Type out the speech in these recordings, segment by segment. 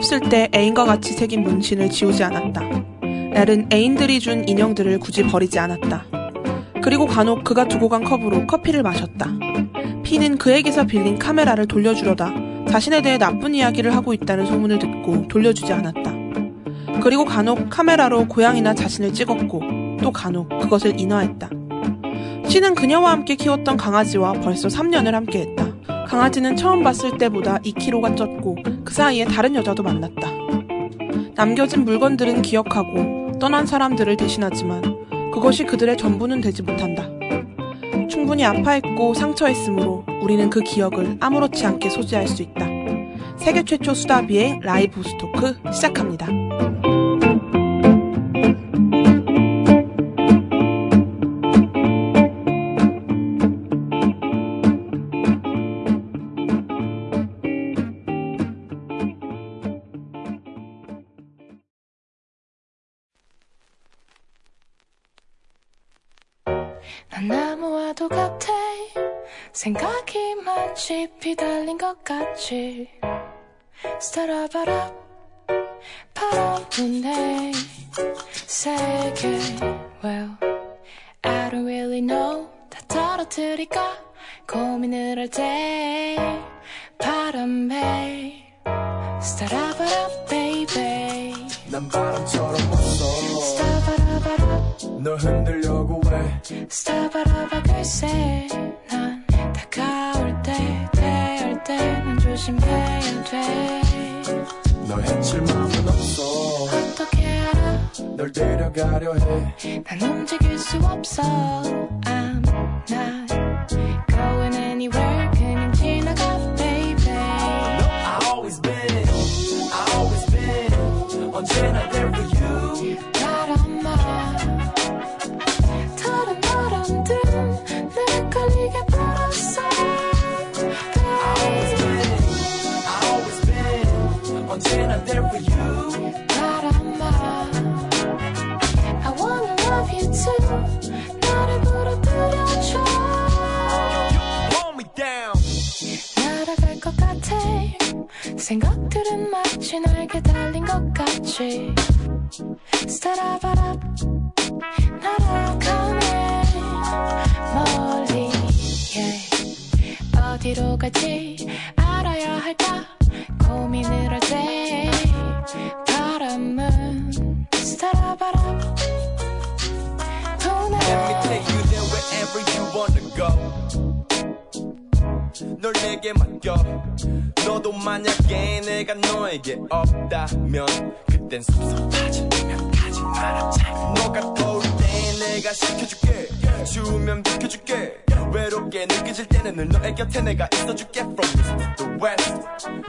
없을 때 애인과 같이 새긴 문신을 지우지 않았다. 엘은 애인들이 준 인형들을 굳이 버리지 않았다. 그리고 간혹 그가 두고 간 컵으로 커피를 마셨다. 피는 그에게서 빌린 카메라를 돌려주려다 자신에 대해 나쁜 이야기를 하고 있다는 소문을 듣고 돌려주지 않았다. 그리고 간혹 카메라로 고양이나 자신을 찍었고 또 간혹 그것을 인화했다. 씨는 그녀와 함께 키웠던 강아지와 벌써 3년을 함께했다. 강아지는 처음 봤을 때보다 2kg가 쪘고 그 사이에 다른 여자도 만났다. 남겨진 물건들은 기억하고 떠난 사람들을 대신하지만 그것이 그들의 전부는 되지 못한다. 충분히 아파했고 상처했으므로 우리는 그 기억을 아무렇지 않게 소지할 수 있다. 세계 최초 수다비의 라이브 스토크 시작합니다. 생각이 많지 비달린 것 같지 스타라바라 바람 부네 세계 Well I don't really know. 다 떨어뜨릴까? 고민을 할 때. 바람에. 스타라바라 baby. 난 바람처럼 왔어. 스타바라바라. 널 흔들려고 해. 스타바라바 글쎄. 난 다가올 때 대할 때는 조심해야 널 해칠 마음은 없어. 돼 어떻게 알아? 널 데려가려 해. 난 움직일 수 없어. I'm not 생각들은 마치 날개 달린 것 같이. 스타라바라 날아가네. 멀리 yeah. 어디로 갈지 알아야 할까? 고민을 할 때 바람은 스타라바라. Let me 도네 take you there wherever you wanna go 널 내게 맡겨. 너도 만약에 내가 너에게 없다면 그땐 섭섭하지면 가지 말았자 너가 떠올 때 내가 시켜줄게. 추우면 비켜줄게. 외롭게 느껴질 때는 늘 너의 곁에 내가 있어줄게. From east to west.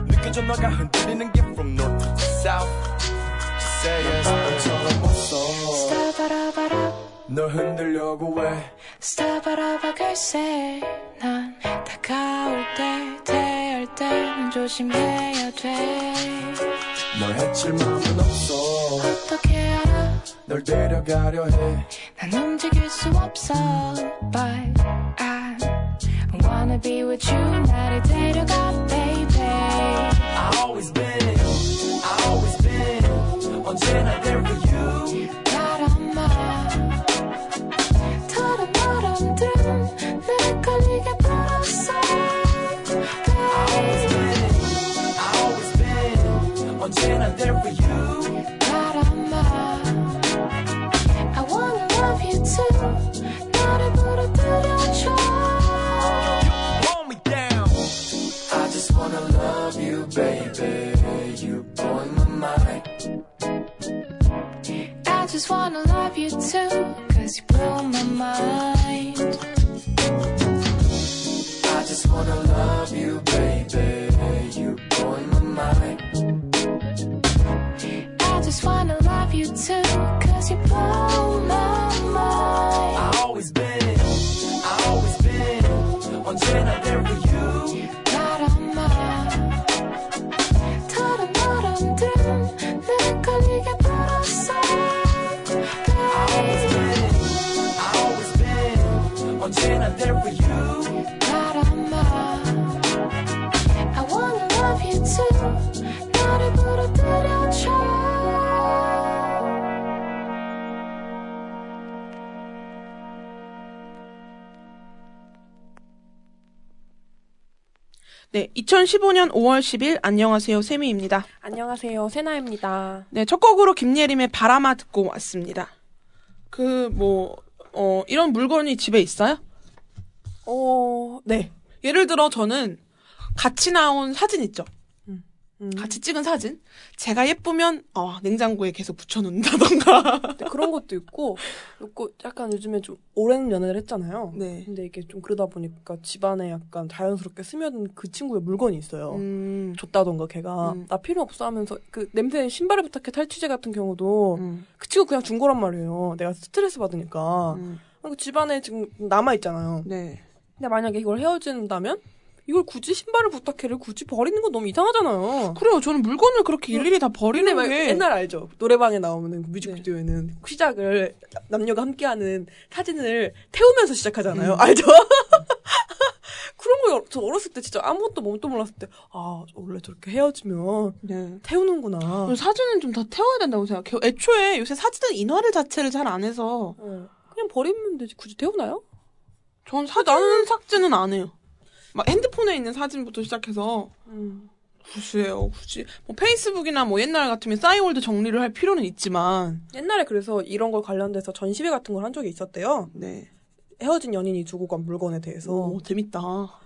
느껴져 너가 흔들리는 게 From north to south. Say yes 왔어 스타바라바라 널 흔들려고 해. 스타바라바 글쎄. 난 다가올 때 대할 때는 조심해야 돼. 널 해칠 마음은 없어. 어떻게 알아? 널 데려가려 해. 난 움직일 수 없어. But I wanna be with you. 나를 데려가 baby. I always been I always been. 언제나 there for you I wanna love you too, but I wanna do your choice I just wanna love you, baby. You blow my mind I just wanna love you too Cause you blow my mind wanna love you baby You blowing my mind I just wanna love you too Cause you blow my mind I always been I always been 언제나 there for you 바람아 다른 바람들은 내 걸리게 불었어 I always been I always been 언제나 there for you 네, 2015년 5월 10일 안녕하세요 세미입니다. 안녕하세요 세나입니다. 네, 첫 곡으로 김예림의 바람아 듣고 왔습니다. 그 뭐 어, 이런 물건이 집에 있어요? 어, 네. 예를 들어 저는 같이 나온 사진 있죠. 음. 같이 찍은 사진. 제가 예쁘면 어, 냉장고에 계속 붙여놓는다던가. 네, 그런 것도 있고, 그리고 약간 요즘에 좀 오랜 연애를 했잖아요. 네. 근데 이게 좀 그러다 보니까 집안에 약간 자연스럽게 스며든 그 친구의 물건이 있어요. 음, 줬다던가 걔가 음. 나 필요 없어 하면서 그 냄새 신발을 부탁해 탈취제 같은 경우도 음, 그 친구 그냥 준 거란 말이에요. 내가 스트레스 받으니까. 음, 그리고 집안에 지금 남아 있잖아요. 네. 근데 만약에 이걸 헤어진다면 이걸 굳이 신발을 부탁해를 굳이 버리는 건 너무 이상하잖아요. 그래요. 저는 물건을 그렇게 일일이 다 버리는 근데 막게 옛날 알죠? 노래방에 나오는 뮤직비디오에는 시작을 남녀가 함께하는 사진을 태우면서 시작하잖아요. 알죠? 그런 거 저 어렸을 때 진짜 아무것도 뭣도 몰랐을 때 아 원래 저렇게 헤어지면 네. 태우는구나. 사진은 좀 다 태워야 된다고 생각해요. 애초에 요새 사진은 인화를 자체를 잘 안 해서 어, 그냥 버리면 되지 굳이 태우나요? 전 사진 삭제는 안 해요. 막 핸드폰에 있는 사진부터 시작해서 음. 굳이요, 굳이. 뭐 페이스북이나 뭐 옛날 같으면 싸이월드 정리를 할 필요는 있지만, 옛날에 그래서 이런 걸 관련돼서 전시회 같은 걸 한 적이 있었대요. 네. 헤어진 연인이 두고 간 물건에 대해서. 오, 재밌다.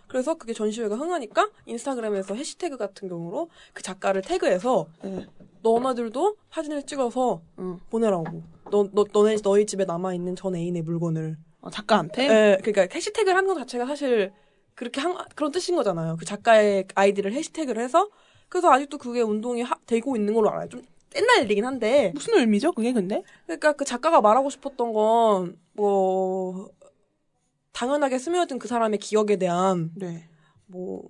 그래서 그게 전시회가 흥하니까 인스타그램에서 해시태그 같은 경우로 그 작가를 태그해서 네. 너네들도 사진을 찍어서 응. 보내라고. 너, 너, 너네, 너희 집에 남아있는 전 애인의 물건을. 어, 작가한테? 예, 그러니까 해시태그를 하는 것 자체가 사실 그렇게 한, 그런 뜻인 거잖아요. 그 작가의 아이디를 해시태그를 해서. 그래서 아직도 그게 운동이 하- 되고 있는 걸로 알아요. 좀 옛날 일이긴 한데. 무슨 의미죠, 그게 근데? 그러니까 그 작가가 말하고 싶었던 건, 뭐, 당연하게 스며든 그 사람의 기억에 대한, 네. 뭐,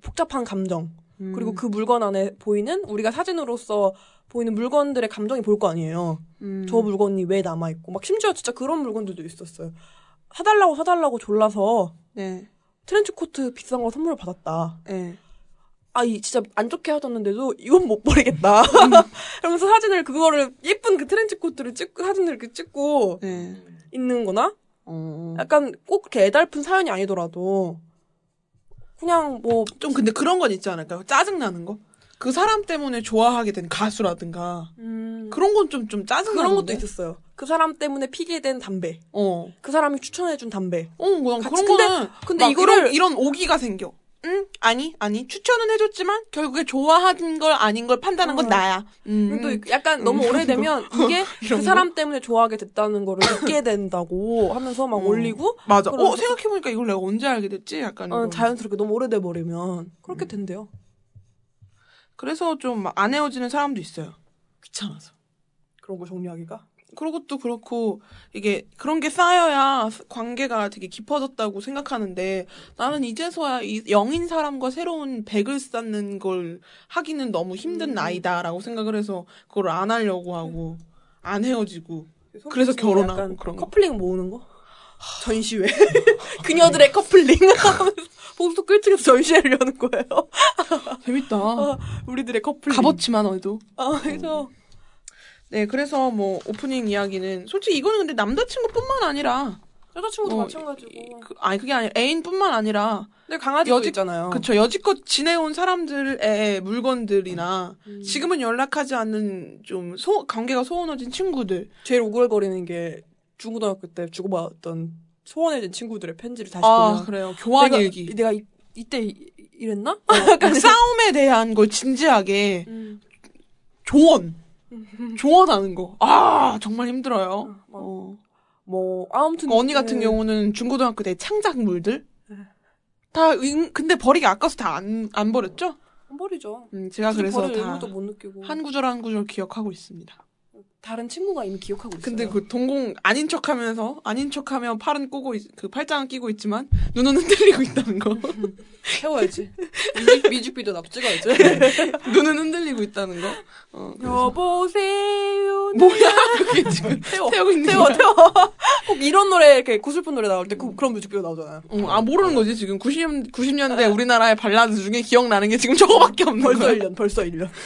복잡한 감정. 음. 그리고 그 물건 안에 보이는, 우리가 사진으로서 보이는 물건들의 감정이 보일 거 아니에요. 음. 저 물건이 왜 남아 있고. 막 심지어 진짜 그런 물건들도 있었어요. 사달라고 사달라고 졸라서 네. 트렌치 코트 비싼 거 선물 받았다. 네. 아, 이 진짜 안 좋게 하셨는데도 이건 못 버리겠다. 그러면서 사진을 그거를 예쁜 그 트렌치 코트를 찍고 사진을 이렇게 찍고 네. 있는 거나 어. 약간 꼭 그렇게 애달픈 사연이 아니더라도 그냥 뭐 좀 근데 그런 건 있지 않을까요? 짜증 나는 거? 그 사람 때문에 좋아하게 된 가수라든가. 음, 그런 건 좀, 좀 짜증나는 그런 것도 있었어요. 그 사람 때문에 피게 된 담배. 어. 그 사람이 추천해준 담배. 어, 그냥 같이- 그런 근데- 거는. 근데 막 이거를- 이런, 이런 오기가 생겨. 응? 아니, 아니. 추천은 해줬지만, 결국에 좋아하는 걸 아닌 걸 판단한 건 어. 나야. 음. 또 약간 너무 음, 오래되면 이게 이런 그 사람 때문에 좋아하게 됐다는 거를 느끼게 된다고 하면서 막 어. 올리고 맞아. 어, 생각해보니까 이걸 내가 언제 알게 됐지? 약간. 어. 자연스럽게 너무 오래돼 버리면 그렇게 음. 된대요. 그래서 좀 안 헤어지는 사람도 있어요. 귀찮아서. 그런 거 정리하기가. 그런 것도 그렇고, 이게, 그런 게 쌓여야 관계가 되게 깊어졌다고 생각하는데, 나는 이제서야 이 영인 사람과 새로운 백을 쌓는 걸 하기는 너무 힘든 음. 나이다라고 생각을 해서, 그걸 안 하려고 하고, 안 헤어지고. 그 그래서 결혼하고 그런 거. 커플링 모으는 거? 전시회. 그녀들의 커플링. 봉수 끌집에서 전시회를 여는 거예요. 재밌다. 우리들의 커플링. 값어치만 해도. 아, 그래서 네, 그래서 뭐, 오프닝 이야기는, 솔직히 이거는 근데 남자친구뿐만 아니라, 여자친구도 어, 마찬가지고. 이- 그, 아니, 그게 아니라 애인뿐만 아니라, 근데 강아지도 여직- 있잖아요. 그쵸, 여지껏 지내온 사람들의 물건들이나, 음. 지금은 연락하지 않는 좀 소, 관계가 소원해진 친구들. 제일 오글거리는 게 중고등학교 때 주고받았던 소원해진 친구들의 편지를 다시 아, 보면 그래요. 교환 내가, 일기. 내가 이, 이때 이- 이랬나? 약간 싸움에 대한 걸 진지하게 음. 조언. 조언하는 거. 아, 정말 힘들어요. 막 어. 뭐 아무튼 언니 같은 네. 경우는 중고등학교 때 창작물들. 다, 응, 근데 버리기 아까워서 다 안, 안 버렸죠? 안 버리죠. 음, 제가 그래서 다 의무도 못 느끼고 한 구절 한 구절 기억하고 있습니다. 다른 친구가 이미 기억하고 있어요. 근데 그 동공 아닌 척하면서 아닌 척하면 팔은 꼬고 있- 그 팔짱은 끼고 있지만 눈은 흔들리고 있다는 거. 태워야지. 뮤직, 뮤직 비디오 나도 찍어야지. 눈은 흔들리고 있다는 거. 어, 여보세요. 뭐야 그게 지금 태워. 태우고 있는 태워, 거야. 태워. 꼭 이런 노래, 이렇게 구슬픈 노래 나올 때 그, 그런 뮤직비디오 나오잖아요. 어, 아 모르는 거지 지금 90년 90년대 우리나라의 발라드 중에 기억나는 게 지금 저거밖에 없는 벌써 거야. 1년, 벌써 1년.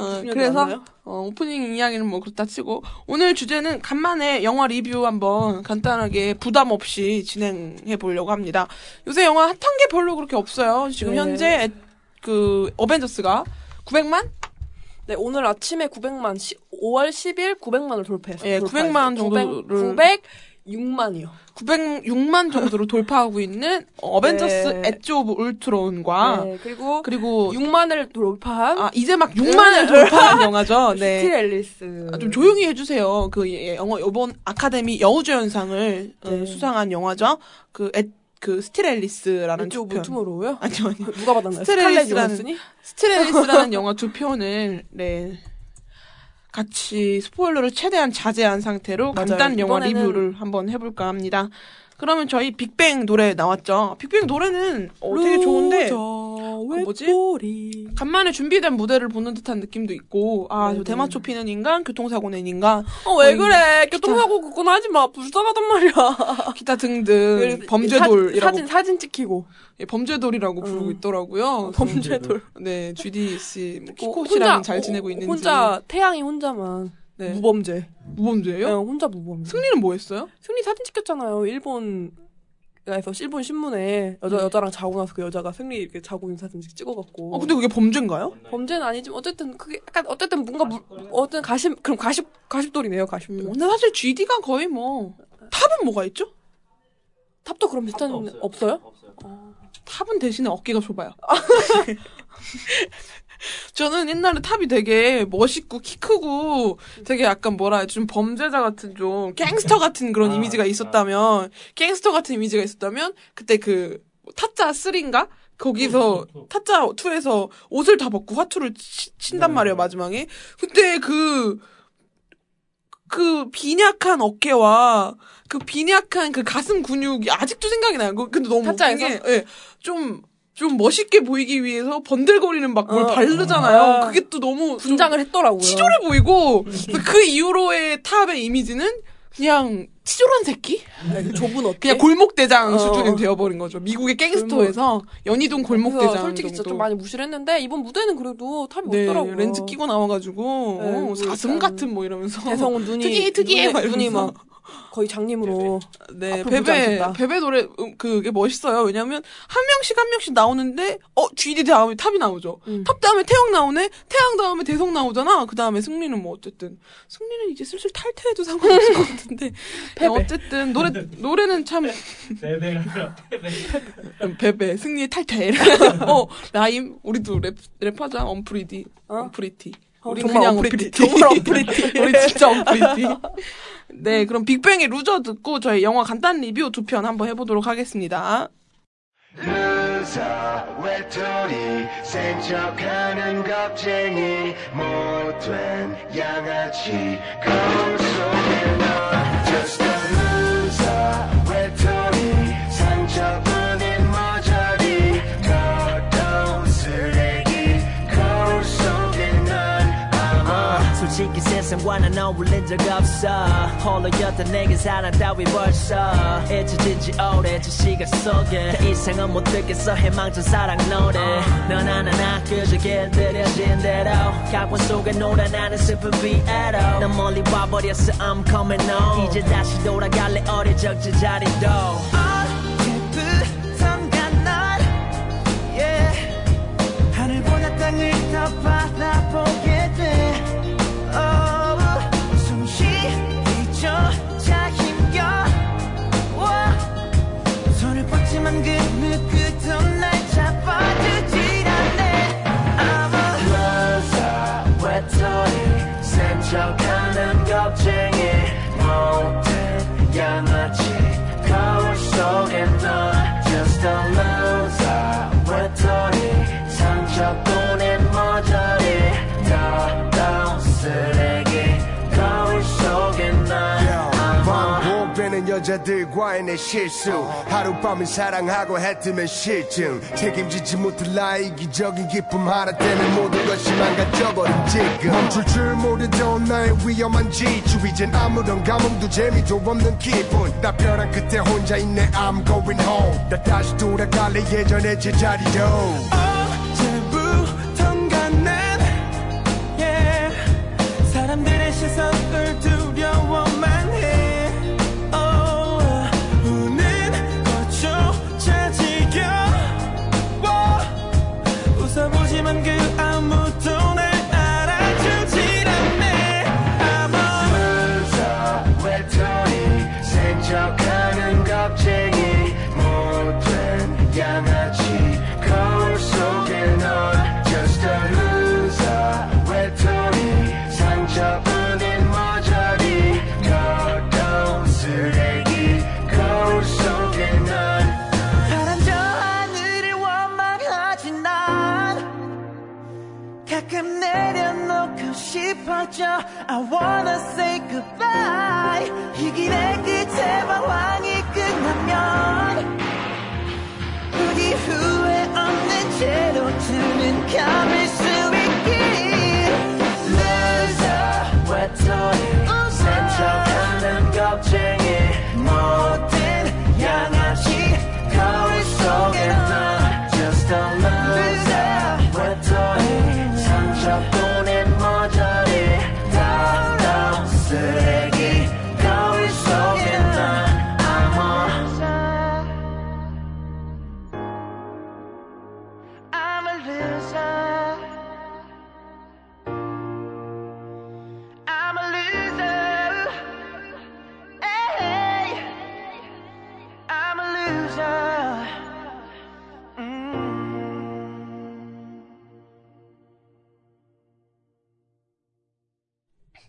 어, 그래서 않나요? 어, 오프닝 이야기는 뭐 그렇다 치고 오늘 주제는 간만에 영화 리뷰 한번 간단하게 부담 없이 진행해 보려고 합니다. 요새 영화 핫한 게 별로 그렇게 없어요. 지금 네. 현재 애- 그 Avengers가 900만? 네, 오늘 아침에 900만, 5월 10일 900만을 돌파했어요. 예, 900만 정도를- 906만이요. 906만 정도로 돌파하고 있는 어벤져스 네. Edge of Ultron과 네, 그리고 그리고 6만을 돌파한 아 이제 막 6만을 돌파한 영화죠. Still 네. Alice. 아, 좀 조용히 해주세요. 그 예, 영어 이번 아카데미 여우조연상을 어, 네. 수상한 영화죠. 그, 에, 그 Still Alice라는 두 편. 무엇으로요? 아니요, 아니요. 누가 받았나요? Still 스칼렛 Alice라는- 요한슨이? Still Alice라는 영화 두 편을 네 같이 스포일러를 최대한 자제한 상태로 맞아요. 간단 영화 리뷰를 한번 해볼까 합니다. 그러면 저희 빅뱅 노래 나왔죠. 빅뱅 노래는 어, 되게 좋은데 뭐지? 외톨이. 간만에 준비된 무대를 보는 듯한 느낌도 있고 아, 저 네, 대마초 피는 인간, 교통사고 낸 인간, 어, 왜 어, 그래? 교통사고 그건 하지 마. 불쌍하단 말이야. 기타 등등 그래서 범죄돌이라고 사진, 사진 찍히고. 예, 범죄돌이라고 부르고 음. 있더라고요. 범죄돌. 네, GD 씨, 뭐 어, 키코 씨랑 잘 지내고 있는지. 혼자, 태양이 혼자만. 네. 무범죄. 무범죄예요? 네, 혼자 무범죄. 승리는 뭐 했어요? 승리 사진 찍혔잖아요. 일본, 에서 일본 신문에 여자, 네. 여자랑 자고 나서 그 여자가 승리 이렇게 자고 있는 사진 찍어갖고. 어, 근데 그게 범죄인가요? 범죄는 아니지만 어쨌든 그게 약간 어쨌든 뭔가 무, 어떤 가십 그럼 가십 가십돌이네요 가십돌. 음, 근데 사실 GD가 거의 뭐 탑은 뭐가 있죠? 탑도 그럼 비슷한 없어요? 탑은 대신에 어깨가 좁아요. 저는 옛날에 탑이 되게 멋있고 키 크고 되게 약간 뭐라 해야 좀 범죄자 같은 좀 갱스터 같은 그런 이미지가 있었다면 갱스터 같은 이미지가 있었다면 그때 그 타짜 3인가? 거기서 타짜 2에서 옷을 다 벗고 화투를 치- 친단 말이에요 마지막에. 그때 그그 빈약한 어깨와 그 빈약한 그 가슴 근육이 아직도 생각이 나요. 그- 근데 너무 타짜에서? 웃긴 게, 예, 좀, 좀 멋있게 보이기 위해서 번들거리는 막뭘 어. 바르잖아요. 아. 그게 또 너무 좀 분장을 했더라고요. 치졸해 보이고 그래서 그 이후로의 탑의 이미지는 그냥 치졸한 새끼? 네, 그 좁은 어깨. 그냥 골목대장 어. 수준이 되어버린 거죠. 미국의 갱스터에서 연희동 골목대장 솔직히 진짜. 좀 많이 무시를 했는데 이번 무대는 그래도 탑이 네, 없더라고요. 렌즈 끼고 나와가지고 네, 어, 뭐 사슴 같은 뭐 이러면서 대성은 눈이 특이해 특이해 눈이. 막 거의 장님으로 네, Bae Bae. Bae Bae 노래, 음, 그게 멋있어요. 왜냐면, 한 명씩 한 명씩 나오는데, 어, GD 다음에 탑이 나오죠. 음. 탑 다음에 태양 나오네? 태양 다음에 대성 나오잖아? 그 다음에 승리는 뭐, 어쨌든. 승리는 이제 슬슬 탈퇴해도 상관없을 것 같은데. Bae Bae. 어쨌든, 노래, 노래는 참, Bae Bae가 Bae Bae. Bae Bae, 승리의 탈퇴. 어, 라임, 우리도 랩, 랩하자. Unpretty. 어? Unpretty. 어, 우리 정말. Unpretty. 정말 Unpretty. 우리 진짜 Unpretty. 네, 그럼 빅뱅의 Loser 듣고 저희 영화 간단 리뷰 두 편 한번 해보도록 하겠습니다. Loser 외톨이 센 척하는 겁쟁이 못된 양아치 거울 세상과는 어울린 적 없어. 홀로였던 내게 사랑 따위 벌써. 잊혀진 지 오래 저 시간 속에. 더 이상은 못 듣겠어. 희망찬 사랑 노래. 넌 하나나 그저 길들여진 대로. 각본 속에 놀아나는 슬픈 비애로. 난 멀리 와버렸어. I'm coming home. 이제 다시 돌아갈래. 어릴 적 제자리도. 널 yeah. 하늘보다 땅을 더 바라보게 외톨이 센 척하는 겁쟁이 못된 양아치 거울 속에 넌 Just a loser 여자들과의 내 실수. 하룻밤을 사랑하고 해뜨면 실증. 책임지지 못할 나의 이기적인 기쁨 하나 때문에 모든 것이 망가져버린 지금. 멈출 줄 모르던 나의 위험한 지주 이젠 아무런 감흥도 재미도 없는 기분. 나 벼랑 끝에 혼자 있네 I'm going home. 나 다시 돌아갈래 예전의 제자리로 I wanna say goodbye. 이 길의 끝에 방황이 끝나면 부디 후회 없는 채로 두는 감을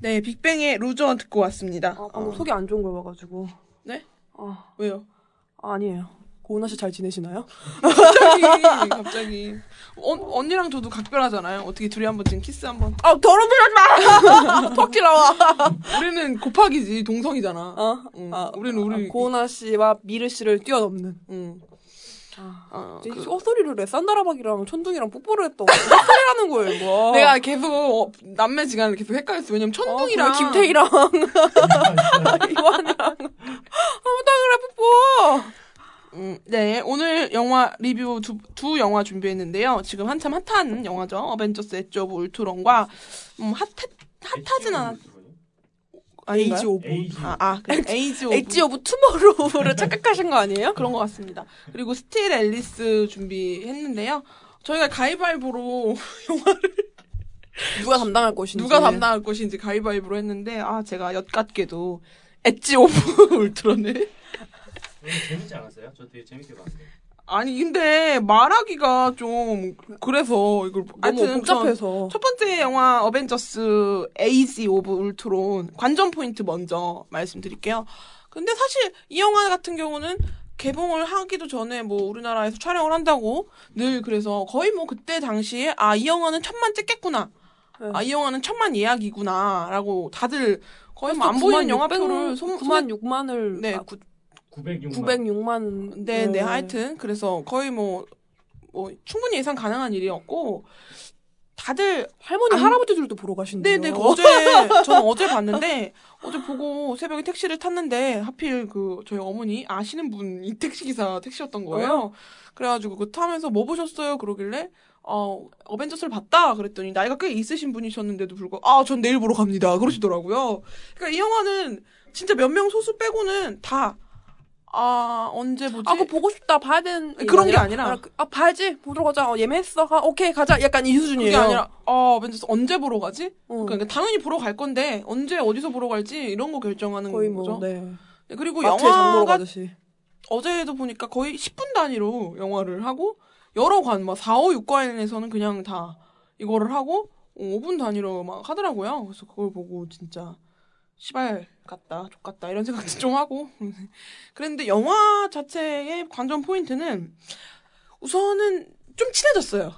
네, 빅뱅의 Loser 듣고 왔습니다. 아, 방금 어. 속이 안 좋은 걸 봐가지고. 네? 아, 왜요? 아니에요. 고은아 씨 잘 지내시나요? 갑자기, 갑자기. 어, 언니랑 저도 각별하잖아요. 어떻게 둘이 한번 지금 키스 한 번. 아, 더러운 소리 하지 마! 턱 지나와! 우리는 곱하기지, 동성이잖아. 어? 응. 아, 우리는 우리. 아, 고은아 씨와 미르 씨를 뛰어넘는. 응. 어, 이제 그- 헛소리를 해. 산다라박이랑 천둥이랑 뽀뽀를 했다고. 헛소리라는 거예요, 이거. 내가 계속 어, 남매 지간을 계속 헷갈렸어. 왜냐면 어, 천둥이랑 그래, 김태희랑 이완이랑 아무다 그래 뽀뽀. 음, 네, 오늘 영화 리뷰 두, 두 영화 준비했는데요. 지금 한참 핫한 영화죠. Avengers Edge of Ultron과 음, 핫, 핫하진 않았, 아닌가요? 에이지 오브. 에이지. 아, 아, 그래. Age of. of Tomorrow를 착각하신 거 아니에요? 그런 것 같습니다. 그리고 Still Alice 준비했는데요. 저희가 가위바위보로 영화를 누가 담당할 것인지. 누가 담당할 것인지 가위바위보로 했는데, 아, 제가 엿같게도 Edge of Ultron을. 오늘 재밌지 않았어요? 저 되게 재밌게 봤어요. 아니, 근데 말하기가 좀, 그래서 이걸. 너무 복잡해서. 첫 번째 영화 Avengers Age of Ultron 관전 포인트 먼저 말씀드릴게요. 근데 사실 이 영화 같은 경우는 개봉을 하기도 전에 뭐 우리나라에서 촬영을 한다고 늘 그래서 거의 뭐 그때 당시에 아 이 영화는 천만 찍겠구나. 네. 아이 영화는 천만 예약이구나라고 다들 거의 뭐 안 보이는 영화표를 손, 9만 6만을 네, 아, 906만. 906만 네, 네, 하여튼 그래서 거의 뭐, 뭐 충분히 예상 가능한 일이었고 다들 할머니 안- 할아버지들도 보러 가신대요. 네네, 그 어제, 저는 어제 봤는데, 어제 보고 새벽에 택시를 탔는데, 하필 그, 저희 어머니 아시는 분이 택시기사 택시였던 거예요. 그래가지고 그 타면서 뭐 보셨어요? 그러길래, 어, 어벤져스를 봤다? 그랬더니, 나이가 꽤 있으신 분이셨는데도 불구하고, 아, 전 내일 보러 갑니다. 그러시더라고요. 그러니까 이 영화는 진짜 몇 명 소수 빼고는 다, 아, 언제 보지? 아, 그거 보고 싶다, 봐야 되는. 그런 게 아니라. 아, 그- 아, 봐야지. 보러 가자. 어, 예매했어. 아, 오케이, 가자. 약간 이 수준이에요. 그게 아니라, 어, 어벤져스 언제 보러 가지? 어. 그러니까 당연히 보러 갈 건데, 언제 어디서 보러 갈지, 이런 거 결정하는 거의 뭐, 거죠. 네. 네, 그리고 영화가. 어제도 보니까 거의 10분 단위로 영화를 하고 여러 관, 막 4, 5, 6관에서는 그냥 다 이거를 하고 5분 단위로 막 하더라고요. 그래서 그걸 보고 진짜 시발 같다, 족 같다 이런 생각도 좀 하고 그랬는데 영화 자체의 관전 포인트는 우선은 좀 친해졌어요.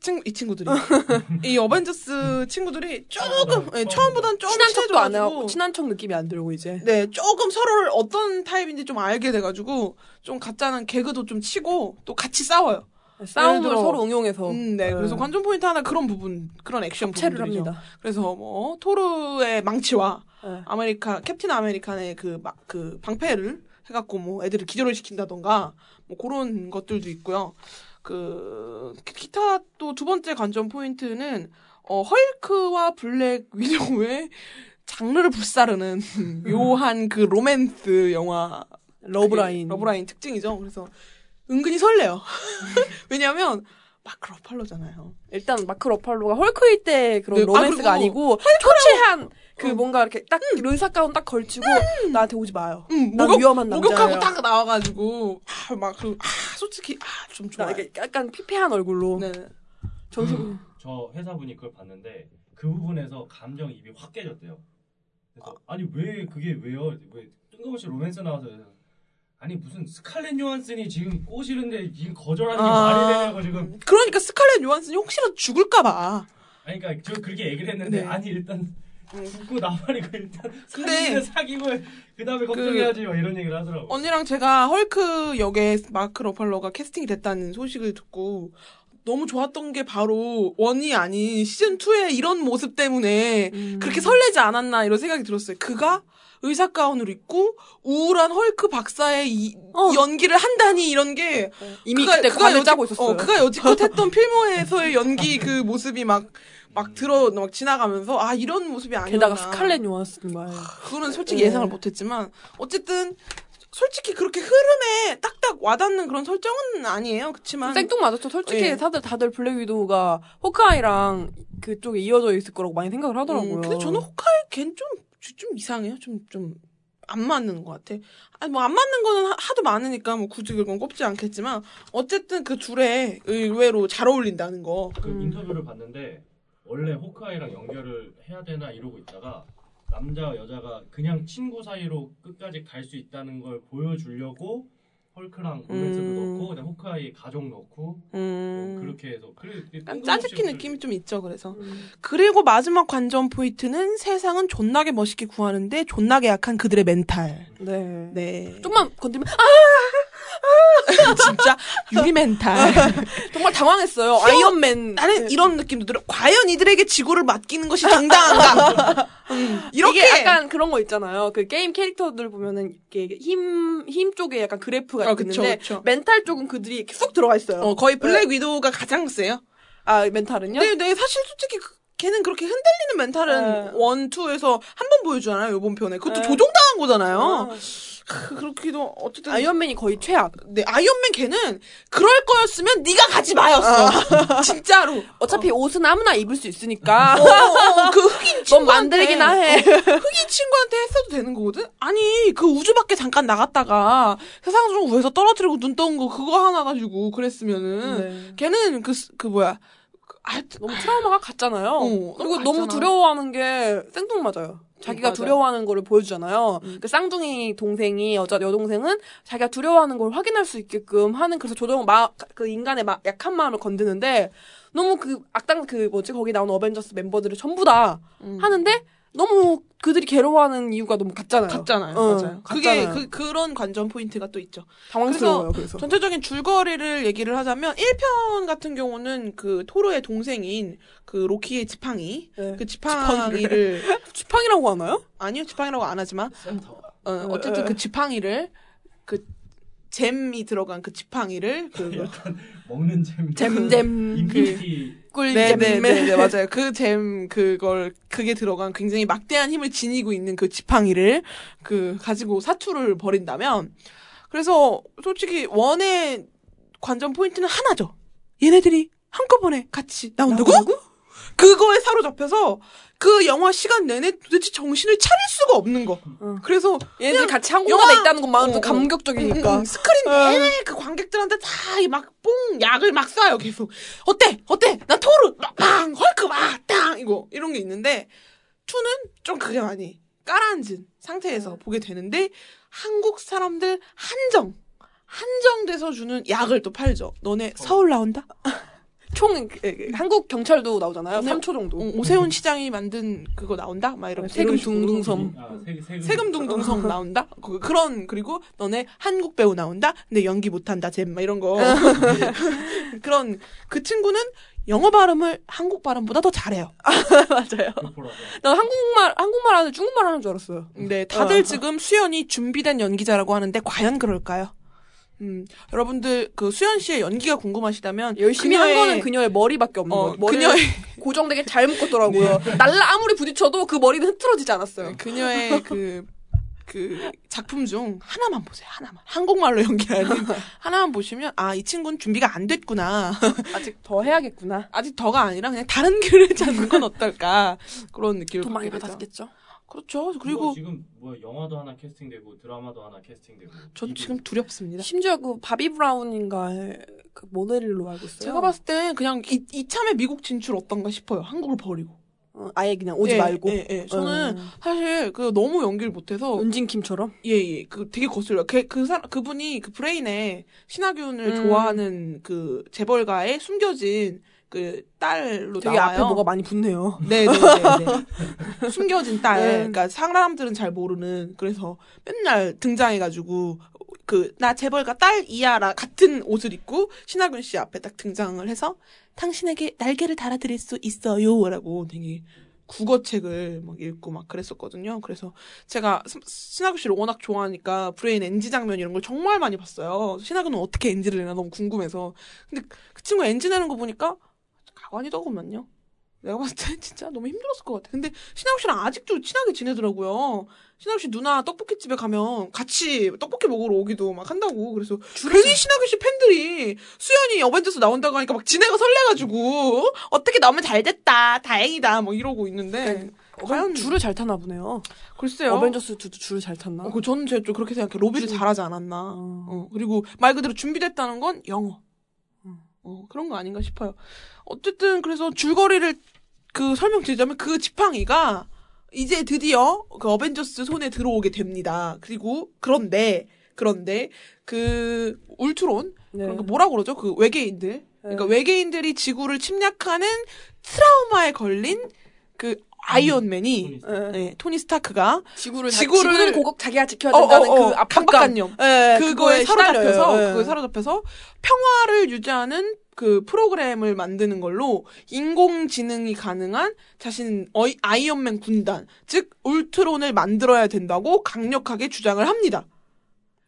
친, 이 친구들이 이 어벤져스 친구들이 조금 예, 처음보다는 좀 친한 척도 안 해갖고, 친한 척 느낌이 안 들고, 이제. 네, 조금 서로를 어떤 타입인지 좀 알게 돼가지고, 좀 가끔은 개그도 좀 치고, 또 같이 싸워요. 싸움을 들어- 서로 응용해서. 음, 네. 그래서 관전 포인트 하나 그런 부분, 그런 액션 부분들이죠. 합니다. 그래서 뭐, 토르의 망치와, 네. America, Captain American의 그, 막, 그, 방패를 해갖고 뭐, 애들을 기절을 시킨다던가, 뭐, 그런 것들도 있고요. 그, 기타 또 두 번째 관전 포인트는, 어, 헐크와 블랙 위도우의 장르를 불사르는 묘한 그 로맨스 영화 러브라인. 러브라인 특징이죠. 그래서 은근히 설레요. 왜냐면 마크 러팔로잖아요. 일단 마크 러팔로가 헐크일 때 그런 네, 아, 로맨스가 아니고 초췌한 그 뭔가 이렇게 딱 의사 가운 딱 걸치고 나한테 오지 마요. 음, 난 목욕, 위험한 남자예요. 목욕하고 딱 나와가지고 아, 막 그, 아, 솔직히 아, 좀. 이렇게 약간 피폐한 얼굴로 네. 정신 저 회사분이 그걸 봤는데 그 부분에서 감정 이입이 확 깨졌대요. 그래서 아니 왜 그게 왜요? 왜 뜬금없이 로맨스 나와서 아니 무슨 스칼렛 요한슨이 지금 꼬시는데 지금 거절하는 게 아. 말이 되냐고 지금 그러니까 스칼렛 요한슨이 혹시라도 죽을까봐. 아니 그러니까 저 그렇게 얘기를 했는데 네. 아니 일단 웃고 나발이고 일단 근데 사귀면 사귀고 그 다음에 걱정해야지 막 이런 얘기를 하더라고. 언니랑 제가 헐크 역에 마크 러팔로가 캐스팅이 됐다는 소식을 듣고 너무 좋았던 게 바로 one이 아닌 시즌 2의 이런 모습 때문에 음. 그렇게 설레지 않았나 이런 생각이 들었어요. 그가 의사 가운을 입고 우울한 헐크 박사의 이, 어. 연기를 한다니 이런 게 이미 그가- 그때 그가 여지- 짜고 있었어요. 어, 그가 여지껏 했던 필모에서의 연기 그 모습이 막 막 들어 막 지나가면서 아 이런 모습이 아니었나. 게다가 스칼렛 요한슨 말. 그거는 솔직히 네. 예상을 못했지만 어쨌든 솔직히 그렇게 흐름에 딱딱 와닿는 그런 설정은 아니에요. 그렇지만 생뚱맞았죠. 솔직히 예. 다들 다들 블랙 위도우가 호크아이랑 그쪽에 이어져 있을 거라고 많이 생각을 하더라고요. 음, 근데 저는 호카이 걘좀 좀 이상해요. 좀 좀 안 맞는 것 같아. 아니 뭐 안 맞는 거는 하- 하도 많으니까 뭐 굳이 그건 꼽지 않겠지만 어쨌든 그 둘의 의외로 잘 어울린다는 거. 그 인터뷰를 봤는데 원래 호크아이랑 연결을 해야 되나 이러고 있다가 남자와 여자가 그냥 친구 사이로 끝까지 갈 수 있다는 걸 보여주려고 헐크랑 로맨스도 음. 넣고 그다음 호크아이 가족 넣고 음. 뭐 그렇게 해서 약간 짜집기 느낌이 좀 있죠. 그래서 그리고 마지막 관전 포인트는 세상은 존나게 멋있게 구하는데 존나게 약한 그들의 멘탈. 네. 네. 좀만 건드리면 아 진짜 유리 멘탈. 정말 당황했어요. 아이언맨 나는 이런 느낌도 들어. 과연 이들에게 지구를 맡기는 것이 정당한가? 음, 이렇게 이게 약간 그런 거 있잖아요. 그 게임 캐릭터들 보면은 이게 힘, 힘 쪽에 약간 그래프가 어, 있는데 그쵸. 멘탈 쪽은 그들이 쑥 들어가 있어요. 어, 거의 블랙 위도우가 가장 세요. 아 멘탈은요? 네, 네, 사실 솔직히 그- 걔는 그렇게 흔들리는 멘탈은 네. one, two에서 한 번 보여주잖아요, 이번 편에. 그것도 네. 조종당한 거잖아요. 아, 크, 그렇기도, 어쨌든. 아이언맨이 거의 최악. 네, 아이언맨 걔는 그럴 거였으면 네가 가지 마였어. 진짜로. 어차피 옷은 아무나 입을 수 있으니까. 어, 어, 그 흑인 넌 친구한테 만들기나 해. 어, 흑인 친구한테 했어도 되는 거거든. 아니 그 우주 밖에 잠깐 나갔다가 세상 좀 위에서 떨어뜨리고 눈 떠온 거 그거 하나 가지고 그랬으면은 네. 걔는 그 그 뭐야 그 하여튼 너무 트라우마가 같잖아요. 어, 그리고 너무. 두려워하는 게 생뚱맞아요. 자기가 맞아요. 두려워하는 거를 보여주잖아요. 음. 그 쌍둥이 동생이 여자 여동생은 자기가 두려워하는 걸 확인할 수 있게끔 하는 그래서 조정 마그 인간의 마, 약한 마음을 건드는데 너무 그 악당 그 뭐지 거기 나오는 어벤져스 멤버들을 전부 다 음. 하는데 너무 그들이 괴로워하는 이유가 너무 같잖아요. 같잖아요. 어, 맞아요. 그게 같잖아요. 그 그런 관전 포인트가 또 있죠. 당황스러워요. 그래서, 전체적인 줄거리를 얘기를 하자면 1편 같은 경우는 그 토르의 동생인 그 로키의 지팡이 네. 그 지팡이를 지팡이라고 하나요? 아니요 지팡이라고 안 하지만 scepter 어, 어쨌든 그 지팡이를 그 gem이 들어간 그 지팡이를 그 먹는 잼. 잼잼. infinity 꿀잼. 네네네 맞아요. 그 gem 그걸 그게 들어간 굉장히 막대한 힘을 지니고 있는 그 지팡이를 그 가지고 사투를 벌인다면 그래서 솔직히 원의 관전 포인트는 하나죠. 얘네들이 한꺼번에 같이 나온다고? 그거에 사로잡혀서 그 영화 시간 내내 도대체 정신을 차릴 수가 없는 거. 응. 그래서 그냥 같이 항공하다 영화- 있다는 것만으로도 어, 어. 감격적이니까. 응, 응, 스크린 어. 내내 그 관객들한테 다 막 뽕 약을 막 쏴요 계속. 어때? 어때? 나 토르 막빵 헐크 막땅 이거 이런 게 있는데 투는 좀 그게 많이 깔아앉은 상태에서 보게 되는데 한국 사람들 한정 한정돼서 주는 약을 또 팔죠. 너네 서울 나온다? 총 한국 경찰도 나오잖아요. 네. 3초 정도. 어, 오세훈 시장이 만든 그거 나온다? 막 이런 세금. 둥둥섬. 아, 세, 세금 세금 둥둥섬 나온다? 그, 그런, 그리고 너네 한국 배우 나온다? 근데 연기 못 한다, 잼, 막 이런 거. 그런, 그 친구는 영어 발음을 한국 발음보다 더 잘해요. 맞아요. 보라고. 난 한국말 한국말 하는 중국말 하는 줄 알았어요. 네, 다들 어. 지금 수연이 준비된 연기자라고 하는데, 과연 그럴까요? 음, 여러분들, 그 수연 씨의 연기가 궁금하시다면, 열심히 그녀의- 한 거는 그녀의 머리밖에 없는 어, 거예요. 그녀의, 고정되게 잘 묶었더라고요. 날라 아무리 부딪혀도 그 머리는 흐트러지지 않았어요. 그녀의 그, 그 작품 중 하나만 보세요, 하나만. 한국말로 연기하는 하나만 보시면, 아, 이 친구는 준비가 안 됐구나. 아직 더 해야겠구나. 아직 더가 아니라 그냥 다른 길을 찾는 건 어떨까. 그런 느낌을 돈 많이. 받았겠죠. 그렇죠. 그리고 지금 뭐 영화도 하나 캐스팅되고 드라마도 하나 캐스팅되고. 전 지금 두렵습니다. 심지어 그 바비 브라운인가의 그 모델로 알고 있어요. 제가 봤을 땐 그냥 이, 이참에 미국 진출 어떤가 싶어요. 한국을 버리고. 어, 아예 그냥 오지 예, 말고. 예, 예. 저는 음. 사실 그 너무 연기를 못해서 은진 킴처럼. 예, 예. 그 되게 거슬려. 그, 그 사람, 그분이 그 브레인에 신하균을 음. 좋아하는 그 재벌가의 숨겨진 그 딸로 되게 나와요. 앞에 뭐가 많이 붙네요. 네 네 네. 숨겨진 딸. 네. 그러니까 사람들은 잘 모르는. 그래서 맨날 등장해가지고 그 나 재벌가 딸이야라 같은 옷을 입고 신하균 씨 앞에 딱 등장을 해서 당신에게 날개를 달아드릴 수 있어요라고 되게 국어책을 막 읽고 막 그랬었거든요. 그래서 제가 스- 신하균 씨를 워낙 좋아하니까 브레인 NG 장면 이런 걸 정말 많이 봤어요. 신하균은 어떻게 NG를 내나 너무 궁금해서. 근데 그 친구 NG 내는 거 보니까 가관이더구만요. 내가 봤을 때 진짜 너무 힘들었을 것 같아. 근데 신하균 씨랑 아직도 친하게 지내더라고요. 신하균 씨 누나 떡볶이 집에 가면 같이 떡볶이 먹으러 오기도 막 한다고. 그래서 괜히 신하균 씨 팬들이 수연이 어벤져스 나온다고 하니까 막 지네가 설레가지고 어떻게 나오면 잘 됐다, 다행이다, 뭐 이러고 있는데 과연 줄을 잘 타나 보네요. 글쎄요. 어벤져스 2도 줄을 잘 탔나? 어, 그 저는 제가 좀 그렇게 생각해. 로비를 잘하지 않았나. 어, 그리고 말 그대로 준비됐다는 건 영어. 어, 그런 거 아닌가 싶어요. 어쨌든 그래서 줄거리를 그 설명드리자면 그 지팡이가 이제 드디어 그 어벤져스 손에 들어오게 됩니다. 그리고 그런데 그런데 그 울트론 네. 그러니까 뭐라고 그러죠? 그 외계인들. 그러니까 외계인들이 지구를 침략하는 트라우마에 걸린 그 아이언맨이 토니 네, 토니 스타크가 지구를 지구를- 지구를 꼭 자기가 지켜야 어, 된다는 어, 어, 그 압박감. 강박관념. 예, 그거에 사로잡혀서. 예. 그거에 사로잡혀서 평화를 유지하는 그 프로그램을 만드는 걸로 인공지능이 가능한 자신 어이, 아이언맨 군단 즉 울트론을 만들어야 된다고 강력하게 주장을 합니다.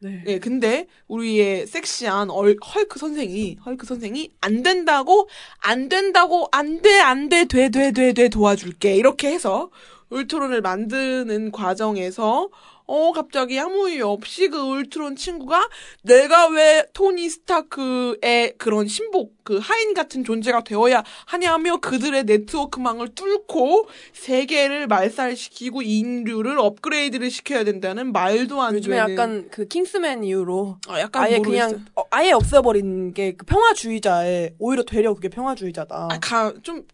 네. 예, 근데 우리의 섹시한 얼, 헐크 선생이 헐크 선생이 안 된다고 안 된다고 안 돼 안 돼 돼 돼 돼 돼 도와줄게 이렇게 해서 울트론을 만드는 과정에서 어 갑자기 아무 이유 없이 그 울트론 친구가 내가 왜 토니 스타크의 그런 신복 그 하인 같은 존재가 되어야 하냐며 그들의 네트워크망을 뚫고 세계를 말살시키고 인류를 업그레이드를 시켜야 된다는 말도 안 요즘에 되는 약간 그 킹스맨 이후로 아, 약간 아예 모르겠어요. 그냥 어, 아예 없애버린 게 그 평화주의자에 오히려 되려 그게 평화주의자다. 아, 가, 좀,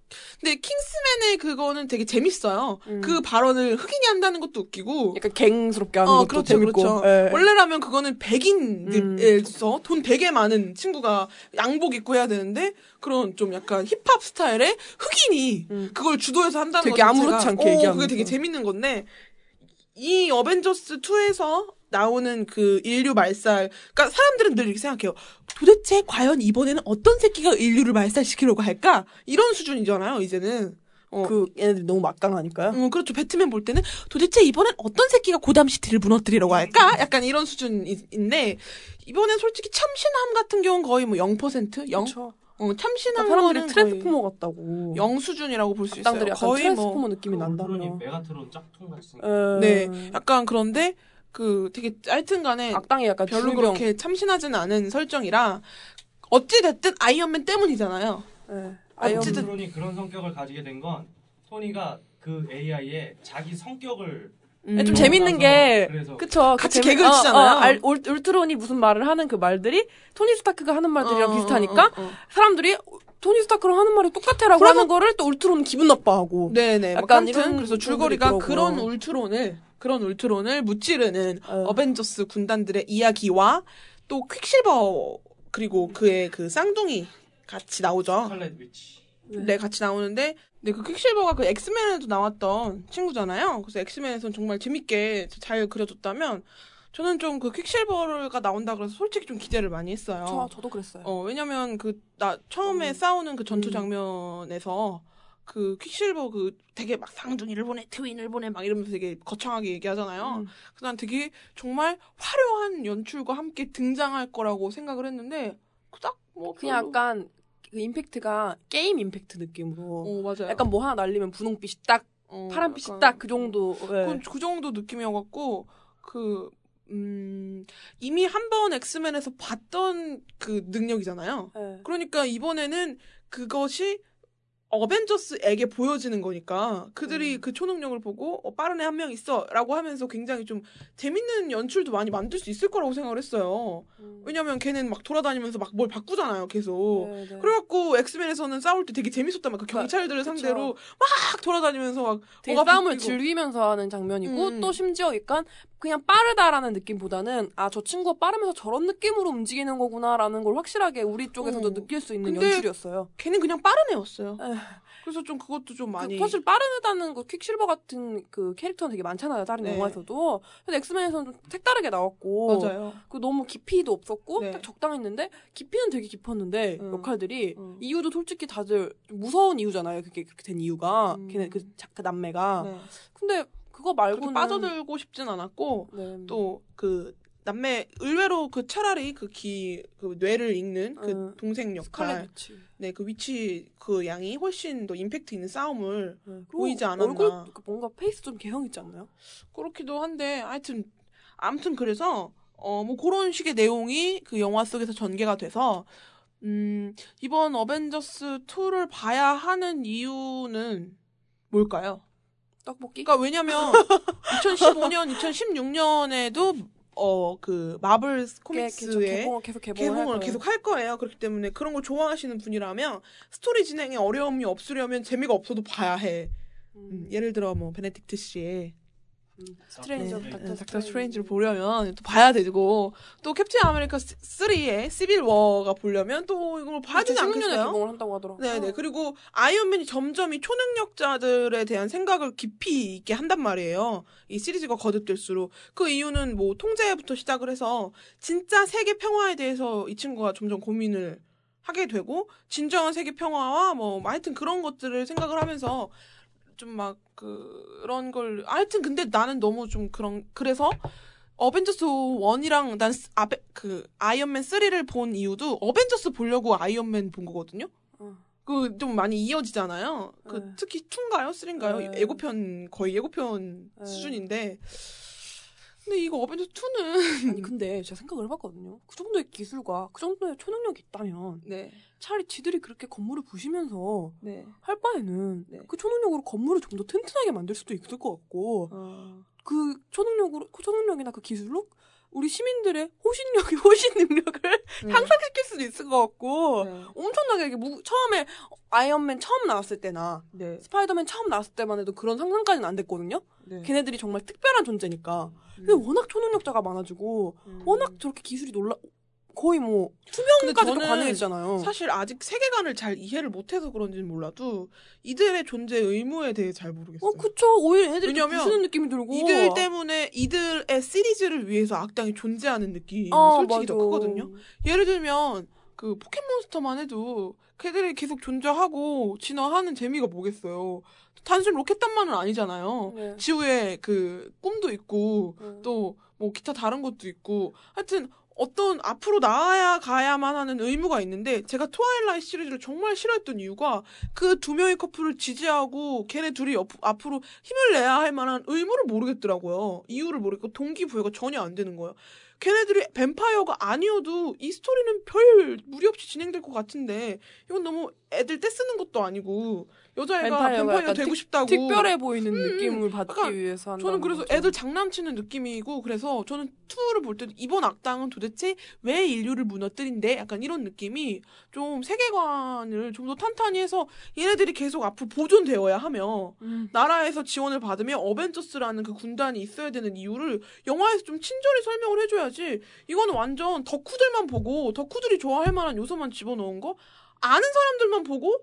근데 킹스맨의 그거는 되게 재밌어요. 음. 그 발언을 흑인이 한다는 것도 웃기고. 약간 갱스럽게 하는 어, 것도 그렇죠, 재밌고. 그렇죠. 예. 원래라면 그거는 백인들에서 돈 되게 많은 친구가 양복 입고 해야 되는 데, 그런 좀 약간 힙합 스타일의 흑인이 그걸 주도해서 한다는 음. 되게 것 아무렇지 않게 어, 얘기하면서. 그게 되게 재밌는 건데, 이 어벤져스 2에서 나오는 그 인류 말살, 그러니까 사람들은 늘 이렇게 생각해요. 도대체 과연 이번에는 어떤 새끼가 인류를 말살시키려고 할까? 이런 수준이잖아요, 이제는. 어, 그 얘네들이 너무 막강하니까요. 어, 그렇죠. 배트맨 볼 때는 도대체 이번엔 어떤 새끼가 고담시티를 무너뜨리려고 할까? 약간 이런 수준인데, 이번엔 솔직히 참신함 같은 경우는 거의 뭐 0%? 0? 그렇죠. 어, 참신한 사람들이 거는 트랜스포머 같다고. 0 수준이라고 볼 수 있어요. 악당들이 약간 거의 트랜스포머 뭐, 느낌이 난다며. 울트론이 메가트론 짝퉁 생겼 예. 네. 약간 그런데, 그 되게 하여튼 간에 악당이 약간 별로 중경. 그렇게 참신하지는 않은 설정이라, 어찌 됐든 아이언맨 때문이잖아요. 예. 아이언- 어쨌든 울트론이 그런 성격을 가지게 된 건 토니가 그 AI에 자기 성격을 음. 좀 재밌는 게 그래서 그쵸. 그 같이 재미- 개그를 치잖아요. 알- 울, 울트론이 무슨 말을 하는 그 말들이 토니 스타크가 하는 말들이랑 어, 비슷하니까 어, 어, 어. 사람들이 토니 스타크랑 하는 말이 똑같아라고 그래서- 하는 거를 또 울트론은 기분 나빠하고. 네네. 약간 약간 이런 그래서 줄거리가 그런. 울트론을 그런 울트론을 무찌르는 어. 어벤져스 군단들의 이야기와 또 퀵실버 그리고 그의 그 쌍둥이 같이 나오죠. 스칼렛 위치 네, 같이 나오는데 근데 그 퀵실버가 그 엑스맨에도 나왔던 친구잖아요. 그래서 엑스맨에서는 정말 재밌게 잘 그려줬다면 저는 좀 그 퀵실버가 나온다 그래서 솔직히 좀 기대를 많이 했어요. 저, 저도 그랬어요. 어, 왜냐면 그, 나, 처음에 싸우는 그 전투 장면에서 그 퀵실버 그 되게 막 쌍둥이를 보내, 트윈을 보내 막 이러면서 되게 거창하게 얘기하잖아요. 음. 그래서 난 되게 정말 화려한 연출과 함께 등장할 거라고 생각을 했는데, 딱 뭐. 그냥 별로- 약간 그 임팩트가 게임 임팩트 느낌으로. 어, 맞아요. 약간 뭐 하나 날리면 분홍빛이 딱, 어, 파란빛이 딱 그 정도. 예. 그, 그 정도 느낌이어갖고, 그, 음, 이미 한 번 엑스맨에서 봤던 그 능력이잖아요. 예. 그러니까 이번에는 그것이 어벤져스에게 보여지는 거니까 음. 그들이 그 초능력을 보고 어, 빠른 애 한 명 있어라고 하면서 굉장히 좀 재밌는 연출도 많이 만들 수 있을 거라고 생각을 했어요. 왜냐면 걔는 막 돌아다니면서 막 뭘 바꾸잖아요, 계속. 음. 네, 네. 그래갖고 엑스맨에서는 싸울 때 되게 재밌었단 말이야. 그 경찰들을 그쵸. 상대로 막 돌아다니면서 막 되게 싸움을 바뀌고. 즐기면서 하는 장면이고 음. 또 심지어 약간 그냥 빠르다라는 느낌보다는 아 저 친구가 빠르면서 저런 느낌으로 움직이는 거구나라는 걸 확실하게 우리 쪽에서도 어. 느낄 수 있는 연출이었어요. 걔는 그냥 빠른 애였어요. 에휴. 그래서 좀 그것도 좀그 많이 사실 빠르다는 거 퀵실버 같은 그 캐릭터는 되게 많잖아요 다른 네. 영화에서도 근데 엑스맨에서는 좀 색다르게 나왔고 맞아요. 그 너무 깊이도 없었고 네. 딱 적당했는데 깊이는 되게 깊었는데 음. 역할들이 음. 이유도 솔직히 다들 좀 무서운 이유잖아요 그게 그렇게 된 이유가 음. 걔네 그, 자- 그 남매가 네. 근데 그거 말고는 빠져들고 싶진 않았고 네. 또그 남매 의외로 그 차라리 그기그 뇌를 읽는 그 음. 동생 역할 네 그 witch 그 양이 훨씬 더 임팩트 있는 싸움을 네. 보이지 않았나. 얼굴 그 뭔가 face 좀 개성 있지 않나요? 그렇기도 한데 하여튼 아무튼 그래서 어 뭐 그런 식의 내용이 그 영화 속에서 전개가 돼서 음 이번 어벤져스 2를 봐야 하는 이유는 뭘까요? 떡볶이? 그러니까 왜냐면 2015년, 2016년에도 어 그 마블 개- 코믹스의 개봉을 계속 개봉을, 개봉을 할. 계속 할 거예요. 그렇기 때문에 그런 걸 좋아하시는 분이라면 스토리 진행에 어려움이 없으려면 재미가 없어도 봐야 해. 음, 예를 들어 뭐 베네딕트 씨의 스트레인저 네, 닥터 닥터 스트레인지. 스트레인지를 보려면 또 봐야 되고 또 캡틴 아메리카 3의 시빌 워가 보려면 또 이걸 봐야 되지 2016년에 않겠어요? 개봉을 한다고 하더라고요. 네네 그리고 아이언맨이 점점 이 초능력자들에 대한 생각을 깊이 있게 한단 말이에요. 이 시리즈가 거듭될수록 그 이유는 뭐 통제부터 시작을 해서 진짜 세계 평화에 대해서 이 친구가 점점 고민을 하게 되고 진정한 세계 평화와 뭐 하여튼 그런 것들을 생각을 하면서 좀 막 그런 걸 하여튼 근데 나는 너무 좀 그런 그래서 어벤져스 1이랑 난 스- 아베 그 아이언맨 3를 본 이유도 어벤져스 보려고 아이언맨 본 거거든요. 어. 그좀 많이 이어지잖아요. 그 네. 특히 2인가요? 3인가요? 네. 예고편 거의 예고편 네. 수준인데 근데 이거 어벤져스 2는 아니 근데 제가 생각을 해봤거든요. 그 정도의 기술과 그 정도의 초능력이 있다면 네. 차라리 지들이 그렇게 건물을 부시면서 네. 할 바에는 네. 그 초능력으로 건물을 좀 더 튼튼하게 만들 수도 있을 것 같고 어. 그 초능력으로 그 초능력이나 그 기술로 우리 시민들의 호신력이 호신 능력을 네. 향상시킬 수도 있을 것 같고 네. 엄청나게 이렇게 무, 처음에 아이언맨 처음 나왔을 때나 네. 스파이더맨 처음 나왔을 때만 해도 그런 상상까지는 안 됐거든요. 네. 걔네들이 정말 특별한 존재니까. 근데 음. 워낙 초능력자가 많아지고 음. 워낙 저렇게 기술이 놀라 거의 뭐 투명까지도 가능했잖아요. 사실 아직 세계관을 잘 이해를 못해서 그런지는 몰라도 이들의 존재 의무에 대해 잘 모르겠어요. 어 그쵸 오히려 애들이 부수는 느낌이 들고 이들 때문에 이들의 시리즈를 위해서 악당이 존재하는 느낌이 어, 솔직히 더 맞아. 크거든요. 예를 들면 그 포켓몬스터만 해도 걔들이 계속 존재하고 진화하는 재미가 뭐겠어요. 단순 로켓단만은 아니잖아요. 네. 지우의 그 꿈도 있고 네. 또뭐 기타 다른 것도 있고 하여튼 어떤 앞으로 나아야 가야만 하는 의무가 있는데 제가 트와일라이트 시리즈를 정말 싫어했던 이유가 그 두 명의 커플을 지지하고 걔네 둘이 옆- 앞으로 힘을 내야 할 만한 의무를 모르겠더라고요. 이유를 모르겠고 동기부여가 전혀 안 되는 거예요. 걔네들이 뱀파이어가 아니어도 이 스토리는 별 무리 없이 진행될 것 같은데 이건 너무 애들 떼쓰는 것도 아니고 여자애가 뱀파이어가 뱀파이어 되고 특- 싶다고 특별해 보이는 음, 느낌을 받기 약간 위해서 한다. 저는 그래서 애들 장난치는 느낌이고 그래서 저는 투를 볼 때 이번 악당은 도대체 왜 인류를 무너뜨린대? 약간 이런 느낌이 좀 세계관을 좀 더 탄탄히 해서 얘네들이 계속 앞으로 보존되어야 하며 음. 나라에서 지원을 받으면 어벤져스라는 그 군단이 있어야 되는 이유를 영화에서 좀 친절히 설명을 해줘야지 이거는 완전 덕후들만 보고 덕후들이 좋아할 만한 요소만 집어넣은 거 아는 사람들만 보고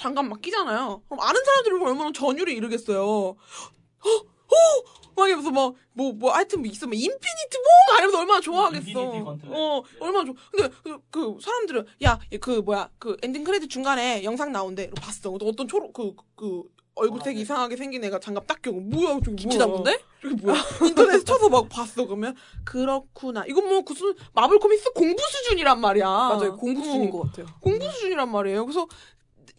장갑 막 끼잖아요. 그럼 아는 사람들이 보면 얼마나 전율이 이르겠어요. 어, 어! 막 이러면서 막, 뭐, 뭐, 하여튼 뭐 있어. 막, infinite 뭐! 막 이러면서 얼마나 좋아하겠어. 어, 네. 얼마나 좋아. 근데, 그, 그, 사람들은, 야, 그, 뭐야, 그, 엔딩 크레딧 중간에 영상 나온대. 봤어. 또 어떤 초록, 그, 그, 얼굴색 네. 이상하게 생긴 애가 장갑 딱 껴고, 뭐야, 저기 김치. 담근데? 저기 뭐야. 인터넷에 쳐서 막 봤어. 그러면, 그렇구나. 이건 뭐, 무슨, 마블 코믹스 공부 수준이란 말이야. 맞아요 공부 어. 수준인 것 같아요. 공부 수준이란 말이에요. 그래서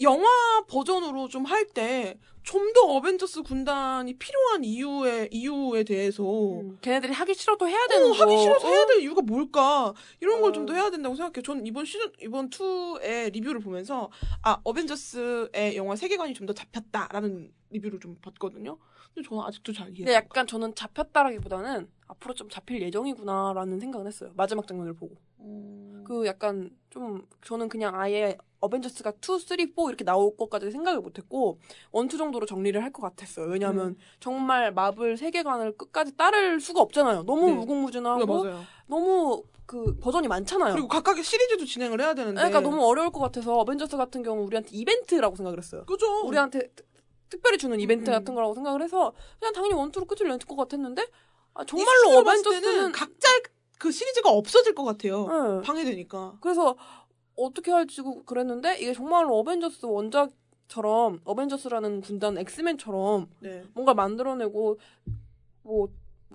영화 버전으로 좀 할 때 좀 더 어벤져스 군단이 필요한 이유에 이유에 대해서 음, 걔네들이 하기 싫어도 해야 되는 어, 거. 하기 싫어서 어? 해야 될 이유가 뭘까? 이런 걸좀 어. 더 해야 된다고 생각해요. 전 이번 시즌, 이번 2의 리뷰를 보면서, 아, 어벤져스의 영화 세계관이 좀 더 잡혔다라는 리뷰를 좀 봤거든요. 근데 저는 아직도 잘 이해. 근데 약간 저는 잡혔다라기보다는 앞으로 좀 잡힐 예정이구나라는 생각을 했어요. 마지막 장면을 보고. 그 약간 좀 저는 그냥 아예 어벤져스가 2, 3, 4 이렇게 나올 것까지 생각을 못했고 원투 정도로 정리를 할 것 같았어요. 왜냐하면 음. 정말 마블 세계관을 끝까지 따를 수가 없잖아요. 너무 네. 무궁무진하고 네. 너무 그 버전이 많잖아요. 그리고 각각의 시리즈도 진행을 해야 되는데. 그러니까 너무 어려울 것 같아서 어벤져스 같은 경우 우리한테 이벤트라고 생각을 했어요. 그죠? 우리한테 특- 특별히 주는 이벤트 음. 같은 거라고 생각을 해서 그냥 당연히 원투로 끝을 낼 것 같았는데 아, 이 정말로 어벤져스는 각자 그 시리즈가 없어질 것 같아요. 네. 방해되니까. 그래서 어떻게 할지 그랬는데 이게 정말로 어벤져스 원작처럼 어벤져스라는 군단 엑스맨처럼 네. 뭔가 만들어내고 뭐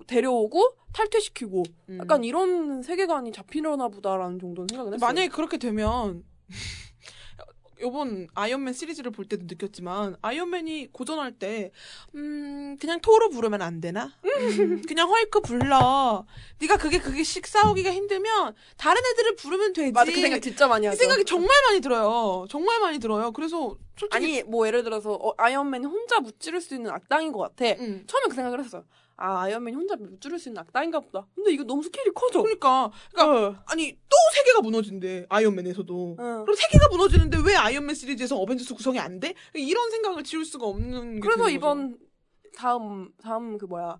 데려오고 탈퇴시키고 음. 약간 이런 세계관이 잡히려나 보다라는 정도는 생각을 했어요. 만약에 그렇게 되면 요번 아이언맨 시리즈를 볼 때도 느꼈지만 아이언맨이 고전할 때 음, 그냥 토르 부르면 안 되나? 음, 그냥 헐크 불러. 네가 그게 그게 식 싸우기가 힘들면 다른 애들을 부르면 되지. 맞아 그 생각 진짜 많이 이 하죠. 생각이 정말 많이 들어요. 정말 많이 들어요. 그래서 솔직히 아니 뭐 예를 들어서 어, 아이언맨이 혼자 무찌를 수 있는 악당인 것 같아. 음. 처음에 그 생각을 했어요. 아 아이언맨이 혼자 무찌를 수 있는 악당인가 보다. 근데 이거 너무 스케일이 커져. 그러니까 그러니까 어. 아니 또 세계가 무너진대 아이언맨에서도. 어. 그럼 세계가 무너지는데 왜 아이언맨 시리즈에서 어벤져스 구성이 안 돼? 이런 생각을 지울 수가 없는 게 그래서 이번 거죠. 다음 다음 그 뭐야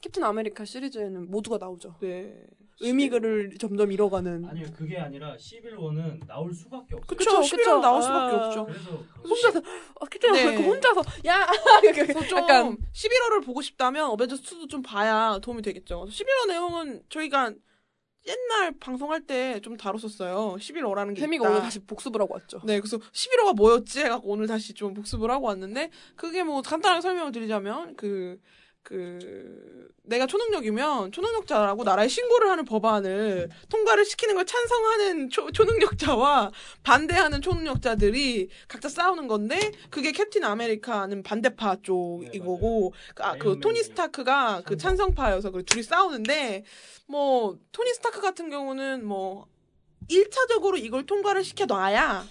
캡틴 아메리카 시리즈에는 모두가 나오죠. 네. 의미를 점점 잃어가는. 아니요 그게 아니라 시빌 워는 나올 수밖에 없어요. 그쵸, 시빌 워 나올 수밖에 아. 없죠. 그래서 혼자서 어, 캡틴 네. 아메리카 혼자서 야 그래서 좀 약간 시빌 워를 보고 싶다면 어벤져스 2도 좀 봐야 도움이 되겠죠. 시빌 워 내용은 저희가 옛날 방송할 때 좀 다뤘었어요. 시빌 워라는 게 있다. 오늘 다시 복습을 하고 왔죠. 네, 그래서 시빌 워가 뭐였지 해갖고 오늘 다시 좀 복습을 하고 왔는데 그게 뭐 간단하게 설명을 드리자면 그 그 내가 초능력이면 초능력자라고 나라에 신고를 하는 법안을 통과를 시키는 걸 찬성하는 초, 초능력자와 반대하는 초능력자들이 각자 싸우는 건데 그게 캡틴 아메리카는 반대파 쪽이고 아, 그 토니 스타크가 그 찬성파여서 그 둘이 싸우는데 뭐 토니 스타크 같은 경우는 뭐 1차적으로 이걸 통과를 시켜 놔야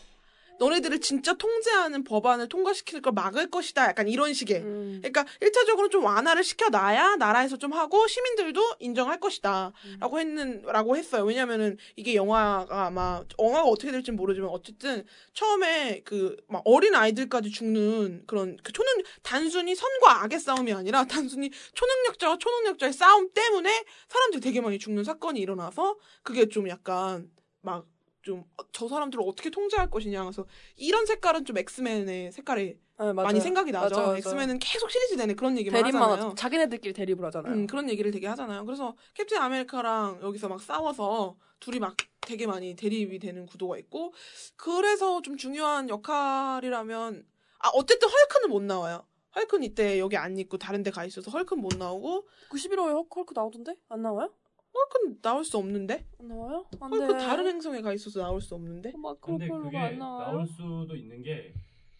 너네들을 진짜 통제하는 법안을 통과시킬 걸 막을 것이다. 약간 이런 식의. 음. 그러니까 1차적으로 좀 완화를 시켜놔야 나라에서 좀 하고 시민들도 인정할 것이다. 라고 했는, 라고 했어요. 왜냐면은 이게 영화가 아마, 영화가 어떻게 될지 모르지만 어쨌든 처음에 그, 막 어린 아이들까지 죽는 그런 그 초능, 단순히 선과 악의 싸움이 아니라 단순히 초능력자와 초능력자의 싸움 때문에 사람들이 되게 많이 죽는 사건이 일어나서 그게 좀 약간 막 좀 저 사람들을 어떻게 통제할 것이냐 그래서 이런 색깔은 좀 엑스맨의 색깔이 네. 많이 생각이 나죠. 맞아요, 맞아요. 엑스맨은 계속 시리즈 내내 그런 얘기만 대립만 하잖아요. 하죠. 자기네들끼리 대립을 하잖아요. 음, 그런 얘기를 되게 하잖아요. 그래서 캡틴 아메리카랑 여기서 막 싸워서 둘이 막 되게 많이 대립이 되는 구도가 있고 그래서 좀 중요한 역할이라면 아 어쨌든 헐크는 못 나와요. 헐크는 이때 여기 안 있고 다른 데 가 있어서 헐크는 못 나오고 91호에 헐크 나오던데? 안 나와요? 헐크는 나올 수 없는데 안 나와요? 안 헐크 돼. 다른 행성에 가 있어서 나올 수 없는데 막 근데 그게 걸로가 안 나와요? 나올 수도 있는 게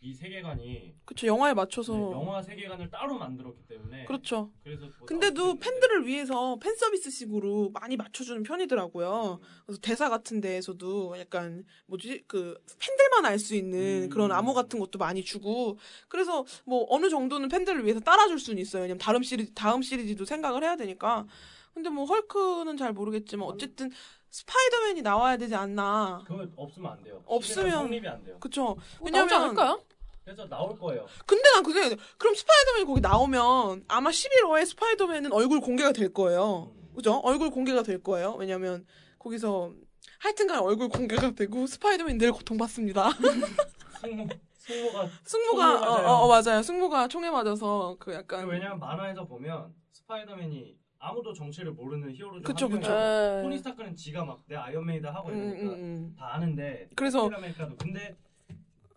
이 세계관이 그쵸 영화에 맞춰서 네, 영화 세계관을 따로 만들었기 때문에 그렇죠. 그래서 더 나올 수도 근데도 있는데 팬들을 위해서 팬 서비스식으로 많이 맞춰주는 편이더라고요. 음. 그래서 대사 같은 데에서도 약간 뭐지 그 팬들만 알 수 있는 음. 그런 암호 같은 것도 많이 주고 그래서 뭐 어느 정도는 팬들을 위해서 따라줄 수는 있어요. 왜냐면 다음 시리즈 다음 시리즈도 생각을 해야 되니까. 근데 뭐 헐크는 잘 모르겠지만 어쨌든 스파이더맨이 나와야 되지 않나. 그거 없으면 안 돼요. 없으면- 성립이 안 돼요. 그쵸? 뭐 나오지 왜냐면 않을까요? 그래서 나올 거예요. 근데 난그 들어요. 그럼 스파이더맨이 거기 나오면 아마 11호에 스파이더맨은 얼굴 공개가 될 거예요. 음. 그죠? 얼굴 공개가 될 거예요. 왜냐면 거기서 하여튼간 얼굴 공개가 되고 스파이더맨이 늘 고통받습니다. 승모 숙모가 숙모가 어. 어, 어, 맞아요. 숙모가 총에 맞아서 그 약간 왜냐면 만화에서 보면 스파이더맨이 아무도 정체를 모르는 히어로 중 그쵸, 한 그쵸. 명이에요. 네. 토니 스타크는 지가 막 내 아이언맨이다 하고 음, 이러니까 음, 음. 다 아는데 그래서- 캡틴 아메리카도 근데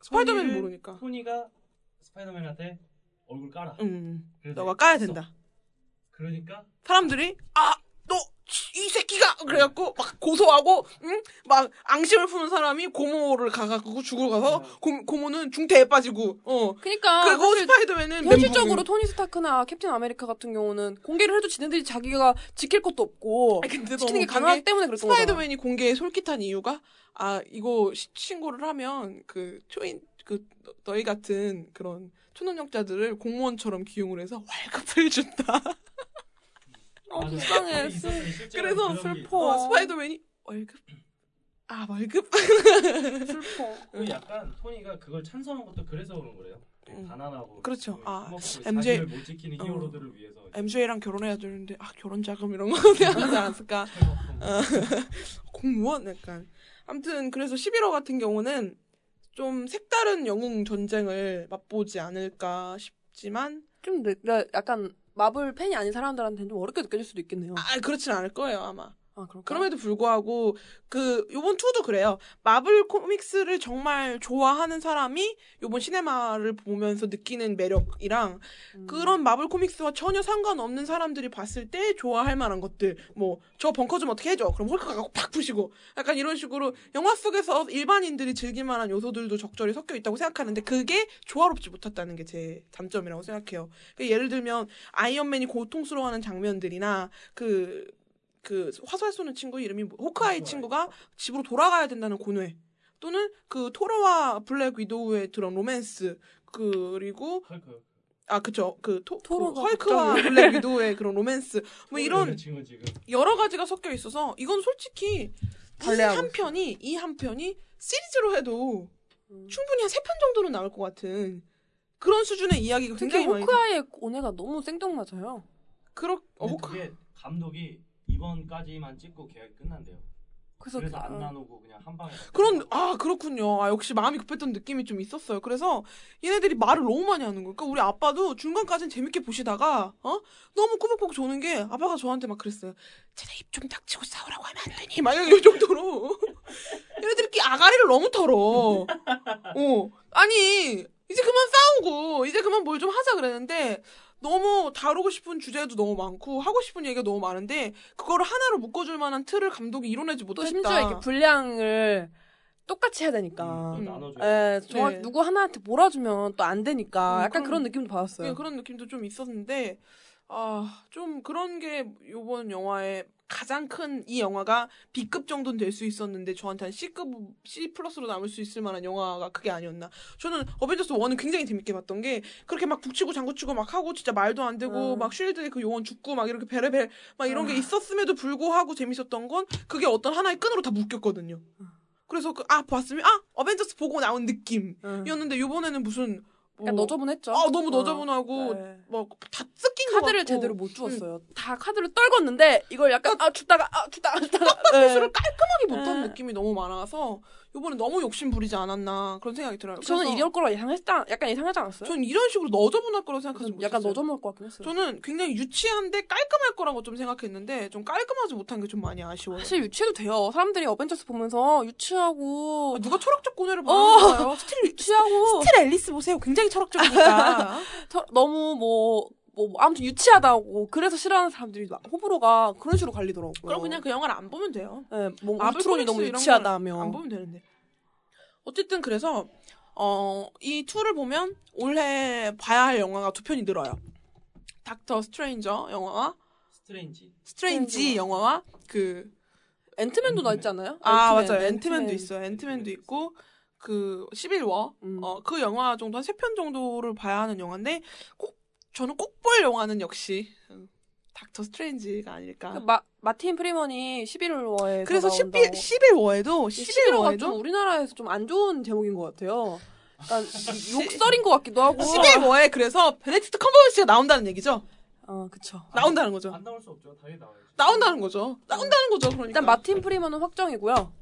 스파이더맨은 토니를- 모르니까. 토니가 스파이더맨한테 얼굴 깔아. 음. 그래서 너가 까야 써. 된다. 그러니까 사람들이 아, 너 이 새끼가 그래갖고 막 고소하고 응? 막 앙심을 품은 사람이 고모를 가갖고 죽으러 가서 고, 고모는 중태에 빠지고 어 그러니까 그리고 사실 스파이더맨은 현실적으로 멘붕. 토니 스타크나 캡틴 아메리카 같은 경우는 공개를 해도 지네들이 자기가 지킬 것도 없고 아니, 근데 지키는 게 그게 때문에 그랬던 거잖아. 스파이더맨이 공개에 솔깃한 이유가 아 이거 시- 신고를 하면 그 초인 그 너- 너희 같은 그런 초능력자들을 공무원처럼 기용을 해서 월급을 준다. 어, 맞아요. 불쌍해. 그래서 슬퍼. 어, 스파이더맨이 월급 아 월급 슬퍼. 그 약간 토니가 그걸 찬성한 것도 그래서 그런 거래요. 되게 음. 가난하고 그렇죠. 그 아, 먹고 MJ 못 지키는 어. 히어로들을 위해서 MJ랑 결혼해야 되는데 아 결혼 자금 이런 거 생각하지 않았을까? 어, 공무원 약간 아무튼 그래서 11호 같은 경우는 좀 색다른 영웅 전쟁을 맛보지 않을까 싶지만 좀 약간 마블 팬이 아닌 사람들한테는 좀 어렵게 느껴질 수도 있겠네요. 아 그렇진 않을 거예요 아마. 아? 그럼에도 불구하고 그 요번 투도 그래요. 마블 코믹스를 정말 좋아하는 사람이 요번 시네마를 보면서 느끼는 매력이랑 음. 그런 마블 코믹스와 전혀 상관없는 사람들이 봤을 때 좋아할 만한 것들 뭐 저 벙커 좀 어떻게 해줘 그럼 홀크가 갖고 팍 부시고 약간 이런 식으로 영화 속에서 일반인들이 즐길 만한 요소들도 적절히 섞여 있다고 생각하는데 그게 조화롭지 못했다는 게 제 단점이라고 생각해요 그러니까 예를 들면 아이언맨이 고통스러워하는 장면들이나 그 그 화살 쏘는 친구 이름이 뭐- 호크아이 호크아이. 친구가 집으로 돌아가야 된다는 고뇌 또는 그 토르와 블랙 위도우의 그런 로맨스 그리고 헐크. 아 그쵸 그 토, 토르가 그 헐크와 블랙 위도우의 그런 로맨스 뭐 이런 지금 여러 가지가 섞여 있어서 이건 솔직히 이 발레하고 한 편이 이 한 편이 시리즈로 해도 음. 충분히 한 세 편 정도는 나올 것 같은 그런 수준의 이야기가 특히 굉장히 많이 호크아이의 오네가 너무 생뚱맞아요. 그렇 어, 호크 감독이 이번까지만 찍고 계약이 끝난대요. 그래서, 그래서 그- 안 어. 나누고 그냥 한 방에 다 그런 아 그렇군요. 아 역시 마음이 급했던 느낌이 좀 있었어요. 그래서 얘네들이 말을 너무 많이 하는 거예요. 그러니까 우리 아빠도 중간까지는 재밌게 보시다가 어 너무 꾸벅꾸벅 조는 게 아빠가 저한테 막 그랬어요. 쟤네 입 좀 닥치고 싸우라고 하면 안 되니? 막 이런 정도로 얘네들끼리 아가리를 너무 털어. 어 아니 이제 그만 싸우고 이제 그만 뭘 좀 하자 그랬는데 너무 다루고 싶은 주제도 너무 많고 하고 싶은 얘기가 너무 많은데 그거를 하나로 묶어줄 만한 틀을 감독이 이뤄내지 또 못했다. 심지어 이렇게 분량을 똑같이 해야 되니까. 음, 음. 예, 네. 누구 하나한테 몰아주면 또 안 되니까 음, 약간 그럼- 그런 느낌도 받았어요. 예, 그런 느낌도 좀 있었는데 아, 좀 그런 게 요번 영화의 가장 큰 이 영화가 B급 정도는 될 수 있었는데 저한테 한 C급 C 플러스로 남을 수 있을 만한 영화가 그게 아니었나. 저는 어벤져스 1은 굉장히 재밌게 봤던 게 그렇게 막 북치고 장구치고 막 하고 진짜 말도 안 되고 음. 막 쉴드에 그 요원 죽고 막 이렇게 베레벨 막 이런 게 있었음에도 불구하고 재밌었던 건 그게 어떤 하나의 끈으로 다 묶였거든요. 그래서 그, 아 봤으면 아 어벤져스 보고 나온 느낌이었는데 응. 요번에는 무슨 뭐, 약간 너저분했죠. 아 너무 어, 너저분하고 네. 뭐다 뜯긴 것 카드를. 제대로 못 주었어요. 다 카드를 떨궜는데 이걸 약간 아 줬다가 아 줬다가 줬다가 수를 네. 깔끔하게 못한 네. 느낌이 너무 많아서 이번에 너무 욕심 부리지 않았나 그런 생각이 들어요. 저는 이럴 거라 예상했다. 약간 예상하지 않았어요? 전 이런 식으로 너저분할 거라고 생각하지 저는 못했어요. 약간 너저분할 것 같긴 했어요. 저는 굉장히 유치한데 깔끔할 거라고 좀 생각했는데 좀 깔끔하지 못한 게 좀 많이 아쉬워요. 사실 유치해도 돼요. 사람들이 어벤져스 보면서 유치하고 아, 누가 철학적 고뇌를 어. 말하는 스틸 유치하고 스틸 앨리스 보세요. 굉장히 철학적이니까. 터- 너무 뭐, 뭐, 뭐 아무튼 유치하다고 그래서 싫어하는 사람들이 막 호불호가 그런 식으로 갈리더라고요. 그럼 그냥 그 영화를 안 보면 돼요. 네, 뭐 comics 너무 유치하다며. 걸 안 보면 되는데. 어쨌든 그래서 어, 이 two를 보면 올해 봐야 할 영화가 두 편이 늘어요. 닥터 스트레인저 영화와 스트레인지. 스트레인지. 영화와 그 앤트맨도 나 있잖아요. 아, 앤트맨, 맞아요. 앤트맨도 앤트맨. 있어요. 앤트맨도 있고 그 11워 음. 어, 그 영화 정도 한 세 편 정도를 봐야 하는 영화인데 꼭 저는 꼭 볼 영화는 역시 음, 닥터 스트레인지가 아닐까. 그 마, 마틴 프리먼이 시빌 워에 그래서 시빌, 시빌 워에도 시빌 워가 좀 시빌 워에도 우리나라에서 좀 안 좋은 제목인 것 같아요. 약간 욕설인 것 같기도 하고. 11워에 그래서 베네딕트 컴버배치가 나온다는 얘기죠. 어, 그쵸. 나온다는 거죠. 안 나올 수 없죠. 당연히 나와야지. 나온다는 거죠. 나온다는 거죠. 그러니까. 일단 마틴 프리먼은 확정이고요.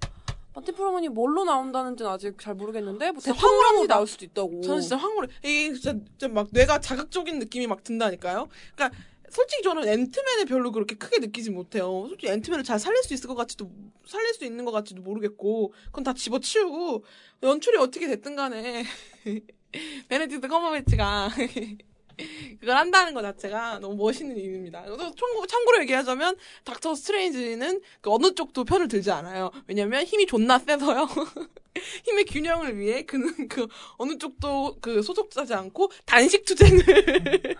프리먼이 뭘로 나온다는지는 아직 잘 모르겠는데 뭐 황홀합니다. 나올 수도 있다고. 저는 진짜 황홀해. 이게 진짜, 진짜 막 뇌가 자극적인 느낌이 막 든다니까요. 그러니까 솔직히 저는 앤트맨을 별로 그렇게 크게 느끼지 못해요. 솔직히 앤트맨을 잘 살릴 수 있을 것 같지도 살릴 수 있는 것 같지도 모르겠고 그건 다 집어치우고 연출이 어떻게 됐든 간에 베네딕트 컴버배치가 그걸 한다는 것 자체가 너무 멋있는 일입니다. 그래서 총- 참고로 얘기하자면 닥터 스트레인지는 그 어느 쪽도 편을 들지 않아요. 왜냐면 힘이 존나 세서요. 힘의 균형을 위해 그는 그 어느 쪽도 그 소속하지 않고 단식 투쟁을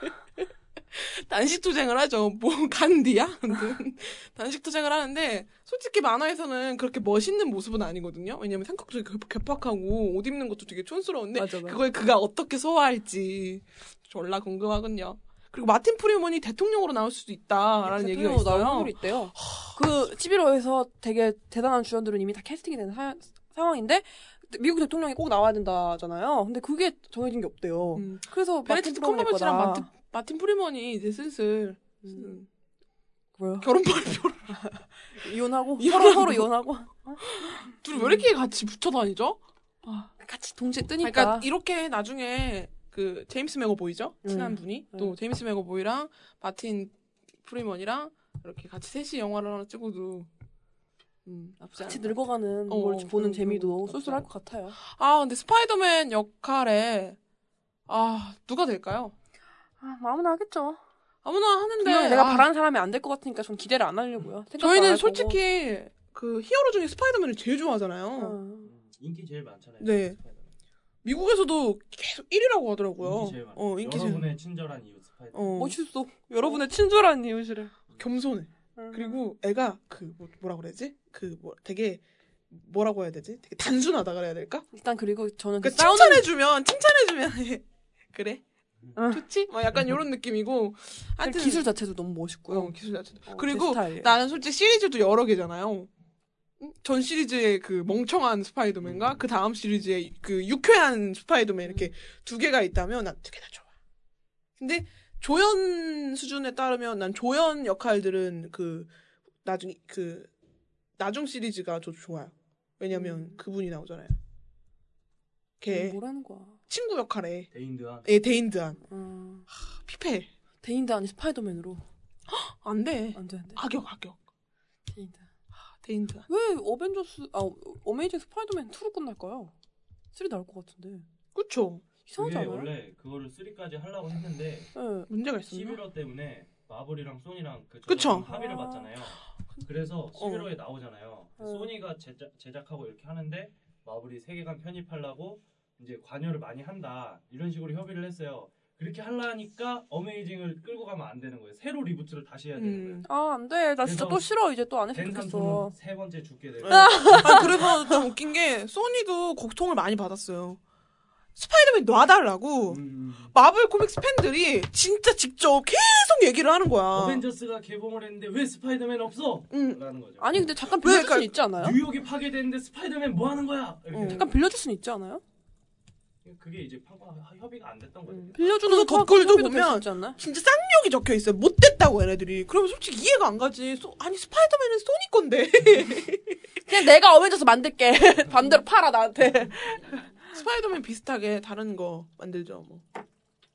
단식 투쟁을 하죠. 뭐 간디야? 단식 투쟁을 하는데 솔직히 만화에서는 그렇게 멋있는 모습은 아니거든요. 왜냐면 삼각존이 급- 급박하고 옷 입는 것도 되게 촌스러운데 맞아, 맞아. 그걸 그가 어떻게 소화할지 졸라 궁금하군요. 그리고 마틴 프리먼이 대통령으로 나올 수도 있다라는 얘기가 대통령으로 나올 있어요. 확률이 있대요. 그 시빌 워에서 되게 대단한 주연들은 이미 다 캐스팅이 된 사- 상황인데 미국 대통령이 꼭 나와야 된다잖아요. 근데 그게 정해진 게 없대요. 음. 그래서 베네딕트 컴버배치랑. 마틴, 마틴 프리먼이 이제 슬슬 음, 뭐요? 결혼 발표를 이혼하고. 서로 서로 이혼하고 둘이 왜 이렇게 같이 붙여 다니죠? 같이 동시에 뜨니까. 그러니까 이렇게 나중에 그 제임스 맥어보이죠? 음. 친한 분이 또 음. 제임스 맥어보이랑 마틴 프리먼이랑 이렇게 같이 셋이 영화를 하나 찍어도 음, 같이. 늙어가는 어, 걸 보는 그- 재미도 그- 쏠쏠할 것 같아요. 아 근데 스파이더맨 역할에 아 누가 될까요? 아, 아무나 하겠죠. 아무나 하는데 내가 아, 바라는 사람이 안 될 것 같으니까 전 기대를 안 하려고요. 안 저희는 할 솔직히 그 히어로 중에 스파이더맨을 제일 좋아하잖아요. 어. 음, 인기 제일 많잖아요. 네. 스파이더맨. 미국에서도 계속 1위라고 하더라고요. 인기 제일 많아. 어, 인기 제일. 여러분의 친절한 이웃 스파이더맨. 어, 멋있어. 여러분의 친절한 이웃이래. 겸손해. 그리고 애가 그 뭐, 뭐라 그래야지? 그 뭐 되게 뭐라고 해야 되지? 되게 단순하다 그래야 될까? 일단 그리고 저는 그 그러니까 싸우는 칭찬해주면 칭찬해주면 그래 응. 좋지? 막 약간 이런 느낌이고 하여튼 기술 자체도 너무 멋있고요. 어, 기술 자체도 어, 제 그리고. 나는 솔직히 시리즈도 여러 개잖아요. 응? 전 시리즈의 그 멍청한 스파이더맨과 그 다음 시리즈의 그 유쾌한 스파이더맨 이렇게 두 개가 있다면 난 두 개 다 좋아. 근데 조연 수준에 따르면 난 조연 역할들은 그 나중 그 나중 시리즈가 더 좋아요. 왜냐면 그분이 나오잖아요. 걔 음, 뭐라는 거야. 친구 역할에 데인 드한. 예 데인 드한 음, 피폐 데인 드 아니 스파이더맨으로. 안 돼 안 돼, 안 돼. 악역 악역 데인 드. 데인 드한 왜 어벤져스, 아, 어메이징 스파이더맨 2로 끝날까요? 3 나올 것 같은데. 그쵸 이상하지 않아요? 원래 그거를 3까지 하려고 했는데 네. 문제가 있었나? 시빌 워 때문에 마블이랑 소니랑 그 그쵸. 합의를 아. 봤잖아요. 그래서 어. 시빌 워에 나오잖아요. 어. 소니가 제작, 제작하고 이렇게 하는데 마블이 세계관 편입하려고 이제 관여를 많이 한다 이런 식으로 협의를 했어요. 그렇게 하려니까 어메이징을 끌고 가면 안 되는 거예요. 새로 리부트를 다시 해야 되는 거예요. 음. 아, 안 돼. 나 진짜 또 싫어. 이제 또 안 했으면 된 좋겠어. 삼촌은 세 번째 죽게 되고 아 그래서 좀 웃긴 게 소니도 고통을 많이 받았어요. 스파이더맨 놔달라고 음. 마블 코믹스 팬들이 진짜 직접 계속 얘기를 하는 거야. 어벤져스가 개봉을 했는데 왜 스파이더맨 없어? 응. 라는 거죠. 아니, 근데 잠깐 왜, 빌려줄 그러니까 수는 있지 않아요? 뉴욕이 파괴됐는데 스파이더맨 뭐 하는 거야? 어. 잠깐 빌려줄 수는 있지 않아요? 그게 이제 판권 협의가 안 됐던 거죠. 빌려주는 그래서 거 댓글도 보면? 진짜 쌍욕이 적혀 있어요. 못 됐다고 얘네들이. 그러면 솔직히 이해가 안 가지. 소- 아니 스파이더맨은 소니 건데. 그냥 내가 어벤져스 만들게. 반대로 팔아, 나한테. 스파이더맨 비슷하게 다른 거 만들죠. 뭐.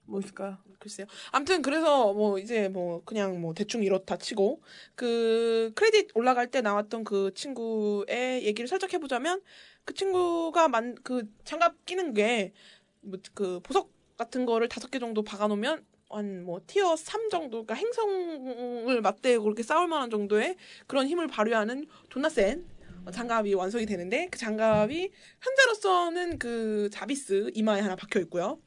뭐 있을까요? 글쎄요. 아무튼 그래서 뭐 이제 뭐 그냥 뭐 대충 이렇다 치고 그 크레딧 올라갈 때 나왔던 그 친구의 얘기를 살짝 해보자면 그 친구가 만 그 장갑 끼는 게뭐그 보석 같은 거를 다섯 개 정도 박아놓으면 한뭐 티어 3 정도 그러니까 행성을 맞대고 그렇게 싸울 만한 정도의 그런 힘을 발휘하는 존나 센 장갑이 완성이 되는데 그 장갑이 현재로서는 그 자비스 이마에 하나 박혀 있고요.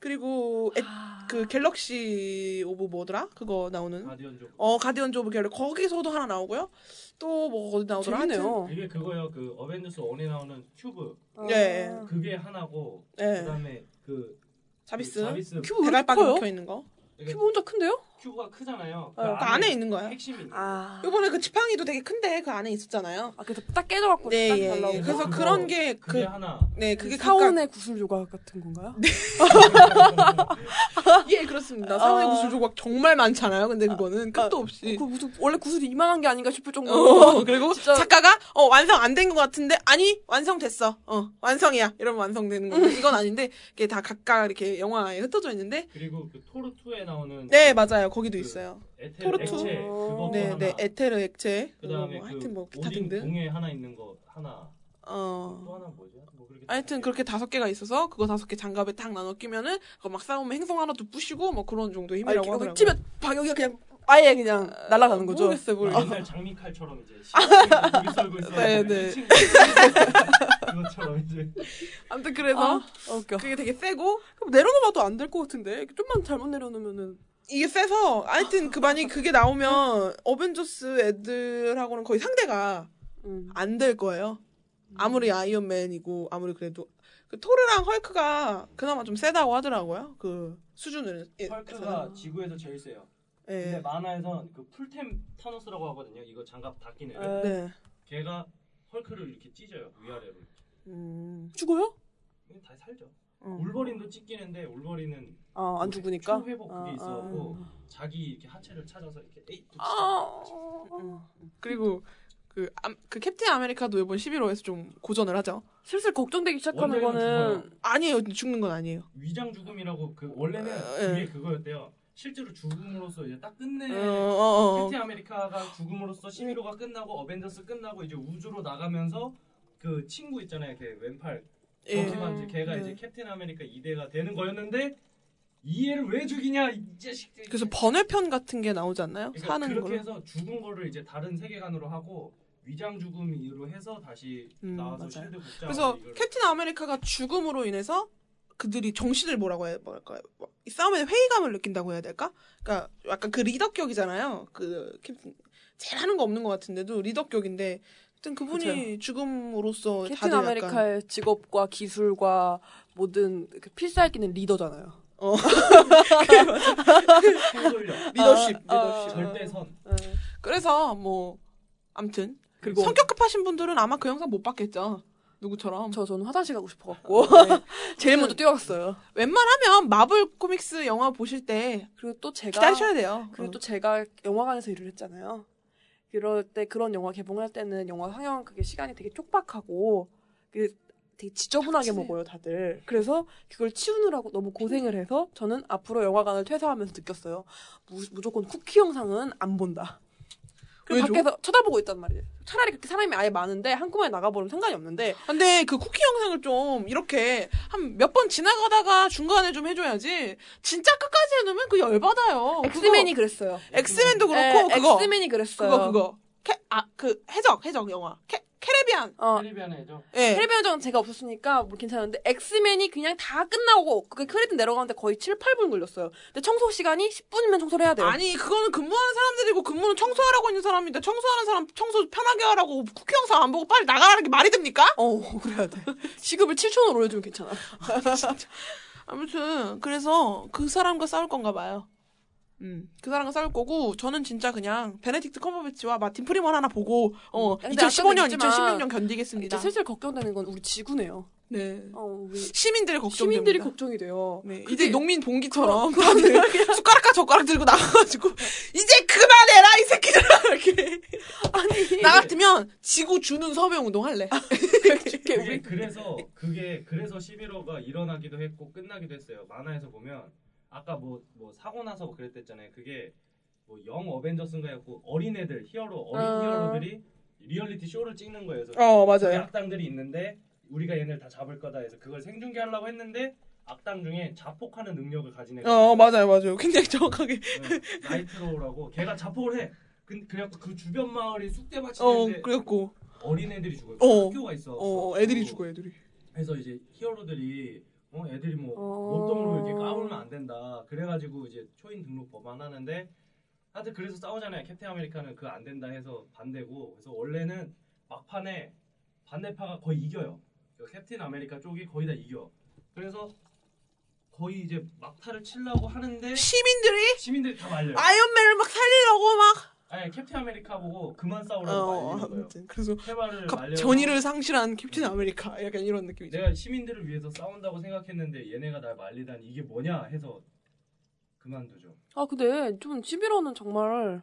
그리고 에- 그 갤럭시 오브 뭐더라? 그거 나오는 가디언 족. 어 가디언즈 오브 갤럭 거기서도 하나 나오고요. 또 뭐 어디 나오더라? 재밌네요. 이게 그거요. 그 어벤져스 1에 나오는 큐브. 예. 아. 그게 하나고 예. 그다음에 그 자비스 자비스 큐브 왜 이렇게 대갈박이 커요? 박혀 있는 거. 큐브 혼자 큰데요? 큐브가 크잖아요. 어, 그 안에 있는 거야. 핵심이 아. 이번에 그 지팡이도 되게 큰데 그 안에 있었잖아요. 아, 그래서 딱 깨져갖고 네, 딱 예, 달라고. 예. 그래서 그거- 그런 게 그게 그 하나. 네, 그게 각각 사혼의 구슬 조각 같은 건가요? 예, 그렇습니다. 사혼의 아. 구슬 조각 정말 많잖아요. 근데 그거는 끝도 없이 그 무슨 원래 구슬이 이만한 게 아닌가 싶을 정도로 어, 그리고 진짜- 작가가 어 완성 안 된 것 같은데 아니 완성됐어 어 완성이야 이러면 완성되는 건데 이건 아닌데 이게 다 각각 이렇게 영화에 흩어져 있는데 그리고 그 토르 2에 나오는 네 맞아요 거기도 그 있어요 에테르 토르 액체 투. 그것도 네 하나. 네 에테르 액체 그다음에 뭐 그 하여튼 뭐 기타 등등 공에 하나 있는 거 하나. 어. 또 하나 뭐죠? 뭐 그렇게 하여튼 그렇게 다섯 개가 있어서 그거 다섯 개 장갑에 딱 나눠 끼면은 그거 막 싸우면 행성 하나도 부시고 뭐 그런 정도의 아, 힘이라고 이렇게 하더라고요. 치면 방역이 그냥 아예 그냥 날아가는 거죠. 모르겠어요, 모르겠어요. 옛날 장미칼처럼 이제 고기 썰고 있어. 네, 네. 그것처럼 이제 아무튼 그래서 아, 웃겨. 그게 되게 세고 그럼 내려놓아도 안 될 것 같은데 좀만 잘못 내려놓으면은 이게 세서 하여튼 그 만약 그게 나오면 어벤져스 애들하고는 거의 상대가 음. 안 될 거예요. 아무리 아이언맨이고 아무리 그래도 그 토르랑 헐크가 그나마 좀 세다고 하더라고요. 그 수준을 헐크가 지구에서 제일 세요. 근데 예. 만화에선 그 풀템 타노스라고 하거든요. 이거 장갑 다 끼는 애. 네. 네. 걔가 헐크를 이렇게 찢어요 위아래로. 음. 죽어요? 이거 다 살죠. 어. 울버린도 찢기는데 울버린은 아, 안 죽으니까. 초회복 그게 아, 있어갖고 자기 이렇게 하체를 찾아서 이렇게 에이. 아. 음. 그리고 그, 암- 그 캡틴 아메리카도 이번 시빌 워에서 좀 고전을 하죠. 슬슬 걱정되기 시작하는 거는 아니에요. 죽는 건 아니에요. 위장 죽음이라고 그 원래는 예. 그게 그거였대요. 실제로 죽음으로써 이제 딱 끝내. 어, 어, 어. 캡틴 아메리카가 죽음으로써 시빌 워가 끝나고 어벤져스 끝나고 이제 우주로 나가면서 그 친구 있잖아요. 걔 왼팔. 예. 거기만 이제 걔가 네. 이제 캡틴 아메리카 2대가 되는 거였는데 이 애를 왜 죽이냐 이 자식들. 그래서 번외편 같은 게 나오지 않나요? 그러니까 사는 그렇게 걸로. 해서 죽은 거를 이제 다른 세계관으로 하고 위장 죽음으로 해서 다시 음, 나와서 맞아요. 실드 복장. 그래서 캡틴 아메리카가 죽음으로 인해서 그들이 정신을 뭐라고 해야 뭐랄까 뭐이 싸움에 회의감을 느낀다고 해야 될까? 그러니까 약간 그 리더격이잖아요. 그 캡틴 제일 하는 거 없는 것 같은데도 리더격인데 하여튼 그분이 죽음으로써 캡틴 다들 약간 아메리카의 직업과 기술과 모든 그 필살기는 리더잖아요. 어, 행돌력, 리더십, 아, 아, 리더십. 절대선. 네. 그래서 뭐 암튼 그리고 성격 급하신 분들은 아마 그 영상 못 봤겠죠. 누구처럼. 저 저는 화장실 가고 싶어갖고 네. 제일 먼저 뛰어갔어요. 웬만하면 마블 코믹스 영화 보실 때 그리고 또 제가 기다리셔야 돼요. 그리고 어. 또 제가 영화관에서 일을 했잖아요. 그럴 때 그런 영화 개봉할 때는 영화 상영 그게 시간이 되게 촉박하고 그 되게 지저분하게 그치. 먹어요 다들. 그래서 그걸 치우느라고 너무 고생을 해서 저는 앞으로 영화관을 퇴사하면서 느꼈어요. 무, 무조건 쿠키 영상은 안 본다. 그리고? 밖에서 쳐다보고 있단 말이에요. 차라리 그렇게 사람이 아예 많은데 한꺼번에 나가버리면 상관이 없는데 근데 그 쿠키 영상을 좀 이렇게 한 몇 번 지나가다가 중간에 좀 해줘야지. 진짜 끝까지 해놓으면 그 열받아요. 엑스맨이 그랬어요. 그거, 엑스맨도 그렇고 예, 그거 엑스맨이 그랬어요. 그거 그거 캐, 아, 그 해적 해적 영화 캐, 캐리비안. 어, 캐리비안에죠. 예. 캐리비안 은 제가 없었으니까 뭐 괜찮은데 엑스맨이 그냥 다 끝나고 그 크레딧 내려가는데 거의 7, 8분 걸렸어요. 근데 청소 시간이 10분이면 청소를 해야 돼요. 아니 그거는 근무하는 사람들이고 근무는 청소하라고 있는 사람인데 청소하는 사람 청소 편하게 하라고 쿠키 영상 안 보고 빨리 나가라는 게 말이 됩니까? 어, 그래야 돼. 시급을 7천 원 올려주면 괜찮아. 아무튼 그래서 그 사람과 싸울 건가 봐요. 음, 그 사람과 싸울 거고 저는 진짜 그냥 베네딕트 컴버배치와 마틴 프리먼 하나 보고 어 근데 아까도 2015년, 얘기했지만 2016년 견디겠습니다. 이제 슬슬 걱정되는 건 우리 지구네요. 네. 어, 시민들의 걱정됩니다. 시민들이 걱정이 돼요. 네, 그게- 이제 농민 봉기처럼 다들 숟가락과 젓가락 들고 나가가지고 이제 그만해라 이 새끼들아 이렇게 아니 나 같으면 지구 주는 서명 운동 할래. 그게 우리 그래서 그게 그래서 시빌 워가 일어나기도 했고 끝나기도 했어요. 만화에서 보면 아까 뭐 뭐 사고 나서 뭐 그랬댔잖아요. 그게 뭐 영 어벤져스인가 해갖고 어린애들 히어로 어린 아. 히어로들이 리얼리티 쇼를 찍는 거예요. 그래서 어 맞아요. 악당들이 있는데 우리가 얘네를 다 잡을 거다 해서 그걸 생중계하려고 했는데 악당 중에 자폭하는 능력을 가진 애가 어 맞아요 맞아요. 굉장히 정확하게. 있어요. 나이트로라고 걔가 자폭을 해. 그, 그래갖고 그 주변 마을이 쑥대밭이 어 그랬고 어린애들이 죽어요. 어. 학교가 있어. 어 애들이 죽어 애들이. 그래서 이제 히어로들이 어 애들이 뭐 어. 못동으로 이렇게 까불면 안 된다. 그래가지고 이제 초인 등록 법안 하는데 하여튼 그래서 싸우잖아요. 캡틴 아메리카는 그 안 된다 해서 반대고 그래서 원래는 막판에 반대파가 거의 이겨요. 그 캡틴 아메리카 쪽이 거의 다 이겨. 그래서 거의 이제 막타를 치려고 하는데 시민들이 시민들이 다 말려요. 아이언맨을 막 살리려고 막. 아니 캡틴 아메리카 보고 그만 싸우라고 어 말리는 거예요. 아무튼 그래서 테바를 갑, 말려 전의를 상실한 캡틴 아메리카 약간 이런 느낌이죠. 내가 시민들을 위해서 싸운다고 생각했는데 얘네가 날 말리다니 이게 뭐냐 해서 그만두죠. 아 근데 좀 시빌 워는 정말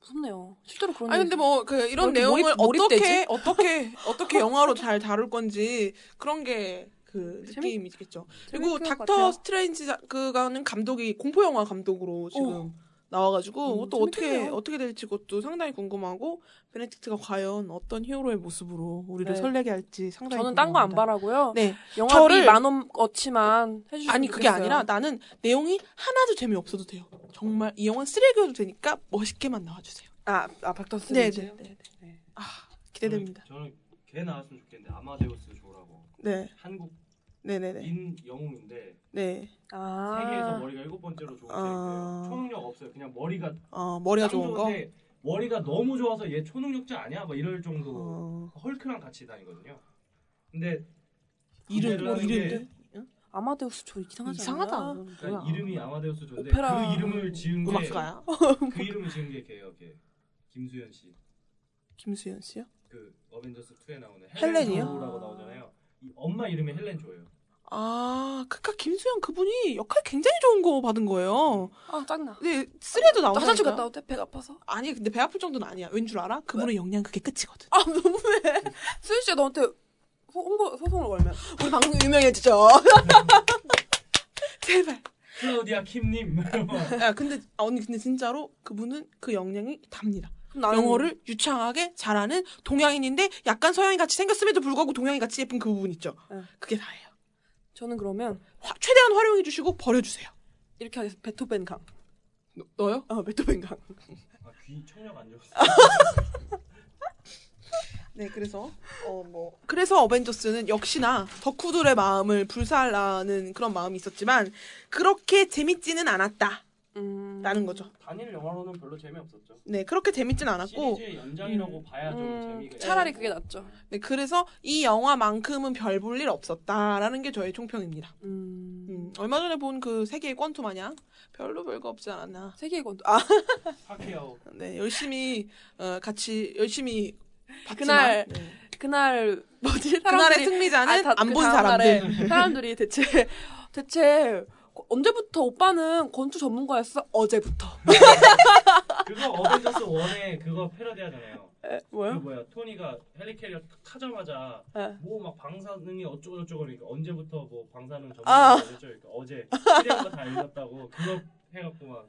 무섭네요. 실제로 그런 아니 근데 뭐 그 이런 내용을 몰입-? 어떻게 어떻게 어떻게 영화로 잘 다룰 건지 그런 게 그 느낌이겠죠. 그리고 닥터 같아요. 스트레인지 자- 그가는 감독이 공포 영화 감독으로 지금 나와가지고 음, 그것도 어떻게 재밌겠네요. 어떻게 될지 그것도 상당히 궁금하고 베네딕트가 과연 어떤 히어로의 모습으로 우리를 네. 설레게 할지 상당히 저는 딴 거 안. 바라고요. 네 영화비 저를- 만 원 어치만 해주시면 아니 그게 좋겠어요. 아니라 나는 내용이 하나도 재미 없어도 돼요. 정말 이 영화 쓰레기여도 되니까 멋있게만 나와주세요. 아, 아 닥터스 네, 네, 네, 아 기대됩니다. 저는, 저는 걔 나왔으면 좋겠는데 아마데우스 조라고 네, 한국 네네네, 인 영웅인데 네. 아. 세계에서 머리가 일곱 번째로 좋은 아. 캐릭터예요. 초능력 없어요. 그냥 머리가 어 머리가 짱 좋은 거. 좋은데 머리가 너무 좋아서 얘 초능력자 아니야? 막 이럴 정도 어, 헐크랑 같이 다니거든요. 근데 이름 뭐게 이름인데? 아마데우스 저 이상하지 이상하다. 않나? 그러니까 뭐야. 이름이 아마데우스 조인데 오페라 그 이름을 지은 게 음악가야? 그 이름을 지은 게 걔예요. 걔 김수현 씨. 김수현 씨요? 그 어벤져스 2에 나오는 헬렌이요? 헬렌 조라고 나오잖아요. 이 엄마 이름이 헬렌 조예요. 아, 그니까 김수현 그분이 역할 굉장히 좋은 거 받은 거예요. 아 짱나. 근데 쓰레도 나오고. 화장실 갔다 올때 배가 아파서. 아니, 근데 배 아플 정도는 아니야. 왠 줄 알아? 그분의 역량 그게 끝이거든. 아 너무해. 수현 씨가 너한테 소- 홍보 소송을 걸면 우리 방송 유명해지죠. 제발. 클라우디아 킴님. 야, 근데, 아, 언니, 근데 진짜로 그분은 그 역량이 답니다. 나는 영어를 유창하게 잘하는 동양인인데 약간 서양인 같이 생겼음에도 불구하고 동양인 같이 예쁜 그 부분 있죠. 응. 그게 다예요. 저는 그러면 화- 최대한 활용해 주시고 버려주세요. 이렇게 하겠습니다. 베토벤 강. 너, 너요? 어 베토벤 강. 아, 귀 청력 안 좋았어. 네, 그래서 어 뭐 그래서 어벤져스는 역시나 덕후들의 마음을 불살라는 그런 마음이 있었지만 그렇게 재밌지는 않았다 라는 음. 거죠. 단일 영화로는 별로 재미없었죠. 네, 그렇게 재밌진 않았고 시리즈의 연장이라고 봐야 좀 음, 재미가 차라리 그게 낫죠. 네, 그래서 이 영화만큼은 별 볼 일 없었다라는 게 저의 총평입니다. 음. 음, 얼마 전에 본 그 세계의 권투 마냥 별로 별거 없지 않았나. 세계의 권투. 아 파키아오 네, 열심히 어, 같이 열심히 봤지만 그날 네. 그날 뭐지? 그날의 사람들이 승리자는 아니, 다- 안그본 사람들. 사람들이 대체 대체 언제부터 오빠는 권투 전문가였어? 어제부터. 그거 어벤져스 1에 그거 패러디하잖아요. 에, 그 뭐요? 뭐야 토니가 헬리캐리어 타자마자 네. 뭐막 방사능이 어쩌고 저쩌고 그러니까 언제부터 뭐 방사능 아. 전문가 됐죠? 그러니까 어제 시리아가 다 읽었다고 그거 해갖고 막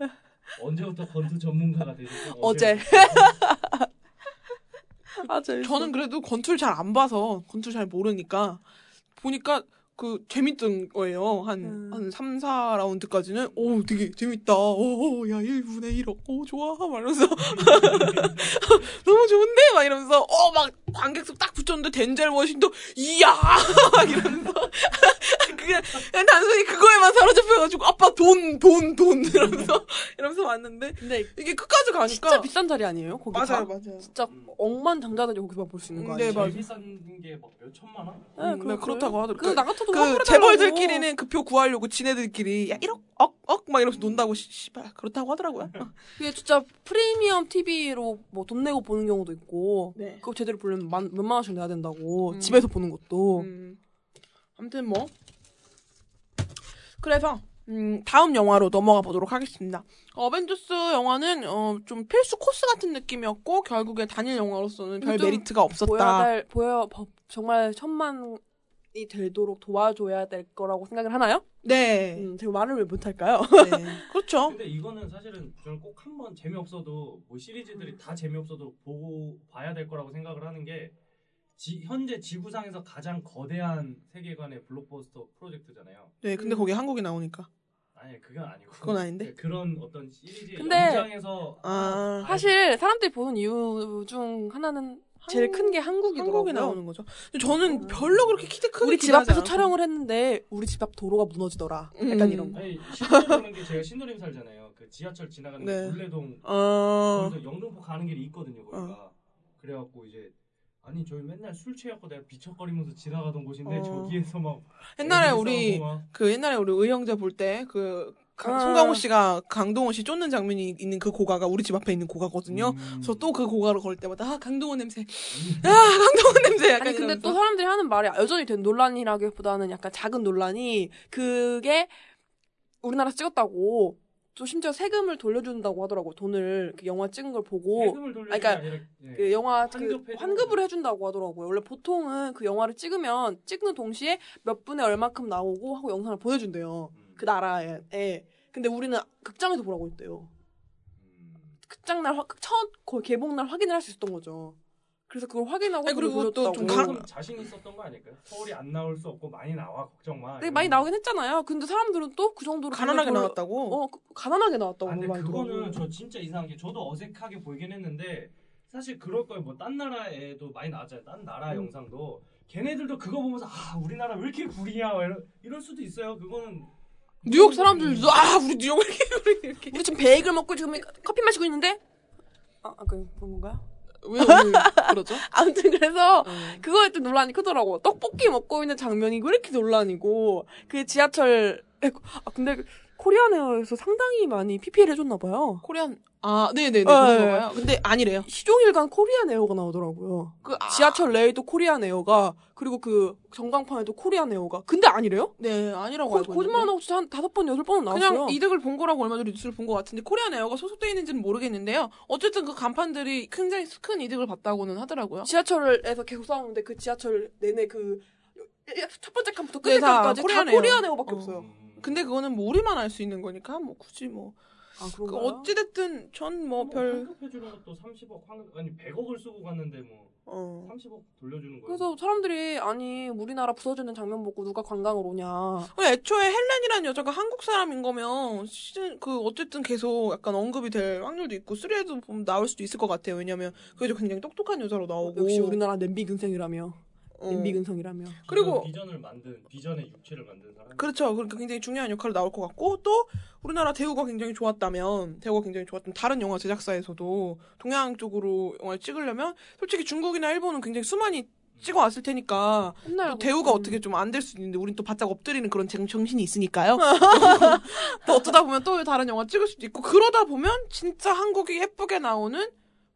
언제부터 권투 전문가가 되셨죠? 어제. 아 재밌어. 저는 그래도 권투를 잘안 봐서 권투를 잘 모르니까 보니까 그 재밌던 거예요. 한, 음. 한 3, 4라운드까지는 오 되게 재밌다. 오, 야 1분의 1억. 오 좋아. 막 이러면서 너무 좋은데? 막 이러면서 어 막 관객석 딱 붙였는데 덴젤 워싱도 이야 막 이러면서 그냥 단순히 그거에만 사로잡혀가지고 아빠 돈 돈 돈 이러면서 이러면서 왔는데 근데 이게 끝까지 가니까 진짜 비싼 자리 아니에요? 거기 다? 맞아요 맞아요. 진짜 억만 장자들이 거기만 볼 수 있는 거 네, 아니에요? 맞아요. 비싼 게막 몇 천만 원? 네, 음, 네, 그렇다고 하더라고요. 그, 나 같아도 그 환불해달라고. 재벌들끼리는 그 표 구하려고 지네들끼리 야 1억 억억 막 이러면서 논다고 씨- 씨발 그렇다고 하더라고요. 그게 진짜 프리미엄 TV로 뭐 돈 내고 보는 경우도 있고 네. 그거 제대로 보려면 만, 몇만 원씩 내야 된다고 음. 집에서 보는 것도 음, 아무튼 뭐 그래서 음, 다음 영화로 넘어가 보도록 하겠습니다. 어벤져스 영화는 어, 좀 필수 코스 같은 느낌이었고 결국에 단일 영화로서는 별좀 메리트가 없었다. 될 보여 버- 정말 천만이 되도록 도와줘야 될 거라고 생각을 하나요? 네. 음, 제가 말을 왜 못할까요? 네. 그렇죠. 근데 이거는 사실은 저는 꼭 한 번 재미없어도 뭐 시리즈들이 다 재미없어도 보고 봐야 될 거라고 생각을 하는 게 지- 현재 지구상에서 가장 거대한 세계관의 블록버스터 프로젝트잖아요. 네, 근데 거기 한국이 나오니까. 아니 그건 아니고 그건 아닌데? 네, 그런 어떤 시리즈의 근데- 연장에서 아, 사실 사람들이 보는 이유 중 하나는 제일 큰 게 한국이더라고요. 한국에 나오는 거죠. 저는 별로 그렇게 키드 크게 우리 집 앞에서. 촬영을 했는데 우리 집 앞 도로가 무너지더라. 약간 음. 이런 거. 아니 신도림이라는 게 제가 신도림 살잖아요. 그 지하철 지나가는 네. 게 문래동 어, 거기서 영등포 가는 길이 있거든요. 거기가 그래갖고 이제 아니 저희 맨날 술 취해갖고 내가 비척거리면서 지나가던 곳인데 어. 저기에서 막 옛날에 우리 막 그 옛날에 우리 의형제 볼 때그 아. 송강호 씨가 강동원 씨 쫓는 장면이 있는 그 고가가 우리 집 앞에 있는 고가거든요. 음. 그래서 또 그 고가를 걸 때마다 아 강동원 냄새, 아 강동원 냄새. 약간 아니 근데 이러면서. 또 사람들이 하는 말이 여전히 된 논란이라기보다는 약간 작은 논란이 그게 우리나라에서 찍었다고 또 심지어 세금을 돌려준다고 하더라고 돈을 그 영화 찍은 걸 보고 세금을 돌리는 그러니까 게 아니라 예. 그 영화 그 환급을 해준다고 하더라고요. 원래 보통은 그 영화를 찍으면 찍는 동시에 몇 분에 얼마큼 나오고 하고 영상을 보내준대요. 음. 그 나라에. 예. 근데 우리는 극장에서 보라고 했대요. 극장날 확- 첫 거의 개봉 날 확인을 할 수 있었던 거죠. 그래서 그걸 확인하고 아니, 그리고 또좀 강... 강- 자신 있었던 거 아닐까요? 서울이 안 나올 수 없고 많이 나와 걱정 마. 네, 많이 나오긴 했잖아요. 근데 사람들은 또 그 정도로 가난하게 별로- 나왔다고. 어, 그- 가난하게 나왔다고 아, 근데 많이 그거는. 저 진짜 이상한 게 저도 어색하게 보이긴 했는데 사실 그럴 거예요. 뭐 딴 나라에도 많이 나왔잖아요. 딴 나라 음. 영상도 걔네들도 그거 보면서 아 우리나라 왜 이렇게 구리냐 뭐 이럴, 이럴 수도 있어요. 그거는 뉴욕 사람들도 아 우리 뉴욕 왜 이렇게 우리 이렇게 우리 지금 베이글 먹고 지금 커피 마시고 있는데 아, 아 그, 그런 건가요? 왜 오늘 그러죠? 아무튼 그래서 음. 그거에 또 논란이 크더라고. 떡볶이 먹고 있는 장면이 왜 이렇게 논란이고 그 지하철 아 근데 Korean Air에서 상당히 많이 PPL 해줬나 봐요. Korean 아 네네네 네. 그런가 봐요. 근데 아니래요. 시종일관 Korean Air가 나오더라고요. 그 아, 지하철 내에도 Korean Air가 그리고 그 전광판에도 Korean Air가 근데 아니래요? 네 아니라고 거, 알고. 거짓말 안 하고 진짜 한 다섯 번 여덟 번은 나왔어요. 그냥 이득을 본 거라고 얼마 전에 뉴스를 본 것 같은데 Korean Air가 소속돼 있는지는 모르겠는데요. 어쨌든 그 간판들이 굉장히 큰 이득을 봤다고는 하더라고요. 지하철에서 계속 싸우는데 그 지하철 내내 그 첫 번째 칸부터 네, 다 끝까지 다 코리아네어. 코리아네어밖에 어. 없어요. 음, 근데 그거는 뭐 우리만 알 수 있는 거니까 뭐 굳이 뭐 아 그? 어찌됐든 전 뭐 별 환급해 주는 것도 30억 환급 아니 100억을 쓰고 갔는데 뭐 어. 30억 돌려주는 거예요. 그래서 사람들이 아니 우리나라 부서지는 장면 보고 누가 관광을 오냐. 애초에 헬렌이라는 여자가 한국 사람인 거면 시즌 그 어쨌든 계속 약간 언급이 될 확률도 있고 3에도 보면 나올 수도 있을 것 같아요. 왜냐면 그 여자 굉장히 똑똑한 여자로 나오고 역시 우리나라 냄비 근성이라며. 어. 냄비 근성이라며. 그리고- 비전, 비전을 만든 비전의 육체를 만든 사람. 그렇죠. 그러니까 굉장히 중요한 역할을 나올 것 같고 또 우리나라 대우가 굉장히 좋았다면 대우가 굉장히 좋았던 다른 영화 제작사에서도 동양 쪽으로 영화를 찍으려면 솔직히 중국이나 일본은 굉장히 수많이 찍어왔을 테니까 대우가 음. 어떻게 좀 안 될수 있는데 우린 또 바짝 엎드리는 그런 정- 정신이 있으니까요. 또 어쩌다 보면 또 다른 영화 찍을 수도 있고 그러다 보면 진짜 한국이 예쁘게 나오는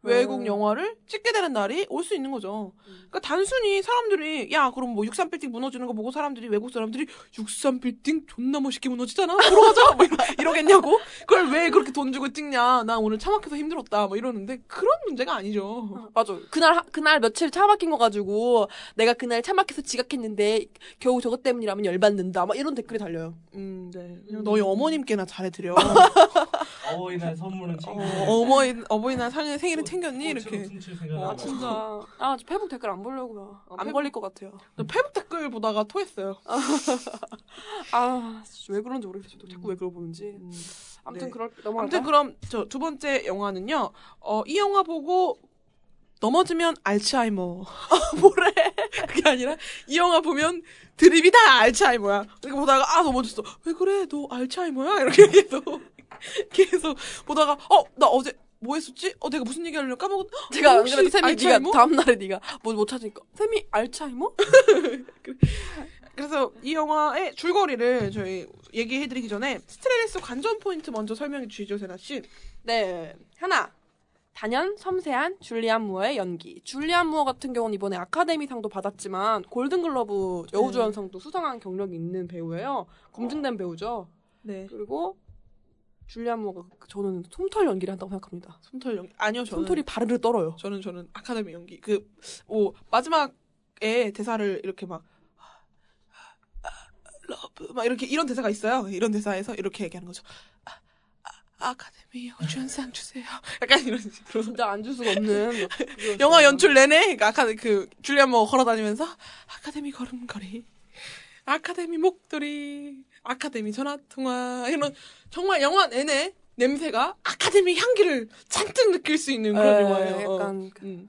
외국 음. 영화를 찍게 되는 날이 올 수 있는 거죠. 그러니까 단순히 사람들이 야 그럼 뭐 63빌딩 무너지는 거 보고 사람들이 외국 사람들이 63빌딩 존나 멋있게 무너지잖아. 보러 가자. 뭐 이러- 이러겠냐고. 그걸 왜 그렇게 돈 주고 찍냐. 나 오늘 차 막혀서 힘들었다. 뭐 이러는데 그런 문제가 아니죠. 맞아. 그날 하- 그날 며칠 차 막힌 거 가지고 내가 그날 차 막혀서 지각했는데 겨우 저것 때문이라면 열받는다. 막 이런 댓글이 달려요. 음, 네. 너희 어머님께나 잘해드려. 어버이날 선물은 챙겨. 어, 어머니 어버이날 생- 생일은 챙겼니? 꽃으로 이렇게. 아 진짜. 아, 저 페북 댓글 안 보려고요. 안 페북- 걸릴 것 같아요. 저 페북 댓글 보다가 토했어요. 아, 진짜 왜 그런지 모르겠어요. 저도 자꾸 왜 그걸 보는지. 아무튼 네. 그럴 넘어갈까요? 아무튼 그럼 저 두 번째 영화는요. 어, 이 영화 보고 넘어지면 알츠하이머. 뭐래? 그게 아니라 이 영화 보면 드립이 다 알츠하이머야. 그러니까 보다가 아 넘어졌어. 왜 그래? 너 알츠하이머야? 이렇게 계속 계속 보다가 어 나 어제 뭐 했었지? 어 내가 무슨 얘기하려고 까먹었. 제가 안 그래도 쌤이? 네가 다음 날에 네가 뭐 못 찾으니까 쌤이 알츠하이머? 그래서 이 영화의 줄거리를 저희 얘기해드리기 전에 스트레스 관전 포인트 먼저 설명해 주시죠, 세나 씨. 네. 하나. 단연 섬세한 줄리안 무어의 연기. 줄리안 무어 같은 경우는 이번에 아카데미상도 받았지만 골든글러브 여우조연상도 수상한 경력이 있는 배우예요. 검증된 배우죠. 네. 그리고 줄리안 무어가 저는 솜털 연기를 한다고 생각합니다. 솜털 연기 아니요, 저는 솜털이 바르르 떨어요. 저는 저는 아카데미 연기 그 오 마지막에 대사를 이렇게 막 love 막 이렇게 이런 대사가 있어요. 이런 대사에서 이렇게 얘기하는 거죠. 아, 아, 아카데미 여주연상 주세요. 약간 이런 식으로 진짜 안 줄 수가 없는 영화 연출 내내 그러니까 아카 그 줄리안 무어 걸어다니면서 아카데미 걸음걸이 아카데미 목도리 아카데미 전화통화 이런 정말 영화 내내 냄새가 아카데미 향기를 잔뜩 느낄 수 있는 그런 에, 영화예요. 약간 그- 음.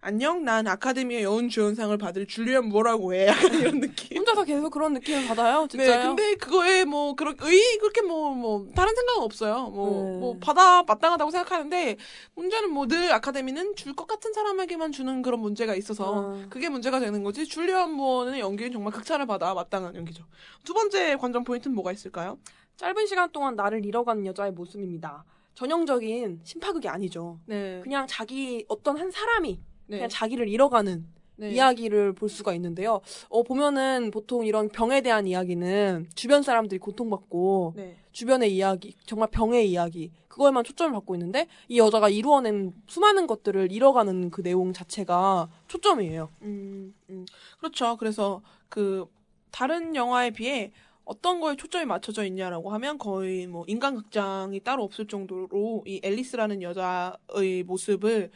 안녕, 난 아카데미의 여운 주연상을 받을 줄리안 뭐라고 해. 약간 이런 느낌. 혼자서 계속 그런 느낌을 받아요. 네, 진짜요. 근데 그거에 뭐 그런 의 그렇게 뭐뭐 다른 생각은 없어요. 뭐 네. 뭐 받아 마땅하다고 생각하는데 문제는 뭐 늘 아카데미는 줄 것 같은 사람에게만 주는 그런 문제가 있어서 음. 그게 문제가 되는 거지. 줄리안 무어는 연기는 정말 극찬을 받아 마땅한 연기죠. 두 번째 관전 포인트는 뭐가 있을까요? 짧은 시간 동안 나를 잃어가는 여자의 모습입니다. 전형적인 심파극이 아니죠. 네. 그냥 자기 어떤 한 사람이 네. 그냥 자기를 잃어가는 네. 이야기를 볼 수가 있는데요. 어, 보면은 보통 이런 병에 대한 이야기는 주변 사람들이 고통받고 네. 주변의 이야기, 정말 병의 이야기, 그거에만 초점을 받고 있는데 이 여자가 이루어낸 수많은 것들을 잃어가는 그 내용 자체가 초점이에요. 음, 음. 그렇죠. 그래서 그 다른 영화에 비해 어떤 거에 초점이 맞춰져 있냐라고 하면 거의 뭐 인간극장이 따로 없을 정도로 이 앨리스라는 여자의 모습을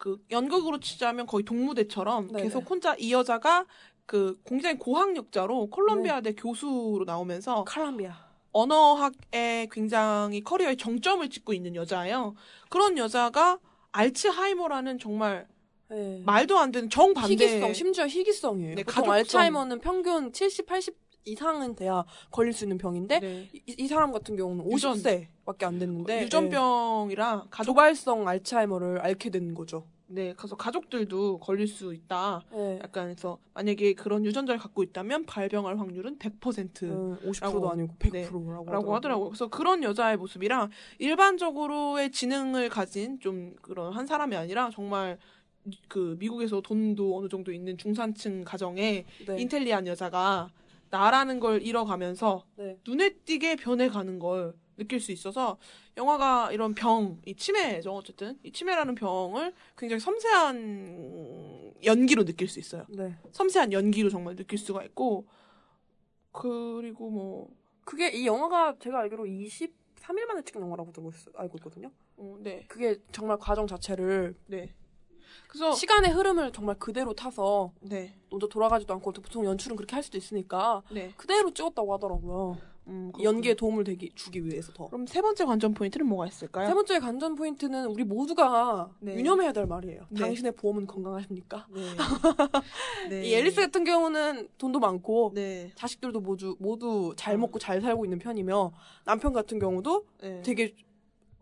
그 연극으로 치자면 거의 동무대처럼 네네. 계속 혼자 이 여자가 그 굉장히 고학력자로 네. 콜롬비아대 교수로 나오면서 칼람비아. 언어학에 굉장히 커리어의 정점을 찍고 있는 여자예요. 그런 여자가 알츠하이머라는 정말 네. 말도 안 되는 정반대 희귀성, 심지어 희귀성이에요. 네, 보통 가족성. 알츠하이머는 평균 70, 80 이상은 돼야 걸릴 수 있는 병인데 네. 이, 이 사람 같은 경우는 유전. 50세 밖에 안 됐는데 네. 유전병이라 가족 조발성 알츠하이머를 앓게 된 거죠. 네 그래서 가족들도 걸릴 수 있다. 네. 약간 해서 만약에 그런 유전자를 갖고 있다면 발병할 확률은 100%. 음, 50%도 라고. 아니고 네. 100%라고 라고 하더라고요. 그래서 그런 여자의 모습이랑 일반적으로의 지능을 가진 좀 그런 한 사람이 아니라 정말 그 미국에서 돈도 어느 정도 있는 중산층 가정의 네. 인텔리한 여자가 나라는 걸 잃어가면서 네. 눈에 띄게 변해가는 걸 느낄 수 있어서 영화가 이런 병, 이 치매죠 어쨌든 이 치매라는 병을 굉장히 섬세한 연기로 느낄 수 있어요. 네. 섬세한 연기로 정말 느낄 수가 있고 그리고 뭐 그게 이 영화가 제가 알기로 23일 만에 찍은 영화라고 들고 있, 알고 있거든요. 어, 네, 그게 정말 과정 자체를 네. 그래서 시간의 흐름을 정말 그대로 타서 네, 먼저 돌아가지도 않고 보통 연출은 그렇게 할 수도 있으니까 네. 그대로 찍었다고 하더라고요. 음, 이 연기에 도움을 되기, 주기 위해서 더. 그럼 세 번째 관전 포인트는 뭐가 있을까요? 세 번째 관전 포인트는 우리 모두가 네. 유념해야 될 말이에요. 네. 당신의 보험은 건강하십니까? 네. 네. 이 앨리스 같은 경우는 돈도 많고 네. 자식들도 모두 모두 잘 먹고 잘 살고 있는 편이며 남편 같은 경우도 네. 되게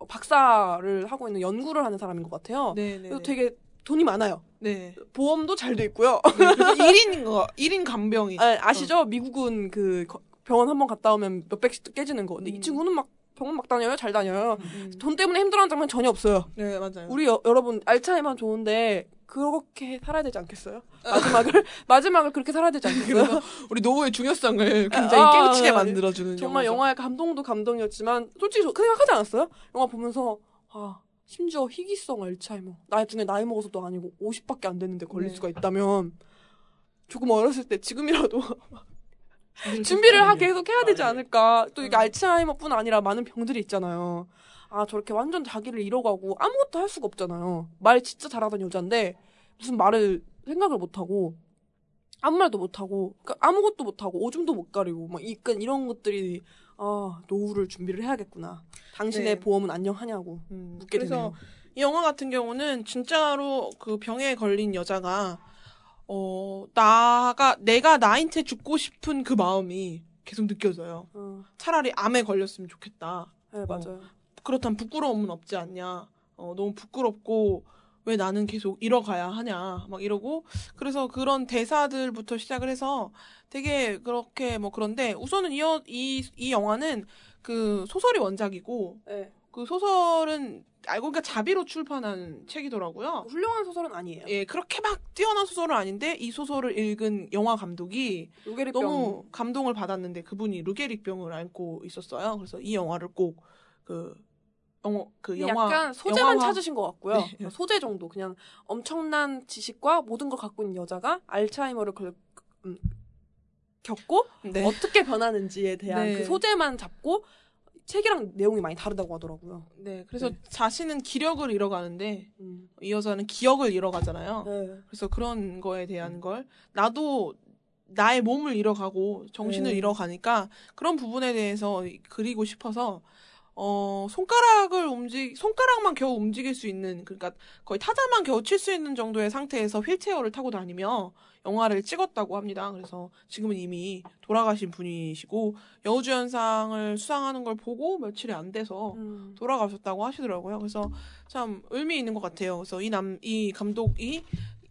박사를 하고 있는 연구를 하는 사람인 것 같아요. 네, 네. 그래서 네. 되게 돈이 많아요. 네. 보험도 잘 돼 있고요. 그래서 1인 거, 1인 간병이. 아, 아시죠? 미국은 그 거- 병원 한 번 갔다 오면 몇 백씩 깨지는 거. 근데 이 음. 친구는 막 병원 막 다녀요. 잘 다녀요. 음. 돈 때문에 힘들어하는 장면 전혀 없어요. 네, 맞아요. 우리 여, 여러분 알츠하이머 좋은데 그렇게 살아야 되지 않겠어요? 마지막을 마지막을 그렇게 살아야 되지 않겠어요? 우리 노후의 중요성을 굉장히 아, 깨우치게 아, 만들어주는 정말 영화죠. 영화의 감동도 감동이었지만 솔직히 저- 그 생각하지 않았어요? 영화 보면서 아 심지어 희귀성 알츠하이머 나중에 나이 먹어서도 아니고 50밖에 안 됐는데 걸릴 네. 수가 있다면 조금 어렸을 때 지금이라도 준비를 하 네. 계속 해야 되지 아, 네. 않을까 또 이게 음. 알츠하이머뿐 아니라 많은 병들이 있잖아요 아 저렇게 완전 자기를 잃어가고 아무것도 할 수가 없잖아요 말 진짜 잘하던 여잔데 무슨 말을 생각을 못하고 아무 말도 못하고 그러니까 아무것도 못하고 오줌도 못 가리고 막 약간 이런 것들이 아 노후를 준비를 해야겠구나 당신의 네. 보험은 안녕하냐고 음, 묻게 그래서 되네요 이 영화 같은 경우는 진짜로 그 병에 걸린 여자가 어 나가 내가 나인 채 죽고 싶은 그 마음이 계속 느껴져요. 어, 차라리 암에 걸렸으면 좋겠다. 네 맞아요 그렇다면 부끄러움은 없지 않냐. 어, 너무 부끄럽고 왜 나는 계속 잃어가야 하냐. 막 이러고 그래서 그런 대사들부터 시작을 해서 되게 그렇게 뭐 그런데 우선은 이, 여- 이, 이 영화는 그 소설이 원작이고 네. 그 소설은 알고 보니까 자비로 출판한 책이더라고요. 훌륭한 소설은 아니에요 예, 그렇게 막 뛰어난 소설은 아닌데 이 소설을 읽은 영화 감독이 루게리병 너무 감동을 받았는데 그분이 루게릭병을 앓고 있었어요. 그래서 이 영화를 꼭그 영어 그 영화 약간 소재만 영화화- 찾으신 것 같고요. 네. 소재 정도 그냥 엄청난 지식과 모든 걸 갖고 있는 여자가 알츠하이머를 걸- 음, 겪고 네. 어떻게 변하는지에 대한 네. 그 소재만 잡고 책이랑 내용이 많이 다르다고 하더라고요. 네, 그래서 네. 자신은 기력을 잃어가는데 음. 이 여자는 기억을 잃어가잖아요. 네. 그래서 그런 거에 대한 걸 나도 나의 몸을 잃어가고 정신을 네. 잃어가니까 그런 부분에 대해서 그리고 싶어서 어 손가락을 움직 손가락만 겨우 움직일 수 있는 그러니까 거의 타자만 겨우 칠 수 있는 정도의 상태에서 휠체어를 타고 다니며 영화를 찍었다고 합니다. 그래서 지금은 이미 돌아가신 분이시고 여우주연상을 수상하는 걸 보고 며칠이 안 돼서 음. 돌아가셨다고 하시더라고요. 그래서 참 의미 있는 것 같아요. 그래서 이 남, 이 감독이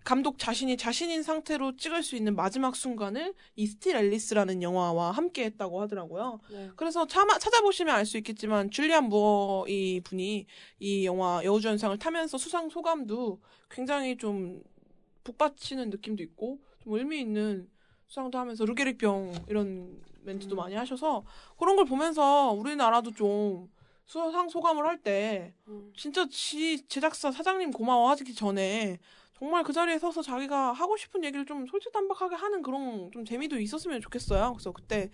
감독 자신이 자신인 상태로 찍을 수 있는 마지막 순간을 이 스틸 앨리스라는 영화와 함께 했다고 하더라고요. 네. 그래서 차마, 찾아보시면 알 수 있겠지만 줄리안 무어 이 분이 이 영화 여우주연상을 타면서 수상 소감도 굉장히 좀 북받치는 느낌도 있고 좀 의미 있는 수상도 하면서 루게릭병 이런 멘트도 음. 많이 하셔서 그런 걸 보면서 우리나라도 좀 수상 소감을 할때 음. 진짜 지 제작사 사장님 고마워하기 전에 정말 그 자리에 서서 자기가 하고 싶은 얘기를 좀 솔직담박하게 하는 그런 좀 재미도 있었으면 좋겠어요. 그래서 그때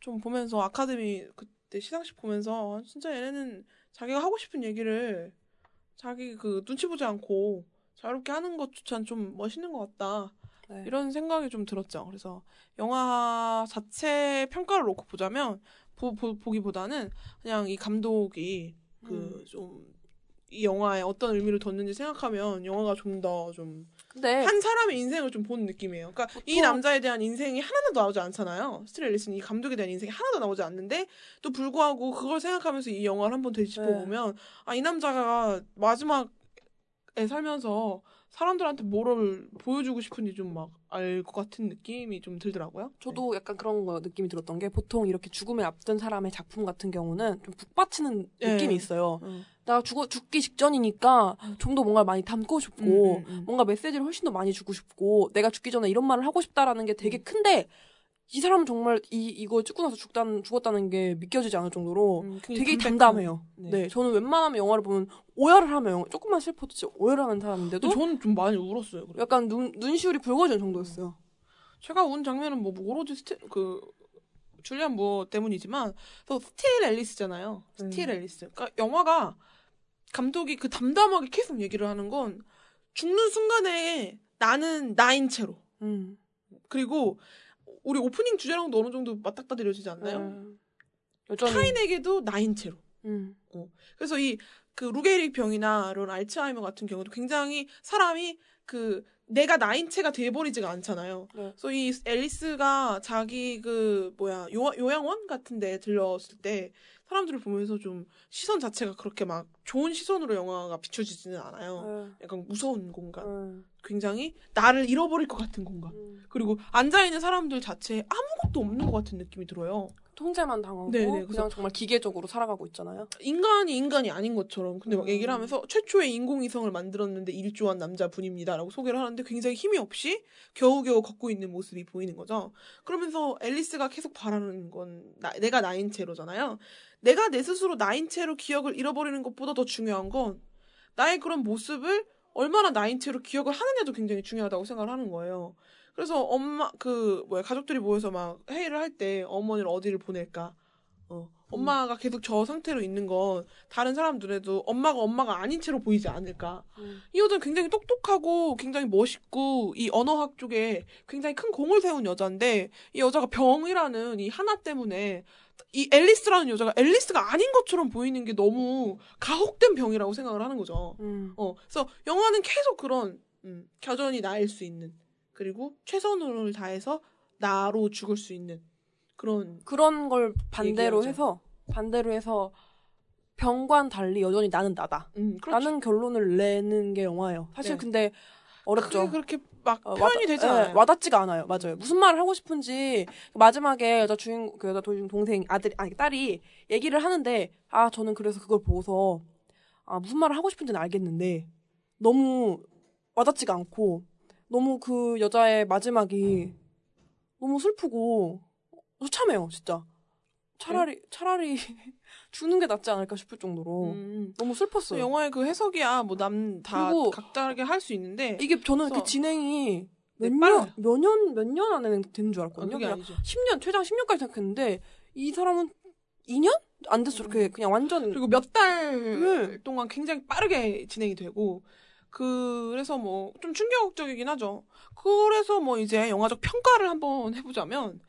좀 보면서 아카데미 그때 시상식 보면서 아, 진짜 얘네는 자기가 하고 싶은 얘기를 자기 그 눈치 보지 않고 자유롭게 하는 것조차는 좀 멋있는 것 같다. 네. 이런 생각이 좀 들었죠. 그래서 영화 자체 평가를 놓고 보자면 보, 기보다는 그냥 이 감독이 그좀이 영화에 어떤 의미를 뒀는지 생각하면 영화가 좀 더좀한 근데 사람의 인생을 좀본 느낌이에요. 그러니까 이 보통- 남자에 대한 인생이 하나도 나오지 않잖아요. 스트레일리스는 이 감독에 대한 인생이 하나도 나오지 않는데 또 불구하고 그걸 생각하면서 이 영화를 한번 되짚어 보면 아이 남자가 마지막에 살면서 사람들한테 뭐를 보여주고 싶은지 좀 막 알 것 같은 느낌이 좀 들더라고요. 저도 약간 그런 거 느낌이 들었던 게 보통 이렇게 죽음에 앞둔 사람의 작품 같은 경우는 좀 북받치는 네. 느낌이 있어요. 음. 나 죽어 죽기 직전이니까 좀 더 뭔가를 많이 담고 싶고 음, 음, 음. 뭔가 메시지를 훨씬 더 많이 주고 싶고 내가 죽기 전에 이런 말을 하고 싶다라는 게 음. 되게 큰데 이 사람은 정말 이 이거 찍고 나서 죽다는 죽었다는 게 믿겨지지 않을 정도로 음, 되게 담담해요. 네. 네. 저는 웬만하면 영화를 보면 오열을 하면 영화- 조금만 슬퍼도 진짜 오열을 하는 사람인데도 저는 좀 많이 울었어요. 그래. 약간 눈 눈시울이 붉어지는 정도였어요. 제가 운 장면은 뭐 오로지 스티 그 줄리안 무어 때문이지만 또 스틸 앨리스잖아요. 스틸 앨리스. 그러니까 영화가 감독이 그 담담하게 계속 얘기를 하는 건 죽는 순간에 나는 나인 채로 음. 그리고 우리 오프닝 주제랑도 어느 정도 맞닥뜨려지지 않나요? 음. 여전히 타인에게도 나인 채로. 음. 그래서 이 그 루게릭 병이나 이런 알츠하이머 같은 경우도 굉장히 사람이 그 내가 나인 체가 돼버리지가 않잖아요. 네. 그래서 이 앨리스가 자기 그 뭐야 요, 요양원 같은데 들렀을 때 사람들을 보면서 좀 시선 자체가 그렇게 막 좋은 시선으로 영화가 비춰지지는 않아요. 음. 약간 무서운 공간, 음. 굉장히 나를 잃어버릴 것 같은 공간. 음. 그리고 앉아 있는 사람들 자체에 아무것도 없는 것 같은 느낌이 들어요. 통제만 당하고 네네, 그냥 그래서- 정말 기계적으로 살아가고 있잖아요. 인간이 인간이 아닌 것처럼 근데 막 음. 얘기를 하면서 최초의 인공위성을 만들었는데 일조한 남자분입니다라고 소개를 하는데 굉장히 힘이 없이 겨우겨우 걷고 있는 모습이 보이는 거죠. 그러면서 앨리스가 계속 바라는 건 나- 내가 나인 채로잖아요. 내가 내 스스로 나인 채로 기억을 잃어버리는 것보다 더 중요한 건 나의 그런 모습을 얼마나 나인 채로 기억을 하느냐도 굉장히 중요하다고 생각을 하는 거예요. 그래서 엄마 그 뭐야 가족들이 모여서 막 회의를 할 때 어머니를 어디를 보낼까? 어, 엄마가 계속 저 상태로 있는 건 다른 사람 눈에도 엄마가 엄마가 아닌 채로 보이지 않을까. 음. 이 여자는 굉장히 똑똑하고 굉장히 멋있고 이 언어학 쪽에 굉장히 큰 공을 세운 여자인데 이 여자가 병이라는 이 하나 때문에 이 앨리스라는 여자가 앨리스가 아닌 것처럼 보이는 게 너무 가혹된 병이라고 생각을 하는 거죠. 음. 어, 그래서 영화는 계속 그런 음, 겨전이 나일 수 있는 그리고 최선을 다해서 나로 죽을 수 있는 그런 그런 걸 반대로 얘기하죠. 해서 반대로 해서 병과는 달리 여전히 나는 나다. 음, 그렇죠. 라는 결론을 내는 게 영화예요. 사실 네. 근데 어렵죠. 그게 그렇게 막 어, 표현이 되지 예, 않아요. 와닿지가 않아요. 맞아요. 무슨 말을 하고 싶은지 마지막에 여자 주인 그 여자 동- 동생 아들 아니 딸이 얘기를 하는데 아 저는 그래서 그걸 보고서 아 무슨 말을 하고 싶은지는 알겠는데 너무 와닿지가 않고 너무 그 여자의 마지막이 너무 슬프고 처참해요 진짜 차라리 차라리 죽는 게 낫지 않을까 싶을 정도로 음. 너무 슬펐어요. 영화의 그 해석이야 뭐 남 다 각다르게 할 수 있는데 이게 저는 그 진행이 네, 몇 빨라요. 년, 몇 년, 몇년 안에 되는 줄 어, 알았거든요. 그냥 아니죠. 10년, 최장 10년까지 생각했는데, 이 사람은 2년? 안 됐어. 이렇게 그냥 완전. 그리고 몇달 네. 동안 굉장히 빠르게 진행이 되고 그래서 뭐 좀 충격적이긴 하죠. 그래서 뭐 이제 영화적 평가를 한번 해보자면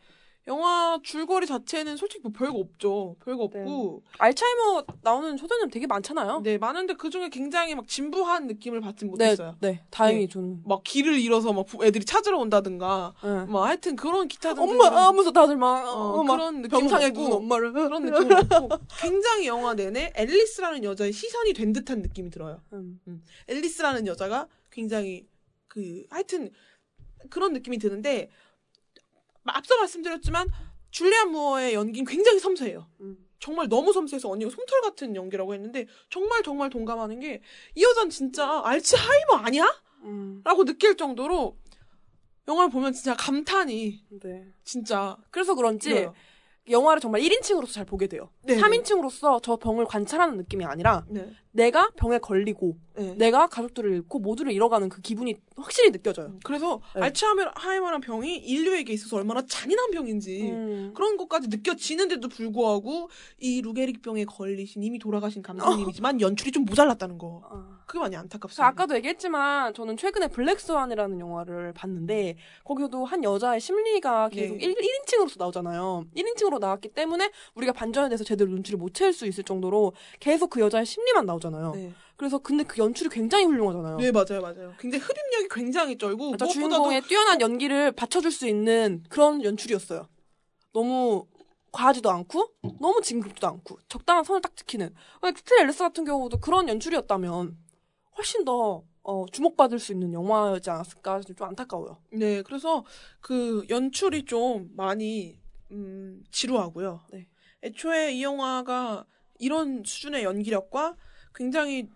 영화 줄거리 자체는 솔직히 뭐 별거 없죠. 별거 없고 알츠하이머 나오는 초대는 되게 많잖아요. 네 많은데 그 중에 굉장히 막 진부한 느낌을 받진 네, 못했어요. 네. 다행히 네. 저는. 막 길을 잃어서 막 부- 애들이 찾으러 온다든가 네. 뭐 하여튼 그런 기타 등등 엄마, 아, 하면서 다들 막, 어, 어, 막 그런 느낌 병상에 누운 엄마를. 그런 느낌이 없고 굉장히 영화 내내 앨리스라는 여자의 시선이 된 듯한 느낌이 들어요. 음. 앨리스라는 여자가 굉장히 그 하여튼 그런 느낌이 드는데 앞서 말씀드렸지만 줄리안 무어의 연기는 굉장히 섬세해요. 음. 정말 너무 섬세해서 언니가 솜털 같은 연기라고 했는데 정말 정말 동감하는 게 이 여자는 진짜 알츠하이머 아니야? 음. 라고 느낄 정도로 영화를 보면 진짜 감탄이 네. 진짜 그래서 그런지 들어요. 영화를 정말 1인칭으로서 잘 보게 돼요. 네. 3인칭으로서 저 병을 관찰하는 느낌이 아니라 네. 내가 병에 걸리고 네. 내가 가족들을 잃고 모두를 잃어가는 그 기분이 확실히 느껴져요. 그래서 네. 알츠하이머란 병이 인류에게 있어서 얼마나 잔인한 병인지 음. 그런 것까지 느껴지는데도 불구하고 이 루게릭 병에 걸리신 이미 돌아가신 감독님이지만 연출이 좀 모자랐다는 거. 아. 그게 많이 안타깝습니다. 아까도 얘기했지만 저는 최근에 블랙스완이라는 영화를 봤는데 거기서도 한 여자의 심리가 계속 네. 1, 1인칭으로서 나오잖아요. 1인칭으로 나왔기 때문에 우리가 반전에 대해서 제대로 눈치를 못 챌 수 있을 정도로 계속 그 여자의 심리만 나오잖아요. 네. 그래서 근데 그 연출이 굉장히 훌륭하잖아요. 네, 맞아요, 맞아요. 굉장히 흡입력이 굉장히 쩔고 무엇보다도 주인공의 뛰어난 연기를 받쳐줄 수 있는 그런 연출이었어요. 너무 과하지도 않고 너무 징그럽지도 않고 적당한 선을 딱 지키는. 스틸 앨리스 같은 경우도 그런 연출이었다면 훨씬 더 어, 주목받을 수 있는 영화였지 않았을까 좀 안타까워요. 네, 그래서 그 연출이 좀 많이 음, 지루하고요. 네. 애초에 이 영화가 이런 수준의 연기력과 굉장히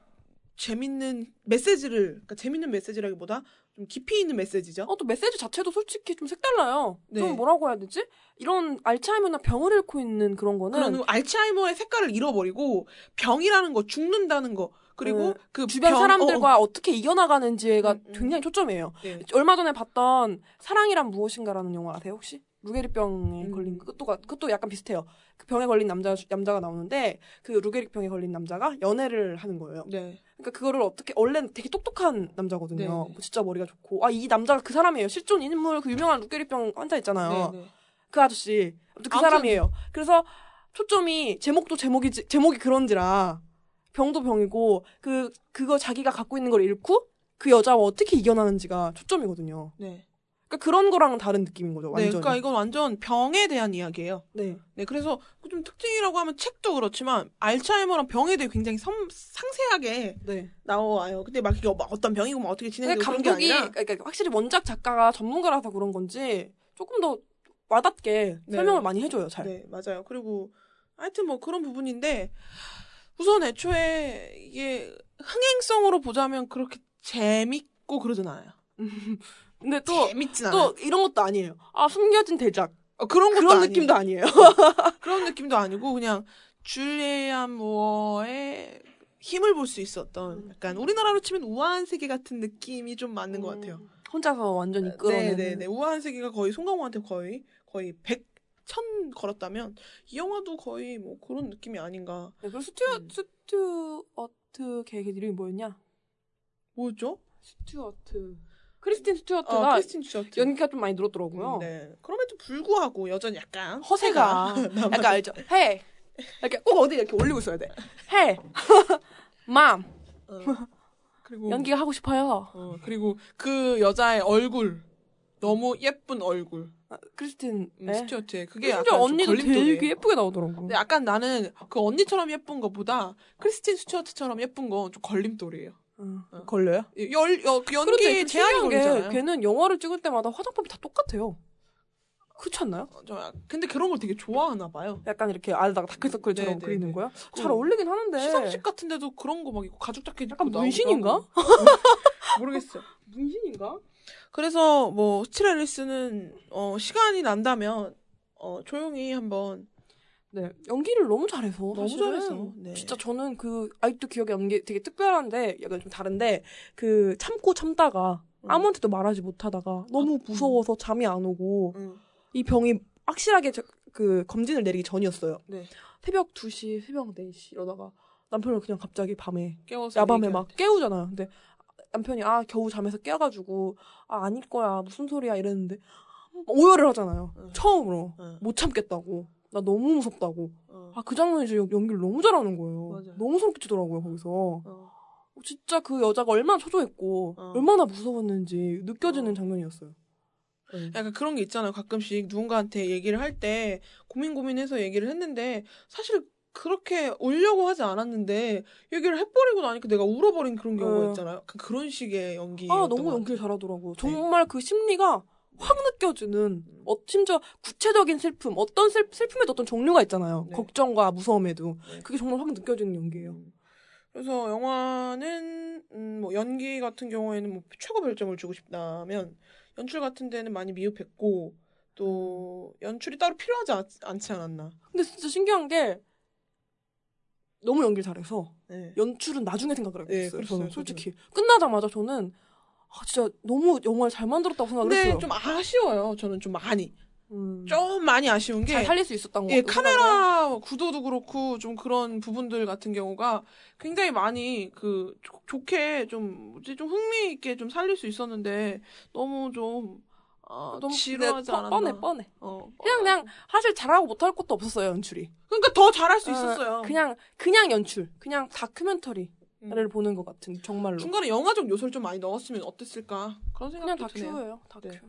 재밌는 메시지를, 그러니까 재밌는 메시지라기보다 좀 깊이 있는 메시지죠. 어, 또 메시지 자체도 솔직히 좀 색달라요. 네. 좀 뭐라고 해야 되지? 이런 알츠하이머나 병을 잃고 있는 그런 거는 그런 알츠하이머의 색깔을 잃어버리고 병이라는 거, 죽는다는 거, 그리고 네. 그 주변 병- 사람들과 어, 어, 떻게 이겨나가는지가 음, 음. 굉장히 초점이에요. 어, 네. 얼마 전에 봤던 사랑이란 무엇인가라는 영화 아세요 혹시? 루게릭병에 음. 걸린 그것도 가- 그것도 약간 비슷해요. 그 병에 걸린 남자 남자가 나오는데 그 루게릭병에 걸린 남자가 연애를 하는 거예요. 네. 그러니까 그거를 어떻게 원래는 되게 똑똑한 남자거든요. 네. 뭐 진짜 머리가 좋고 아 이 남자가 그 사람이에요. 실존 인물 그 유명한 루게릭병 환자 있잖아요. 네, 네. 그 아저씨 아무튼 그 아무튼- 사람이에요. 그래서 초점이 제목도 제목이 제목이 그런지라 병도 병이고 그 그거 자기가 갖고 있는 걸 잃고 그 여자와 어떻게 이겨나는지가 초점이거든요. 네. 그러니까 그런 거랑은 다른 느낌인 거죠. 네, 완전. 그러니까 이건 완전 병에 대한 이야기예요. 네. 네, 그래서 좀 특징이라고 하면 책도 그렇지만 알츠하이머랑 병에 대해 굉장히 섬- 상세하게 네. 나와요. 근데 막 이게 막 어떤 병이고 막 어떻게 근데 진행되고 그런 게 감독이 아니라 그러니까 확실히 원작 작가가 전문가라서 그런 건지 조금 더 와닿게 네. 설명을 많이 해줘요. 잘. 네, 맞아요. 그리고 하여튼 뭐 그런 부분인데 우선 애초에 이게 흥행성으로 보자면 그렇게 재밌고 그러진 않아요. 근데 또 재밌진 않아요. 또 이런 것도 아니에요. 아 숨겨진 대작 어, 그런 것도 그런 아니에요. 느낌도 아니에요. 그런 느낌도 아니고 그냥 줄리안 무어의 힘을 볼 수 있었던 약간 우리나라로 치면 우아한 세계 같은 느낌이 좀 맞는 것 같아요. 혼자서 완전히 끌어내는. 네네네. 우아한 세계가 거의 송강호한테 거의 거의 100, 1000 걸었다면 이 영화도 거의 뭐 그런 느낌이 아닌가. 네, 그리고 스튜어 음. 스튜어트 걔 이름이 뭐였냐? 뭐죠? 스튜어트. 크리스틴 어, 스튜어트가 크리스틴 스튜어트. 연기가 좀 많이 늘었더라고요. 음, 네. 그럼에도 불구하고 여전히 약간 허세가 약간 알죠? 해 이렇게 꼭 어디 이렇게 올리고 있어야 돼. 해 맘. 어. 그리고 연기가 하고 싶어요. 어, 그리고 그 여자의 얼굴 너무 예쁜 얼굴 아, 크리스틴 음, 네. 스튜어트의 그게 심지어 약간 좀 언니도. 되게 예쁘게 나오더라고. 근데 약간 나는 그 언니처럼 예쁜 것보다 크리스틴 스튜어트처럼 예쁜 건 좀 걸림돌이에요. 응. 어. 걸려요? 열, 어, 그 그런데 연기에 좀 제한이 걸리잖아요. 걔는 영화를 찍을 때마다 화장법이 다 똑같아요. 그렇지 않나요? 어, 저, 근데 그런 걸 되게 좋아하나 봐요. 약간 이렇게 알다가 다크서클처럼 네, 네, 그리는 네. 거야? 그잘 어울리긴 하는데. 시상식 같은데도 그런 거막 입고 가죽 자켓 입고 약간 나오기도 문신인가? 모르겠어요. 문신인가? 그래서 뭐 스트레리스는 어, 시간이 난다면 어, 조용히 한번 네, 연기를 너무 잘해서 너무 사실은. 잘했어. 네. 진짜 저는 그 아직도 기억에 남는 게 되게 특별한데 약간 좀 다른데 그 참고 참다가 음. 아무한테도 말하지 못하다가 너무 무서워서 잠이 안 오고 음, 이 병이 확실하게 저- 그 검진을 내리기 전이었어요. 네. 새벽 2시, 새벽 4시 이러다가 남편을 그냥 갑자기 밤에 깨워서 야밤에 막 깨우잖아요. 근데 남편이 아 겨우 잠에서 깨가지고 아 아닐 거야 무슨 소리야 이랬는데 오열을 하잖아요. 응. 처음으로 응. 못 참겠다고 나 너무 무섭다고 어, 아그 장면이 연- 연기를 너무 잘하는 거예요. 맞아요. 너무 소름 끼치더라고요 거기서. 어. 진짜 그 여자가 얼마나 초조했고 어. 얼마나 무서웠는지 느껴지는 어. 장면이었어요. 네. 약간 그런 게 있잖아요. 가끔씩 누군가한테 얘기를 할 때 고민 고민해서 얘기를 했는데 사실 그렇게 울려고 하지 않았는데 얘기를 해버리고 나니까 내가 울어버린 그런 경우가 네. 있잖아요. 그런 식의 연기. 아 너무 연기를 잘하더라고 요. 정말 그 심리가 확 느껴지는 어, 심지어 구체적인 슬픔 어떤 슬, 슬픔에도 어떤 종류가 있잖아요. 네. 걱정과 무서움에도 네. 그게 정말 확 느껴지는 연기예요. 그래서 영화는 음, 뭐 연기 같은 경우에는 뭐 최고 별점을 주고 싶다면 연출 같은 데는 많이 미흡했고 또 연출이 따로 필요하지 않, 않지 않았나. 근데 진짜 신기한 게 너무 연기를 잘해서 네. 연출은 나중에 생각을 하고 네, 있어요. 그랬어요, 저는 저도. 솔직히 끝나자마자 저는 아, 진짜 너무 영화를 잘 만들었다고 생각을 근데 했어요. 좀 아쉬워요. 저는 좀 많이 음, 좀 많이 아쉬운 게 잘 살릴 수 있었던 거. 예, 카메라 구도도 그렇고 좀 그런 부분들 같은 경우가 굉장히 많이 그 좋- 좋게 좀 뭐지 좀 흥미 있게 좀 살릴 수 있었는데 너무 좀 어, 너무 지루하지 뻔- 않았나. 뻔해 뻔해. 어. 그냥 그냥 사실 잘하고 못할 것도 없었어요 연출이. 그러니까 더 잘할 수 어, 있었어요. 그냥 그냥 연출, 그냥 다큐멘터리 를 음. 보는 것 같은 정말로. 중간에 영화적 요소를 좀 많이 넣었으면 어땠을까 그런 그냥 생각도 드네요. 다큐예요. 다큐. 네.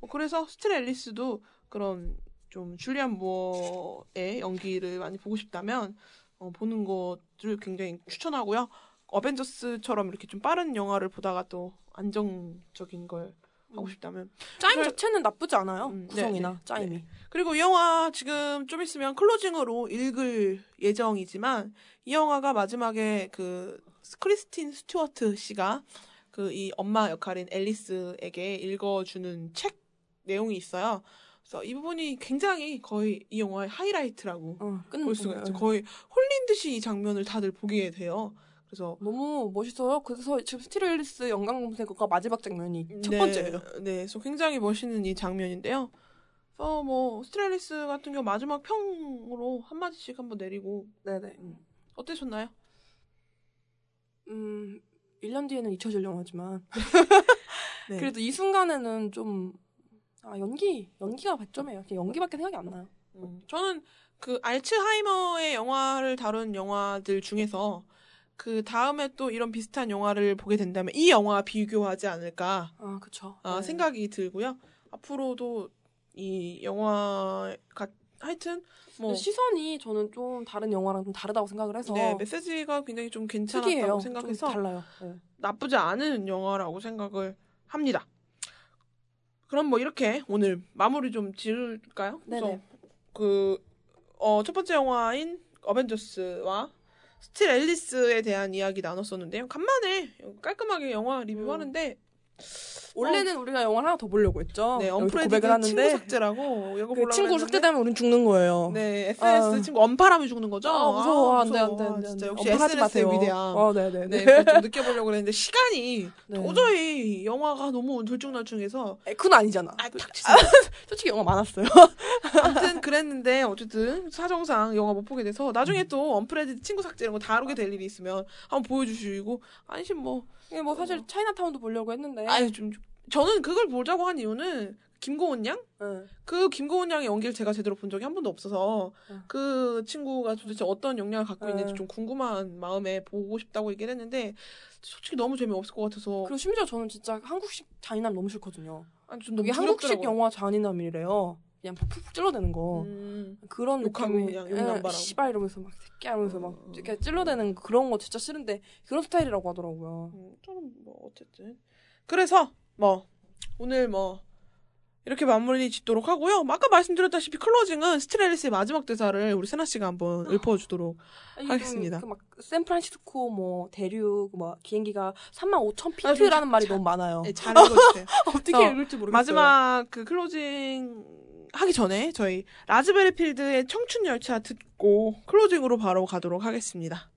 뭐 그래서 스틸 앨리스도 그런 좀 줄리안 무어의 연기를 많이 보고 싶다면 어, 보는 것을 굉장히 추천하고요. 어벤져스처럼 이렇게 좀 빠른 영화를 보다가 또 안정적인 걸 하고 싶다면 짜임 그- 자체는 나쁘지 않아요. 음, 구성이나 네, 네, 짜임이. 그리고 이 영화 지금 좀 있으면 closing으로 읽을 예정이지만 이 영화가 마지막에 그 크리스틴 스튜어트 씨가 그 이 엄마 역할인 앨리스에게 읽어주는 책 내용이 있어요. 그래서 이 부분이 굉장히 거의 이 영화의 하이라이트라고 어, 끝. 볼 수가 어, 있죠. 어. 거의 홀린 듯이 이 장면을 다들 보게 돼요. 그래서 너무 멋있어요. 그래서 지금 스틸 앨리스 연관 검색어가 마지막 장면이 첫 네, 번째예요. 네, 그래서 굉장히 멋있는 이 장면인데요. 그래서 뭐 스트레리스 같은 경우 마지막 평으로 한 마디씩 한번 내리고 네네. 어떠셨나요? 음, 1년 뒤에는 잊혀질 영화지만 네. 그래도 이 순간에는 좀 아, 연기, 연기가 배점이에요. 그냥 연기밖에 생각이 안 나요. 음, 저는 그 알츠하이머의 영화를 다룬 영화들 중에서 그 다음에 또 이런 비슷한 영화를 보게 된다면 이 영화와 비교하지 않을까 아, 그쵸. 아, 네. 생각이 들고요. 앞으로도 이 영화 가 하여튼 뭐 시선이 저는 좀 다른 영화랑 좀 다르다고 생각을 해서 네, 메시지가 굉장히 좀 괜찮았다고 특이해요. 생각해서 좀 달라요. 네. 나쁘지 않은 영화라고 생각을 합니다. 그럼 뭐 이렇게 오늘 마무리 좀 지을까요? 네네. 그, 어, 첫 번째 영화인 어벤져스와 스틸 앨리스에 대한 이야기 나눴었는데요. 간만에 깔끔하게 영화 리뷰하는데 원래는 우리가 영화를 하나 더 보려고 했죠. 네, 언프렌디드 친구 삭제라고 그 친구 했는데 삭제되면 우린 죽는 거예요. 네, SNS 아. 친구 언팔하면 죽는 거죠? 아, 무서워. 아, 안 돼, 안 돼, 무서워. 안 돼. 진짜. 역시 SNS의. 위대함. 어, 네네. 네, 그걸 좀 느껴보려고 그랬는데 시간이 네. 도저히 영화가 너무 들쭉날쭉해서 에, 그건 아니잖아. 아, 탁 치세요. 솔직히 영화 많았어요. 아무튼 그랬는데 어쨌든 사정상 영화 못 보게 돼서 나중에 음. 또 언프렌디드 친구 삭제 이런 거 다루게 될 일이 있으면 한번 보여주시고 아니시 뭐 이게 뭐 사실 차이나타운도 보려고 했는데. 아니 좀 저는 그걸 보자고 한 이유는 김고은 양? 네. 그 김고은 양의 연기를 제가 제대로 본 적이 한 번도 없어서 응. 그 친구가 도대체 어떤 역량을 갖고 응. 있는지 좀 궁금한 마음에 보고 싶다고 얘기를 했는데 솔직히 너무 재미없을 것 같아서 그리고 심지어 저는 진짜 한국식 잔인함 너무 싫거든요. 아니, 좀 너무 이게 한국식. 영화 잔인함이래요. 그냥 푹푹 찔러대는 거. 음. 그런 욕하고 그냥 욕남발하고. 예, 씨발 이러면서 막 새끼 하면서 막 음. 이렇게 찔러대는 그런 거 진짜 싫은데 그런 스타일이라고 하더라고요. 음, 저는 뭐 어쨌든 그래서 뭐 오늘 뭐 이렇게 마무리 짓도록 하고요. 뭐 아까 말씀드렸다시피 클로징은 스틸 앨리스의 마지막 대사를 우리 세나 씨가 한번 읊어주도록 하겠습니다. 그 막 샌프란시스코 뭐 대륙 뭐 비행기가 3만 5천 아, 좀 피트라는 자- 말이 자- 너무 많아요. 네, 잘 읽어주세요. 어떻게 어, 읽을지 모르겠어요. 마지막 그 클로징 하기 전에 저희 라즈베리 필드의 청춘 열차 듣고 클로징으로 바로 가도록 하겠습니다.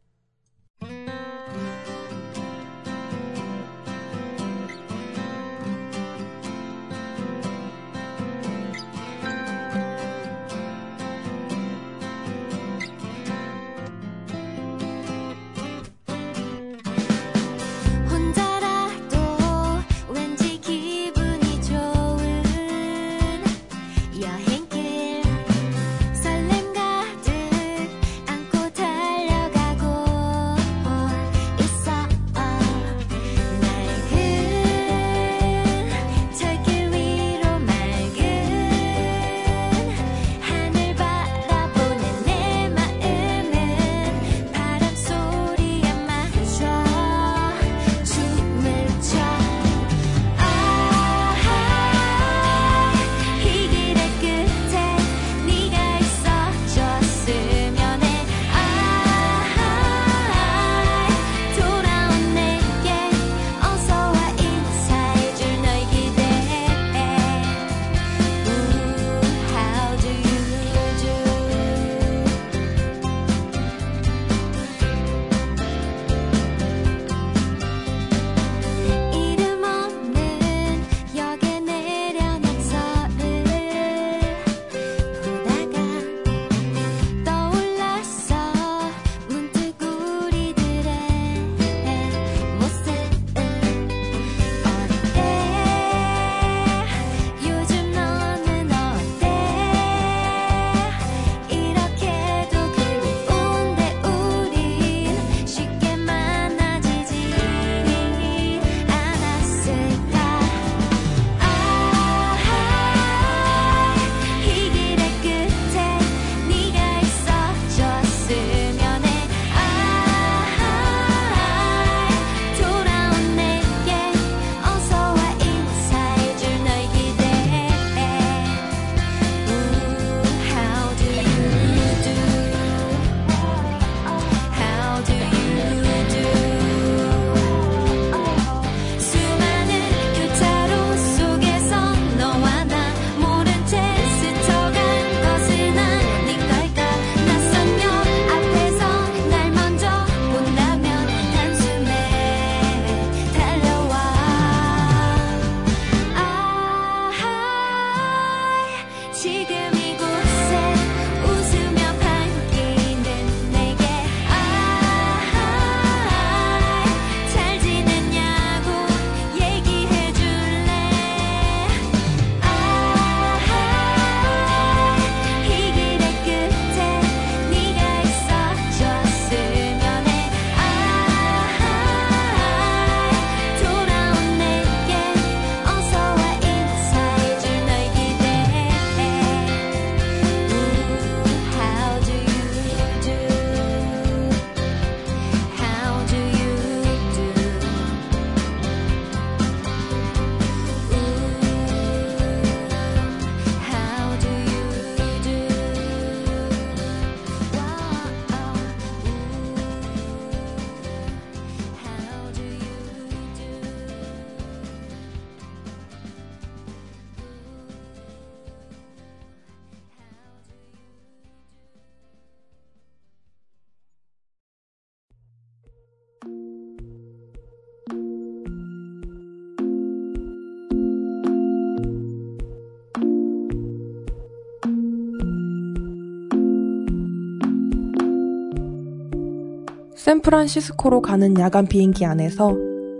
샌프란시스코로 가는 야간 비행기 안에서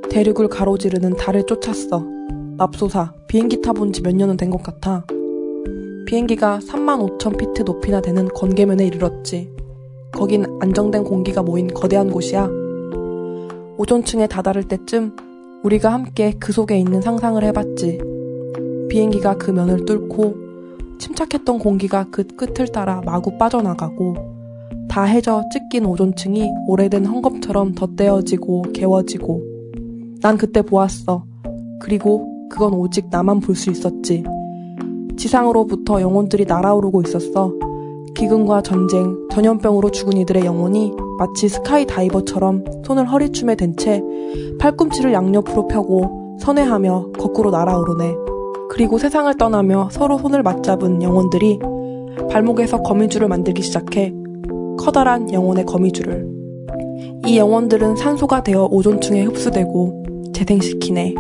대륙을 가로지르는 달을 쫓았어. 맙소사, 비행기 타본 지 몇 년은 된 것 같아. 비행기가 3만 5천 피트 높이나 되는 건계면에 이르렀지. 거긴 안정된 공기가 모인 거대한 곳이야. 오존층에 다다를 때쯤 우리가 함께 그 속에 있는 상상을 해봤지. 비행기가 그 면을 뚫고 침착했던 공기가 그 끝을 따라 마구 빠져나가고 다 해져 찢긴 오존층이 오래된 헝겊처럼 덧대어지고 개워지고 난 그때 보았어. 그리고 그건 오직 나만 볼 수 있었지. 지상으로부터 영혼들이 날아오르고 있었어. 기근과 전쟁, 전염병으로 죽은 이들의 영혼이 마치 스카이 다이버처럼 손을 허리춤에 댄 채 팔꿈치를 양옆으로 펴고 선회하며 거꾸로 날아오르네. 그리고 세상을 떠나며 서로 손을 맞잡은 영혼들이 발목에서 거미줄을 만들기 시작해 커다란 영혼의 거미줄을. 이 영혼들은 산소가 되어 오존층에 흡수되고 재생시키네.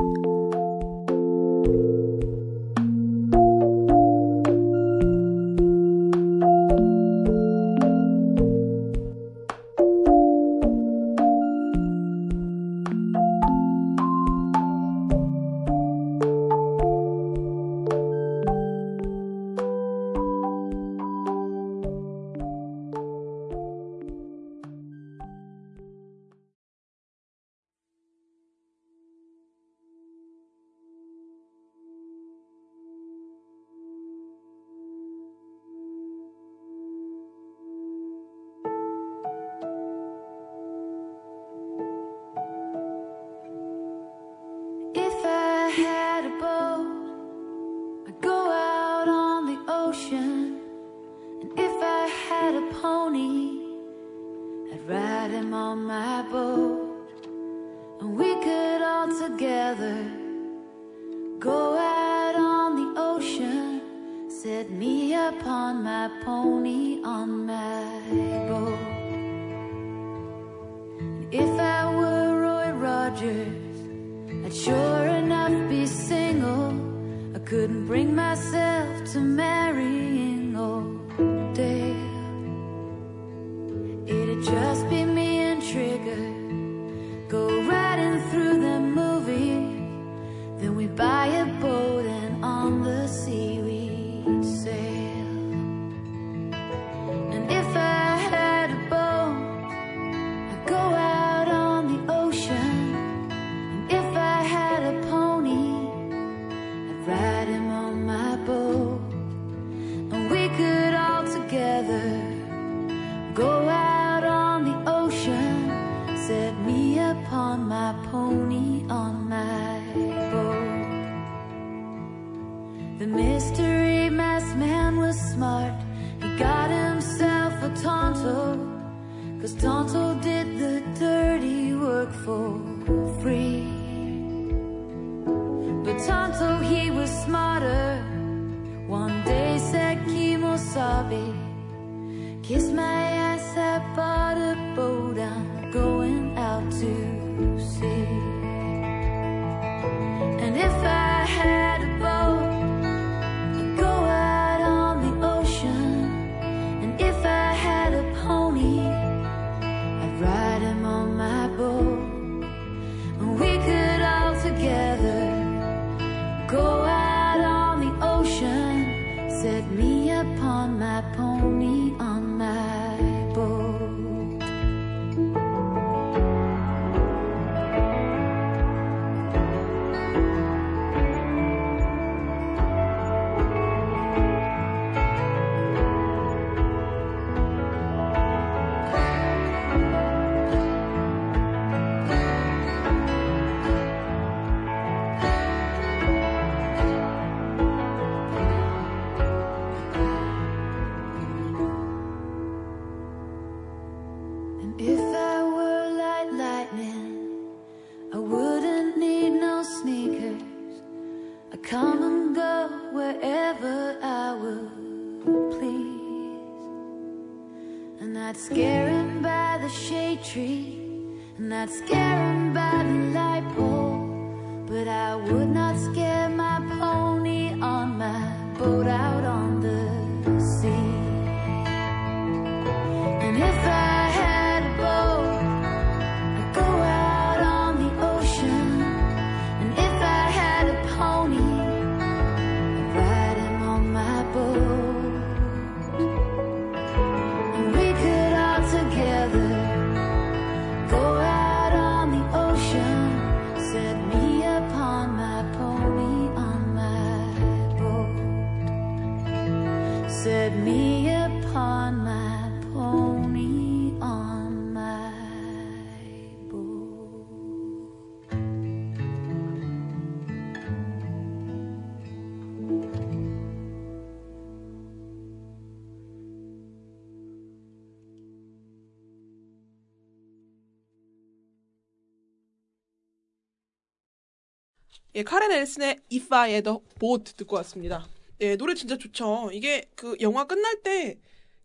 예, 카렌 앨슨의 If I Had a Boat 듣고 왔습니다. 예, 노래 진짜 좋죠. 이게 그 영화 끝날 때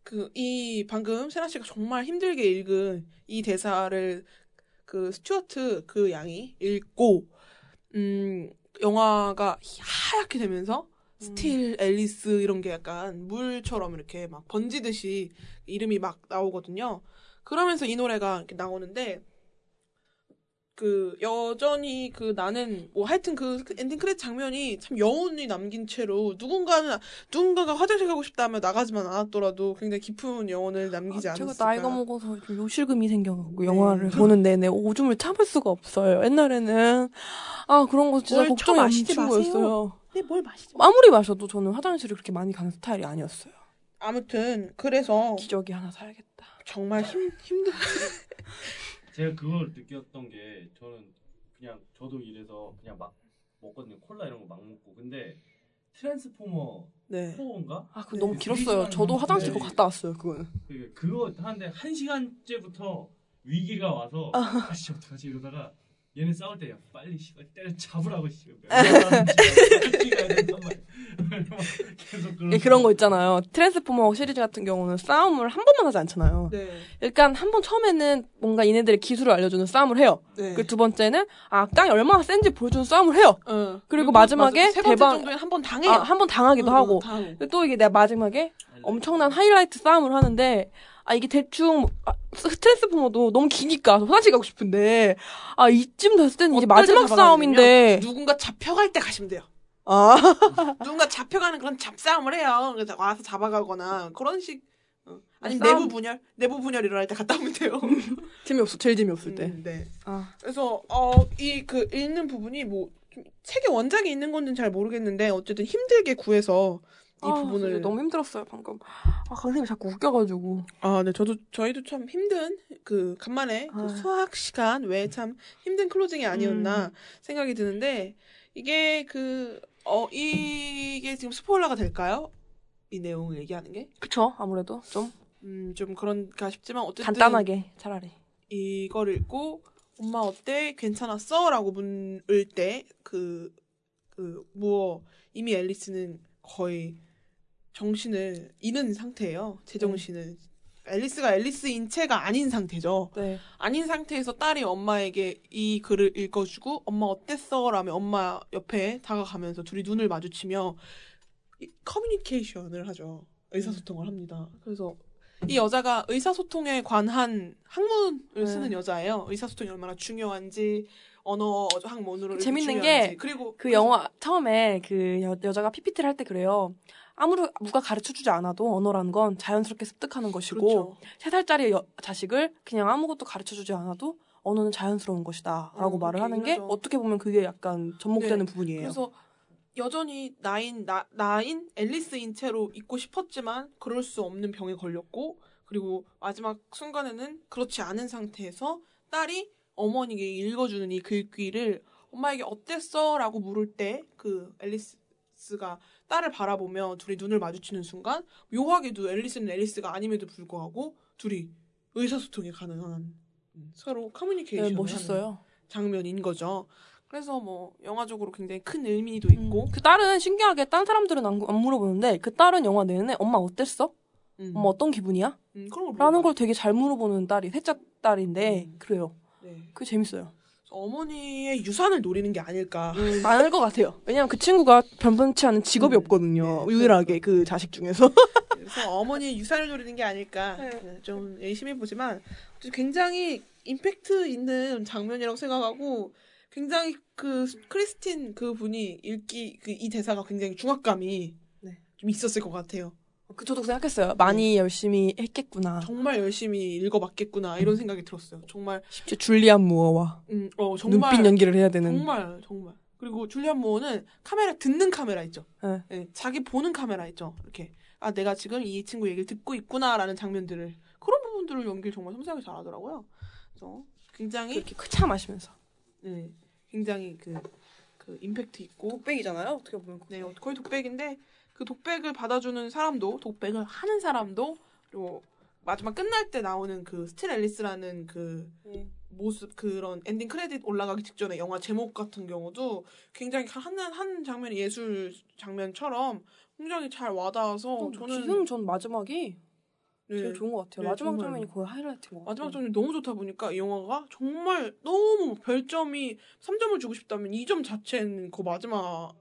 그 이 방금 세나 씨가 정말 힘들게 읽은 이 대사를 그 스튜어트 그 양이 읽고 음 영화가 하얗게 되면서 스틸 앨리스 이런 게 약간 물처럼 이렇게 막 번지듯이 이름이 막 나오거든요. 그러면서 이 노래가 이렇게 나오는데 그 여전히 그 나는 뭐 하여튼 그 엔딩 크레딧 장면이 참 여운이 남긴 채로 누군가는 누군가가 화장실 가고 싶다면 나가지만 않았더라도 굉장히 깊은 여운을 남기지 아, 제가 않았을까. 나이가 먹어서 좀 요실금이 생겨갖고 영화를 보는 내내 오줌을 참을 수가 없어요. 옛날에는 아 그런 거 진짜 엄청 마세요. 거였어요. 네, 뭘 마시지? 아무리 마셔도 저는 화장실을 그렇게 많이 가는 스타일이 아니었어요. 아무튼 그래서 기저귀 하나 사야겠다. 정말 힘 힘들. 제가 그걸 느꼈던 게 저는 그냥 저도 이래서 그냥 막 먹거든요. 콜라 이런 거 막 먹고. 근데 트랜스포머 네. 4인가? 아 그거 너무 길었어요. 저도 화장실 거 갔다 왔어요. 그거는. 그 그거 하는데 한 시간째부터 위기가 와서 아, 씨 어떡하지 이러다가 얘네 싸울 때야 빨리 씨발 때려 잡으라고 씨. 가야 된단 말이야. 막 계속 그런 예, 그런 거 있잖아요. 트랜스포머 시리즈 같은 경우는 싸움을 한 번만 하지 않잖아요. 네. 일단 한 번 처음에는 뭔가 얘네들의 기술을 알려주는 싸움을 해요. 네. 그두 번째는 아 땅이 얼마나 센지 보여주는 싸움을 해요. 어. 그리고 마지막에 맞아. 세 번째 대박- 정도에 한번 당해요. 아, 한번 당하기도 응, 하고 응, 또 이게 내가 마지막에 엄청난 하이라이트 싸움을 하는데 아 이게 대충 아, 트랜스포머도 너무 기니까 저 화장실 가고 싶은데 아 이쯤 됐을 때는 이제 마지막 싸움인데 누군가 잡혀갈 때 가시면 돼요. 아 누군가 잡혀가는 그런 잡싸움을 해요. 그래서 와서 잡아가거나 그런 식. 어. 아니 싸움. 내부 분열, 내부 분열 일어날 때 갔다 오면 돼요. 재미없어 제일 재미없을 때. 음, 네. 아 그래서 어이 그 읽는 부분이 뭐좀 책에 원작이 있는 건지는 잘 모르겠는데 어쨌든 힘들게 구해서 이 아, 부분을 너무 힘들었어요 방금. 아 강쌤이 자꾸 웃겨가지고. 아, 네, 저도 저희도 참 힘든 그 간만에 그 아. 수학 시간 외에 참 힘든 클로징이 아니었나 생각이 드는데 이게 그 어 이게 지금 스포일러가 될까요? 이 내용을 얘기하는 게? 그쵸 아무래도 좀 음, 좀 그런가 싶지만 어쨌든 간단하게 차라리. 이걸 읽고 엄마 어때? 괜찮았어? 라고 물을 때그 그 무어 이미 앨리스는 거의 정신을 잃은 상태예요. 제 정신을. 앨리스가 앨리스인 채가 아닌 상태죠. 네. 아닌 상태에서 딸이 엄마에게 이 글을 읽어주고 엄마 어땠어? 라며 엄마 옆에 다가가면서 둘이 눈을 마주치며 이 커뮤니케이션을 하죠. 의사소통을 합니다. 그래서 이 여자가 의사소통에 관한 학문을 네. 쓰는 여자예요. 의사소통이 얼마나 중요한지 언어 학문으로 재밌는 중요한지. 게 그리고 그 영화 처음에 그 여, 여자가 PPT를 할 때 그래요. 아무리 누가 가르쳐 주지 않아도 언어라는 건 자연스럽게 습득하는 것이고 그렇죠. 세 살짜리 여- 자식을 그냥 아무것도 가르쳐 주지 않아도 언어는 자연스러운 것이다라고 어, 말을 그렇게 하는 게 얘기하죠. 어떻게 보면 그게 약간 접목되는 네. 부분이에요. 그래서 여전히 나인 나, 나인 앨리스인 채로 있고 싶었지만 그럴 수 없는 병에 걸렸고 그리고 마지막 순간에는 그렇지 않은 상태에서 딸이 어머니에게 읽어주는 이 글귀를 엄마에게 어땠어?라고 물을 때 그 앨리스가 딸을 바라보며 둘이 눈을 마주치는 순간 묘하게도 앨리스는 앨리스가 아님에도 불구하고 둘이 의사소통이 가능한 음, 서로 커뮤니케이션을 네, 멋있어요. 장면인 거죠. 그래서 뭐 영화적으로 굉장히 큰 의미도 있고 그 딸은 신기하게 딴 사람들은 안, 안 물어보는데 그 딸은 영화 내내 엄마 어땠어? 음. 엄마 어떤 기분이야? 음, 라는. 걸 되게 잘 물어보는 딸이 셋째 딸인데 음. 그래요. 네. 그게 재밌어요. 어머니의 유산을 노리는 게 아닐까. 많을 것 같아요. 왜냐면 그 친구가 변변치 않은 직업이 음. 없거든요. 네, 유일하게 그 자식 중에서. 그래서 어머니의 유산을 노리는 게 아닐까. 네, 좀 열심히 보지만 굉장히 임팩트 있는 장면이라고 생각하고 굉장히 그 크리스틴 그 분이 읽기 그 이 대사가 굉장히 중압감이 네. 좀 있었을 것 같아요. 그 저도 생각했어요. 많이 열심히 했겠구나. 정말 열심히 읽어봤겠구나 이런 생각이 들었어요. 정말 심지어 줄리안 무어와 음, 어 정말 눈빛 연기를 해야 되는. 정말 정말 그리고 줄리안 무어는 카메라 듣는 카메라 있죠. 네. 예, 자기 보는 카메라 있죠. 이렇게 아 내가 지금 이 친구 얘기를 듣고 있구나라는 장면들을 그런 부분들을 연기를 정말 섬세하게 잘하더라고요. 그래서 굉장히 그렇게 차 마시면서. 네, 굉장히 그, 그 임팩트 있고 독백이잖아요. 어떻게 보면. 네, 거의 독백인데 그 독백을 받아주는 사람도 독백을 하는 사람도 그리고 마지막 끝날 때 나오는 그 스틸 앨리스라는 그 네. 모습 그런 엔딩 크레딧 올라가기 직전에 영화 제목 같은 경우도 굉장히 한, 한 장면이 예술 장면처럼 굉장히 잘 와닿아서 저는 지금 전 마지막이 네, 제일 좋은 것 같아요. 네, 마지막 정말. 장면이 거의 하이라이트인 것 같아요. 마지막 장면이 너무 좋다 보니까 이 영화가 정말 너무 별점이 3점을 주고 싶다면 2점 자체는 그 마지막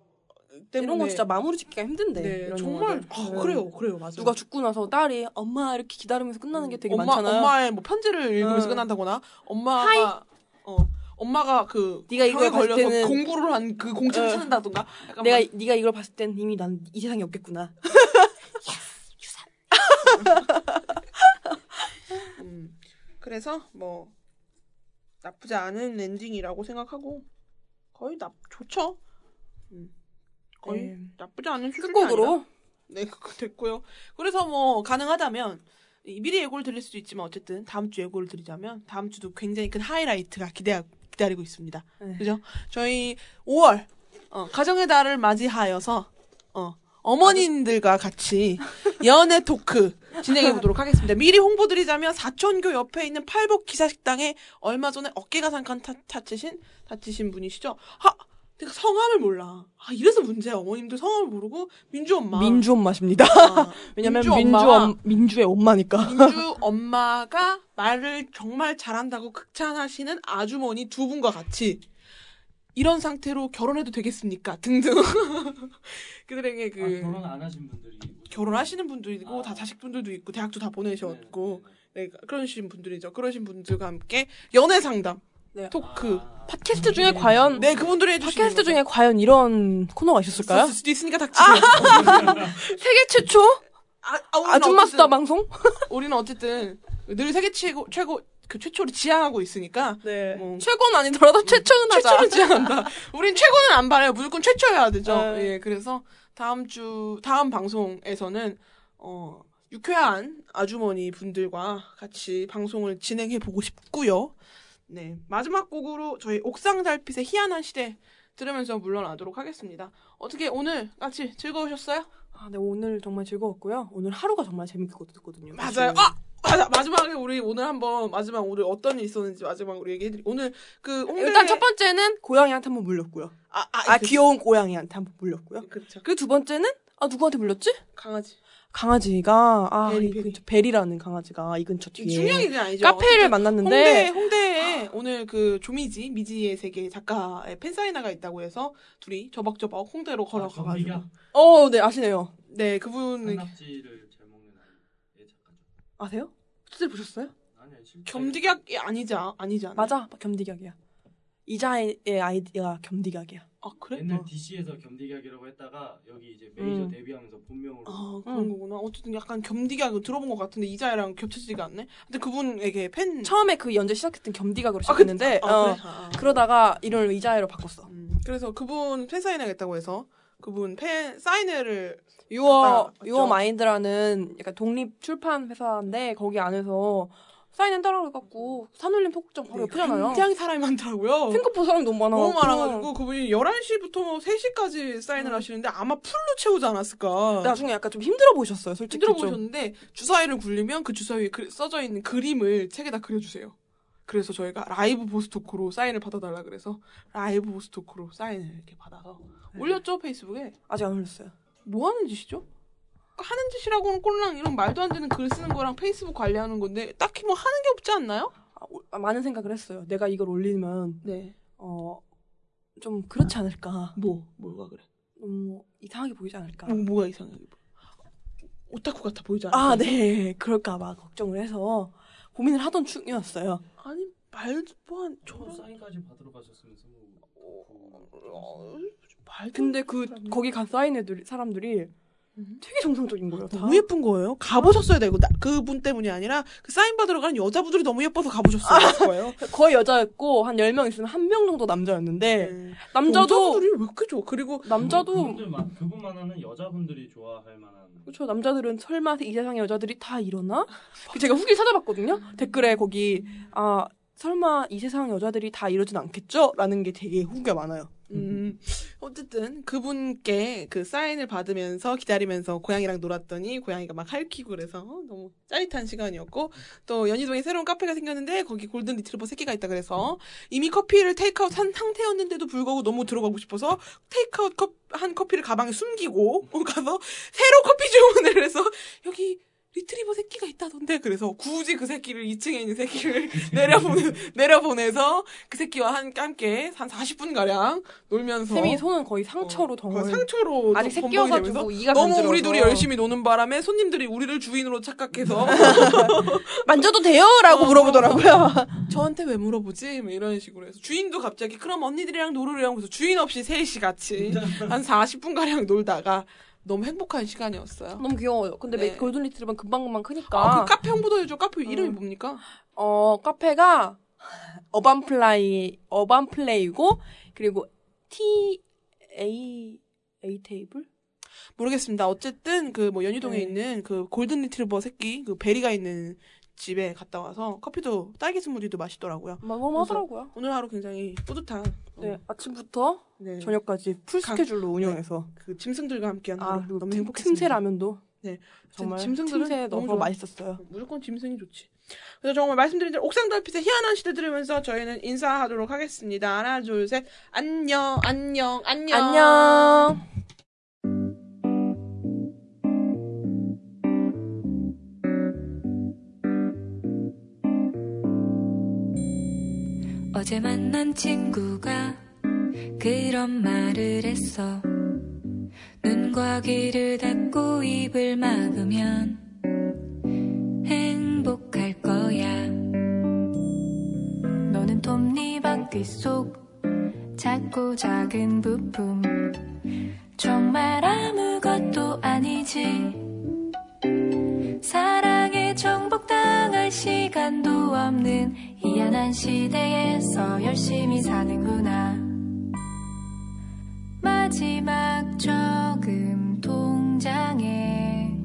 때문에 이런 거 진짜 마무리 짓기가 힘든데. 네, 정말. 아, 네. 그래요 그래요 맞아요 누가 죽고 나서 딸이 엄마 이렇게 기다리면서 끝나는 게 되게 엄마, 많잖아요. 엄마의 뭐 편지를 읽으면서 응. 끝난다거나 엄마가 어 엄마가 그 네가 이걸 걸려서 때는- 공부를 한 그 공책을 응. 찾는다던가 내가 막- 네가 이걸 봤을 땐 이미 난 이 세상에 없겠구나. 음, 그래서 뭐 나쁘지 않은 엔딩이라고 생각하고 거의 나 좋죠. 음, 거의 네. 나쁘지 않은 수준이 끝곡으로 네, 됐고요. 그래서 뭐 가능하다면 이 미리 예고를 드릴 수도 있지만 어쨌든 다음 주 예고를 드리자면 다음 주도 굉장히 큰 하이라이트가 기대 기다리고 있습니다. 네. 그죠? 저희 5월 어, 가정의 달을 맞이하여서 어, 어머님들과 같이 연애 토크 진행해 보도록 하겠습니다. 미리 홍보 드리자면 사천교 옆에 있는 팔복 기사식당에 얼마 전에 어깨가 상칸 타, 다치신 다치신 분이시죠. 하, 내가 성함을 몰라. 아 이래서 문제야. 어머님들 성함을 모르고 민주 엄마. 민주 엄마십니다. 아, 왜냐면 민주 민주, 엄마와 엄, 민주의 엄마니까. 민주 엄마가 말을 정말 잘한다고 극찬하시는 아주머니 두 분과 같이 이런 상태로 결혼해도 되겠습니까? 등등. 그들에게 그 아, 결혼 안 하신 분들이 결혼하시는 분들이고 아. 다 자식분들도 있고 대학도 다 보내셨고 네, 네, 그러신 분들이죠. 그러신 분들과 함께 연애 상담 네. 토크. 아, 팟캐스트 중에 과연 네, 그분들이 해주시는 팟캐스트. 중에 과연 이런 코너가 있었을까요? 있을 수도 있으니까 닥치세요. 세계 최초 아, 아, 우리는 아줌마 어쨌든- 수다 방송? 우리는 어쨌든 늘 세계 최고 최고 그 최초를 지향하고 있으니까 네. 뭐 최고는 아니더라도 최초는 하자. 최초를 지향한다. 우린 최고는 안 바래요. 무조건 최초여야 되죠. 네. 예, 그래서 다음 주 다음 방송에서는 어 유쾌한 아주머니 분들과 같이 방송을 진행해 보고 싶고요. 네 마지막 곡으로 저희 옥상 달빛의 희한한 시대 들으면서 물러나도록 하겠습니다. 어떻게 오늘 같이 즐거우셨어요? 아, 네 오늘 정말 즐거웠고요. 오늘 하루가 정말 재밌거든요. 맞아요. 아 맞아 마지막에 우리 오늘 한번 마지막 오늘 어떤 일이 있었는지 마지막 우리 얘기해드리. 오늘 그 홍대 일단 첫 번째는 고양이한테 한번 물렸고요. 아, 아, 아 그- 귀여운 고양이한테 한번 물렸고요. 그렇죠. 그 두 번째는 아 누구한테 물렸지? 강아지. 강아지가 아 베리, 이 베리. 근처 베리라는 강아지가 이 근처 뒤에 중요한 게 아니죠. 카페를 어쨌든 만났는데 홍대 홍대에 오늘 그 조미지 미지의 세계 작가의 팬 사인회가 있다고 해서 둘이 저벅저벅 홍대로 걸어가가지고 경비가 어, 네 아시네요. 네 그분은 산낙지를 잘 먹는 아이의 작가죠. 아세요? 투들 보셨어요? 아니 아니 실제 겸디각이 아니지 않- 아니지 않아? 맞아 겸디각이야. 이자의 아이디가 겸디각이야. 아 그래? 옛날 어. DC에서 겸디각이라고 했다가 여기 이제 메이저 음. 데뷔하면서 본명으로 아 그런 응. 거구나. 어쨌든 약간 겸디각을 들어본 것 같은데 이자야랑 겹쳐지지가 않네. 근데 그분에게 팬 처음에 그 연재 시작했던 겸디각으로 아, 그- 시작했는데 아, 어, 그래? 아. 그러다가 이름을 이자야로 바꿨어. 음, 그래서 그분 팬 사인회겠다고 해서 그분 팬 사인회를 유어 유어. 마인드라는 약간 독립 출판 회사인데 거기 안에서 사인을 한다 그래갖고 산울림 소극장 바로 옆이잖아요. 굉장히 사람이 많더라고요. 생각보다 사람이 너무 많아. 너무 많아가지고 그분이 11시부터 3시까지 사인을 음. 하시는데 아마 full로 채우지 않았을까. 나중에 약간 좀 힘들어 보이셨어요, 솔직히. 힘들어 좀. 보셨는데 주사위를 굴리면 그 주사위에 그- 써져 있는 그림을 책에다 그려주세요. 그래서 저희가 라이브 보스토크로 사인을 받아달라 그래서 라이브 보스토크로 사인을 이렇게 받아서 네. 올렸죠 페이스북에. 아직 안 올렸어요. 뭐 하는 짓이죠? 하는 짓이라고는 꼴랑 이런 말도 안 되는 글 쓰는 거랑 페이스북 관리하는 건데 딱히 뭐 하는 게 없지 않나요? 아, 오- 아, 많은 생각을 했어요. 내가 이걸 올리면 네. 어 좀 그렇지 않을까. 뭐 뭐가 그래? 너무 이상하게 보이지 않을까. 뭐, 뭐가 이상해? 오타쿠 같아 보이지 않아? 아, 네. 그럴까 봐 걱정을 해서 고민을 하던 중이었어요. 아니 말도 뭐한 저 사인까지 받으러 가셨으면서 뭐 어, 말도 근데 그 거기 간 사인 애들 사람들이 되게 정성적인 거예요. 다. 너무 예쁜 거예요. 가보셨어야 되고 나- 그분 때문이 아니라 그 사인 받으러 가는 여자분들이 너무 예뻐서 가보셨어야 될 거예요. 거의 여자였고 한 10명 있으면 한 명 정도 남자였는데 네. 남자도 여자분들이 왜 이렇게 좋아? 그리고 남자도 그분들만 그분만은 여자분들이 좋아할 만한 그렇죠. 남자들은 설마 이 세상의 여자들이 다 이러나? 제가 후기 찾아봤거든요. 댓글에 거기 아 설마 이 세상 여자들이 다 이러진 않겠죠? 라는 게 되게 후기가 많아요. 음, 어쨌든 그분께 그 사인을 받으면서 기다리면서 고양이랑 놀았더니 고양이가 막 핥히고 그래서 너무 짜릿한 시간이었고 또 연희동에 새로운 카페가 생겼는데 거기 골든 리트리버 새끼가 있다 그래서 이미 커피를 테이크아웃 한 상태였는데도 불구하고 너무 들어가고 싶어서 테이크아웃 컵, 한 커피를 가방에 숨기고 가서 새로 커피 주문을 해서 여기 리트리버 새끼가 있다던데 그래서 굳이 그 새끼를 2층에 있는 새끼를 내려보내 내려보내서 그 새끼와 한 함께 한 40분 가량 놀면서 쌤이 손은 거의 상처로 어, 덩어리. 상처로 아직 좀 새끼여가지고 이가 너무 간지러워서. 우리 둘이 열심히 노는 바람에 손님들이 우리를 주인으로 착각해서 만져도 돼요?라고 어. 물어보더라고요. 저한테 왜 물어보지? 뭐 이런 식으로 해서 주인도 갑자기 그럼 언니들이랑 놀으려고 해서 주인 없이 셋이 같이 한 40분 가량 놀다가 너무 행복한 시간이었어요. 너무 귀여워요. 근데 네. 매- 골든 리트리버는 금방금방 크니까. 아, 그 카페 홍보도 해줘. 카페 이름이 음. 뭡니까? 어, 카페가 어반플라이, 어반플레이고, 그리고 T, A, A 테이블? 모르겠습니다. 어쨌든 그 뭐 연희동에 네. 있는 그 골든 리트리버 새끼 그 베리가 있는 집에 갔다 와서 커피도 딸기 스무디도 맛있더라고요. 너무 하더라고요. 오늘 하루 굉장히 뿌듯한 네, 어, 아침부터 네. 저녁까지 풀 강- 스케줄로 운영해서. 그 짐승들과 함께한 아, 하루 너무 틈- 행복했습니다. 틈새 라면도. 네. 정말 짐승들은 너무 너무. 맛있었어요. 무조건 짐승이 좋지. 그래서 정말 말씀드린 대로 옥상 달빛의 희한한 시대 들으면서 저희는 인사하도록 하겠습니다. 하나, 둘, 셋. 안녕, 안녕, 안녕. 안녕! 어제 만난 친구가 그런 말을 했어. 눈과 귀를 닫고 입을 막으면 행복할 거야. 너는 톱니바퀴 속 작고 작은 부품 정말 아무것도 아니지 사랑에 정복당할 시간도 없는 희한한 시대에서 열심히 사는구나. 마지막 저금 통장에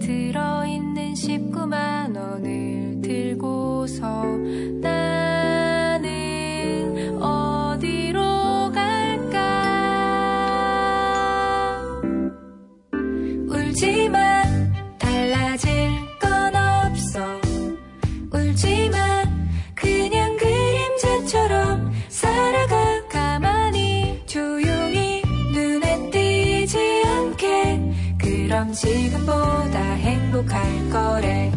들어있는 19만 원을 들고서 지금보다 행복할 거래